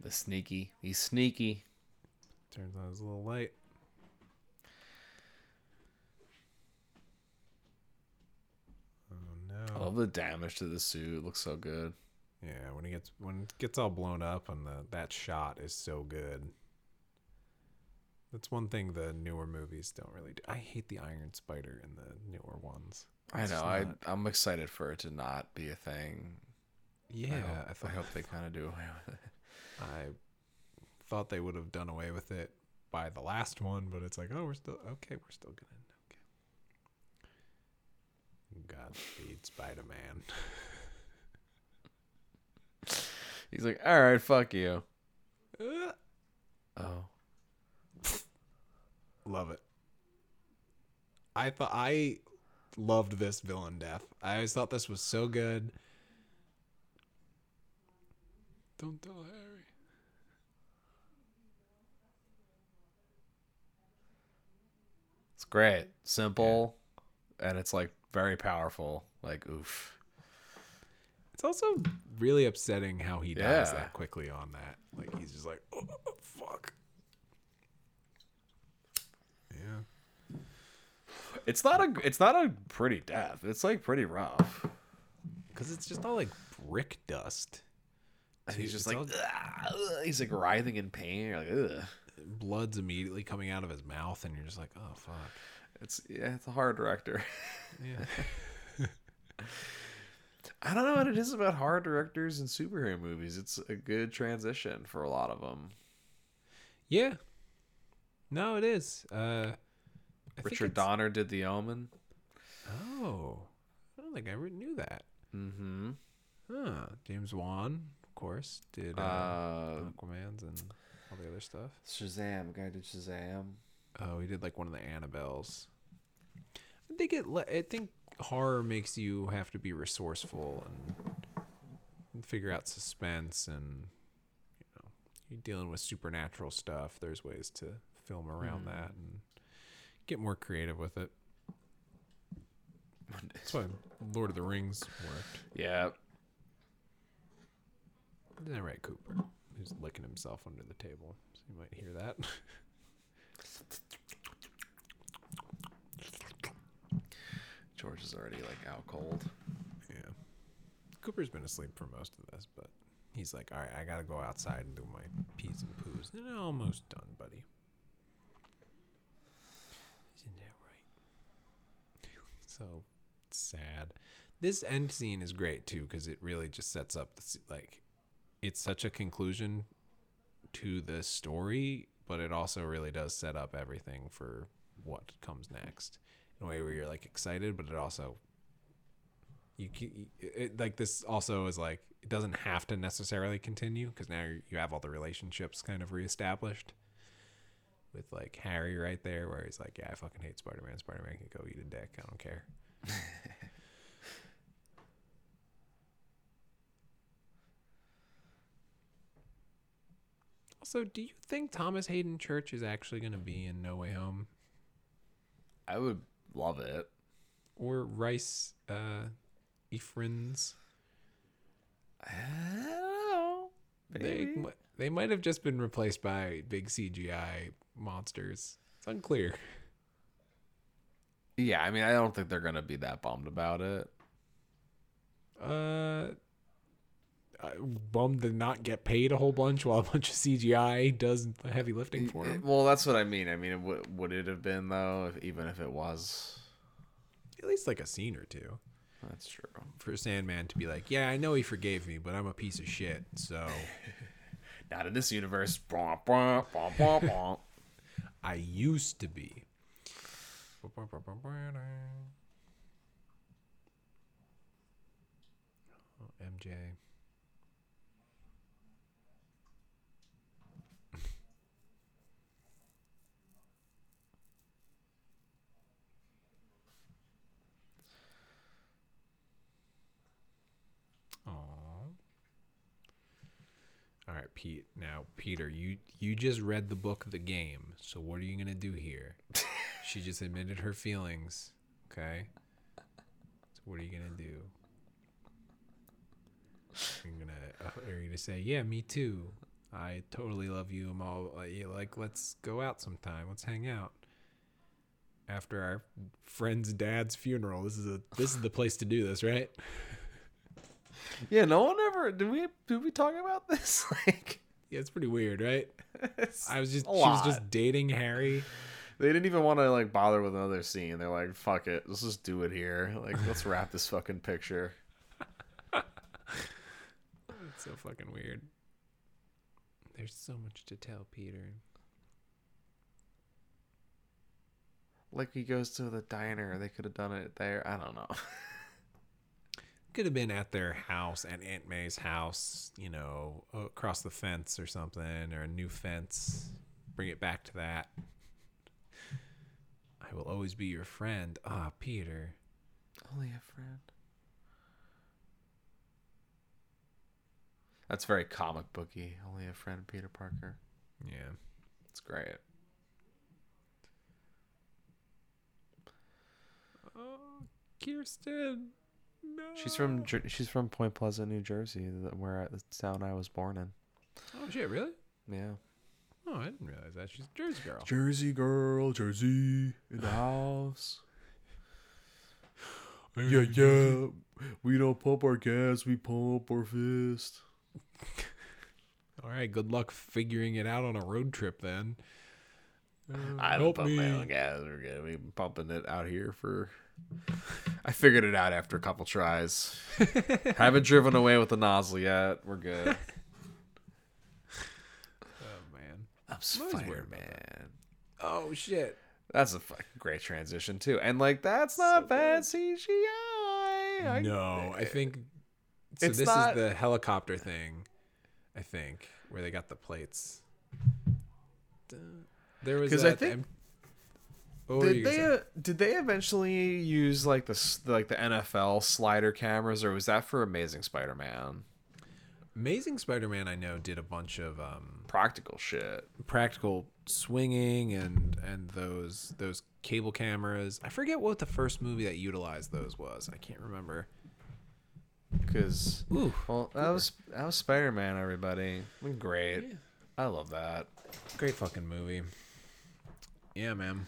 The sneaky. He's sneaky. Turns on his little light. Oh I no. love the damage to the suit. It looks so good. Yeah, when he gets when it gets all blown up and the that shot is so good. That's one thing the newer movies don't really do. I hate the Iron Spider in the newer ones. I know. I not- I'm excited for it to not be a thing. Yeah, I I, hope, I, hope they kind of do away with it. I thought they would have done away with it by the last one, but it's like, oh, we're still okay. We're still gonna okay. Godspeed, Spider Man. He's like, all right, fuck you. Uh. Oh, Love it. I thought I loved this villain death. I always thought this was so good. Don't tell Harry. Great, simple, and it's like very powerful. Like, oof. It's also really upsetting how he dies Yeah. that quickly on that. Like he's just like, oh, fuck. Yeah. It's not a. It's not a pretty death. It's like pretty rough. Because it's just all like brick dust. And he's just It's like, all- "Ah, he's like writhing in pain. You're like, ugh. Blood's immediately coming out of his mouth, and you're just like, oh fuck. It's yeah, it's a horror director. Yeah. I don't know what it is about horror directors and superhero movies. It's a good transition for a lot of them. yeah. No, it is. Uh, Richard Donner did The Omen. Oh, I don't think I ever knew that. Mm-hmm. Huh. James Wan, of course, did uh, Uh, Aquaman's and all the other stuff. Shazam. Guy did Shazam. Oh, he did like one of the Annabelles. I think it. I think horror makes you have to be resourceful and, figure out suspense, and you know, you're dealing with supernatural stuff. There's ways to film around Hmm. that and get more creative with it. That's why Lord of the Rings worked. Yeah. That right, Cooper? He's licking himself under the table, so you might hear that. George is already like out cold. Yeah. Cooper's been asleep for most of this, but he's like, all right, I got to go outside and do my peas and poos. And I'm almost done, buddy. Isn't that right? so sad. This end scene is great too because it really just sets up the like it's such a conclusion to the story, but it also really does set up everything for what comes next in a way where you're like excited, but it also you, it, like this also is like it doesn't have to necessarily continue because now you you have all the relationships kind of reestablished with like Harry right there where he's like yeah I fucking hate Spider-Man. Spider-Man can go eat a dick. I don't care also do you think Thomas Haden Church is actually going to be in No Way Home I would love it. or Rhys uh Ifans I don't know. They Maybe. mi- they might have just been replaced by big CGI monsters. It's unclear. Yeah, I mean, I don't think they're gonna be that bummed about it. Uh, Uh, bummed to not get paid a whole bunch while a bunch of CGI does the heavy lifting for him. Well, that's what I mean. I mean, it w- would it have been though, if, even if it was? At least like a scene or two That's true. for Sandman to be like, "Yeah, I know he forgave me, but I'm a piece of shit." So Not in this universe. I used to be. Oh, MJ. All right, Pete. Now, Peter, you you just read the book, The Game. So what are you gonna do here? she just admitted her feelings. Okay. So what are you gonna do? You're gonna uh, are you gonna say, yeah, me too. I totally love you. I'm all like, like, let's go out sometime. Let's hang out. After our friend's dad's funeral, this is a this is the place to do this, right? Yeah, no one ever did we did we talk about this? Like Yeah, it's pretty weird, right? I was just she was lot. just dating Harry. They didn't even want to like bother with another scene. They're like, "Fuck it, let's just do it here. Like, let's wrap this fucking picture." It's so fucking weird. There's so much to tell Peter. Like he goes to the diner. They could have done it there. I don't know. Could have been at their house, at Aunt May's house, you know, across the fence or something, or a new fence. Bring it back to that. I will always be your friend. Ah, Peter. Only a friend. That's very comic booky. Only a friend, Peter Parker. Yeah. It's great. Oh, Kirsten. No. She's from she's from Point Pleasant, New Jersey, where the town I was born in. Oh shit! Really? Yeah. Oh, I didn't realize that. She's a Jersey girl. Jersey girl, Jersey in the house. Yeah, yeah. We don't pump our gas, we pump our fist. All right. Good luck figuring it out on a road trip then. Uh, I don't help pump me. my own gas. We're gonna be pumping it out here for. I figured it out after a couple tries. Haven't driven away with the nozzle yet. We're good. Oh man. I'm always worried Spider Man. Oh shit. That's a fucking great transition too, and like that's not bad CGI. I- no, I think so. It's this not- is the helicopter thing. I think where they got the plates. Duh. There was 'Cause I that think- em- What Did they uh, did they eventually use like the like the NFL slider cameras, or was that for Amazing Spider-Man? Amazing Spider-Man? I know did a bunch of um, Practical shit. practical swinging and and those those cable cameras. I forget what the first movie that utilized those was. I can't remember. Because Ooh, well, that was that was Spider-Man. Everybody, great. I love that. great fucking movie. Yeah, man.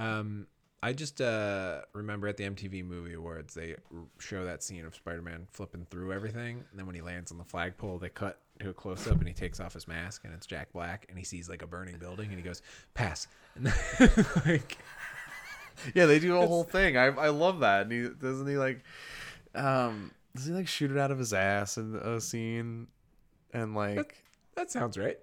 Um, I just uh remember at the MTV Movie Awards they show that scene of Spider-Man flipping through everything, and then when he lands on the flagpole, they cut to a close up and he takes off his mask and it's Jack Black and he sees like a burning building and he goes pass and then, like Yeah, they do a whole thing. I I love that. And he doesn't he like, um, does he like shoot it out of his ass in a scene, and like, that sounds right.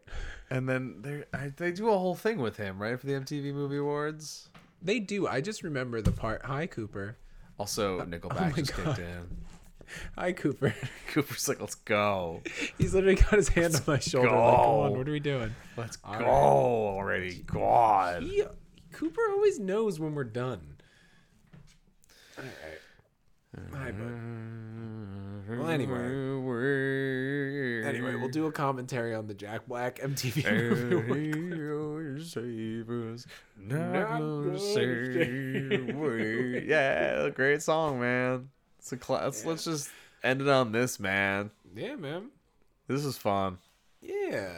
and then they they do a whole thing with him right for the MTV Movie Awards. They do. I just remember the part. Hi, Cooper. Also, oh, Nickelback oh just God. kicked in. Hi, Cooper. Cooper's like, let's go. He's literally got his hand on my shoulder. Like, come on, what are we doing? Let's All go right. already. God. He, Cooper always knows when we're done. All right. Hi, bud. Mm. Well, anyway. Anyway, we'll do a commentary on the Jack Black MTV movie. save us. Not Not gonna gonna save. Yeah, great song, man. It's a cla- let's, let's just end it on this, man. yeah, man. This is fun. Yeah.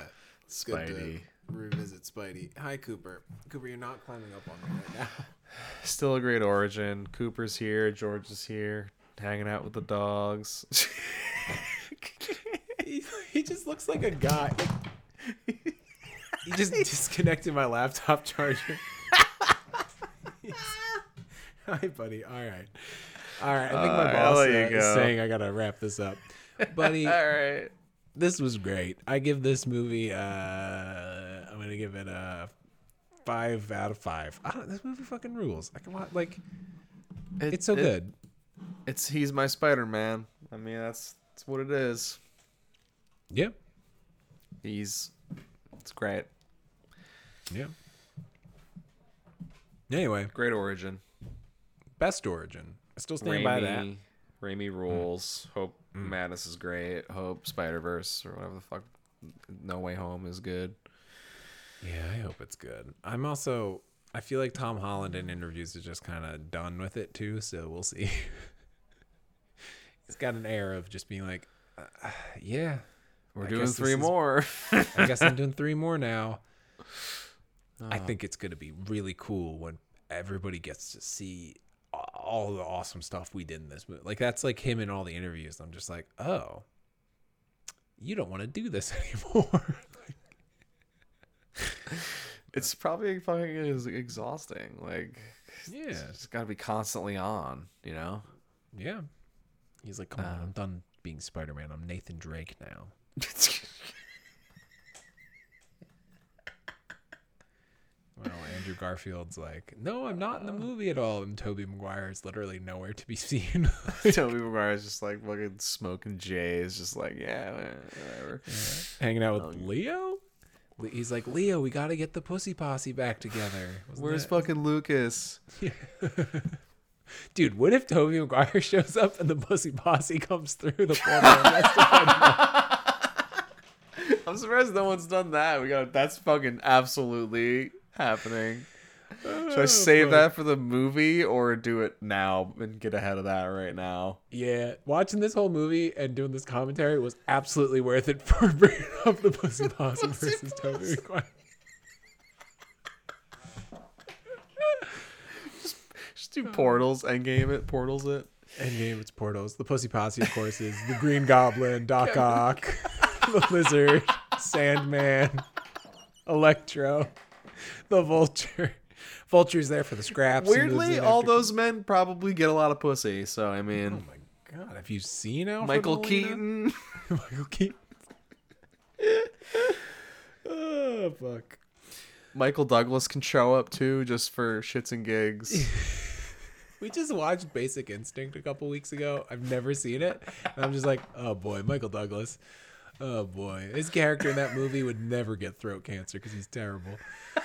It's good to Spidey. revisit Spidey. Hi, Cooper. Cooper, you're not climbing up on me right now. Still a great origin. Cooper's here. George is here. Hanging out with the dogs. he, he just looks like a guy. he just disconnected my laptop charger. Hi, buddy. All right. All right. I think my boss uh, is go. saying I got to wrap this up. Buddy, All right. this was great. I give this movie, uh, I'm going to give it a five out of five. I don't, this movie fucking rules. I can watch, like, It- it's so it- good. It's he's my Spider Man. I mean, that's that's what it is. Yeah. He's it's great. Yeah. Anyway, Great origin. best origin. I still stand by that. Raimi, Raimi rules. Mm. Hope mm. Madness is great. Hope Spider Verse or whatever the fuck. No Way Home is good. Yeah, I hope it's good. I'm also I feel like Tom Holland in interviews is just kind of done with it too, so we'll see. He's got an air of just being like, uh, yeah, We're I doing guess this three is- more. I guess I'm doing three more now. I Oh. think it's gonna be really cool when everybody gets to see a- all the awesome stuff we did in this movie. Like that's like him in all the interviews. I'm just like, oh, you don't want to do this anymore. It's probably fucking is exhausting. Like, yeah, it's got to be constantly on. You know. yeah. He's like, come on, Uh. I'm done being Spider Man. I'm Nathan Drake now. Well, Andrew Garfield's like, no, I'm not in the movie at all, and Tobey Maguire is literally nowhere to be seen. Tobey Maguire's just like fucking smoking J's, just like yeah, whatever. hanging out with Oh, Leo. He's like, Leo, we got to get the Pussy Posse back together. Wasn't Where's that- fucking Lukas? Dude, what if Tobey Maguire shows up and the Pussy Posse comes through the portal? and has to find him? I'm surprised no one's done that. We got that's fucking absolutely happening. Should I oh, save fuck. that for the movie or do it now and get ahead of that right now? yeah, watching this whole movie and doing this commentary was absolutely worth it for bringing up the Pussy Posse versus Tobey Maguire. Just do portals, endgame it, portals it. Endgame, it's Portals. The Pussy Posse, of course, is the Green Goblin, Doc Ock, the Lizard, Sandman, Electro, the Vulture. Vulture's there for the scraps. Weirdly, in all those men probably get a lot of pussy. So I mean, Oh my god, have you seen Alfred Michael Molina? Keaton. Michael Keaton. oh fuck. Michael Douglas can show up too, just for shits and gigs. We just watched Basic Instinct a couple weeks ago. I've never seen it. And I'm just like, oh boy, Michael Douglas. Oh boy. His character in that movie would never get throat cancer because he's terrible.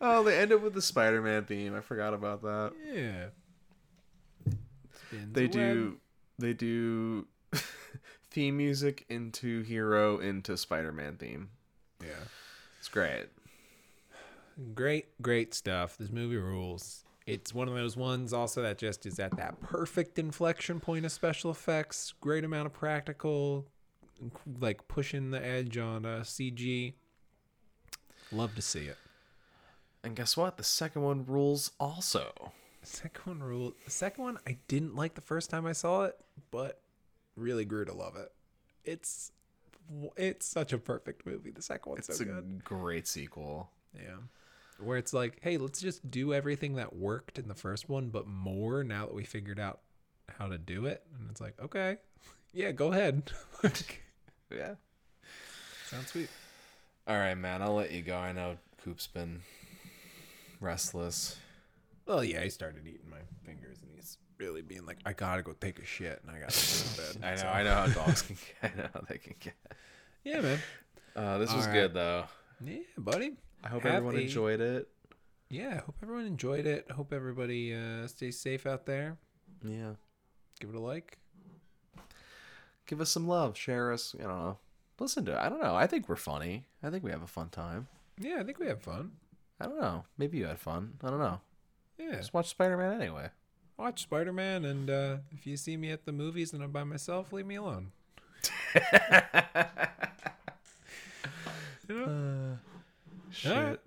oh, they end up with the Spider-Man theme. I forgot about that. Yeah. Spins They do. They do theme music into hero into Spider-Man theme. Yeah. It's great. Great, great stuff. This movie rules. It's one of those ones also that just is at that perfect inflection point of special effects, great amount of practical, like pushing the edge on uh, CG. Love to see it. And guess what? The second one rules also. Second one rule. The second one I didn't like the first time I saw it, but really grew to love it. It's it's such a perfect movie. The second one's It's so a good. great sequel. Yeah. Where it's like, hey, let's just do everything that worked in the first one, but more now that we figured out how to do it. And it's like, okay, yeah, go ahead. like, Yeah. sounds sweet. All right, man. I'll let you go. I know Coop's been restless. Well, yeah, he started eating my fingers and he's really being like, I gotta go take a shit and I gotta go to bed. I know. So, I know how dogs can get. I know how they can get. Yeah, man. Uh, this All was right. good though. Yeah, buddy. I hope Have everyone a- enjoyed it. Yeah, I hope everyone enjoyed it. I hope everybody uh, stays safe out there. Yeah. Give it a like. Give us some love. Share us. You know. Listen to it. I don't know. I think we're funny. I think we have a fun time. Yeah, I think we have fun. I don't know. Maybe you had fun. I don't know. Yeah. Just watch Spider Man anyway. Watch Spider Man, and uh, if you see me at the movies and I'm by myself, leave me alone. You know? Shit. Alright.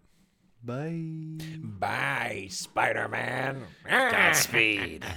Bye. Bye, Spider Man. Godspeed.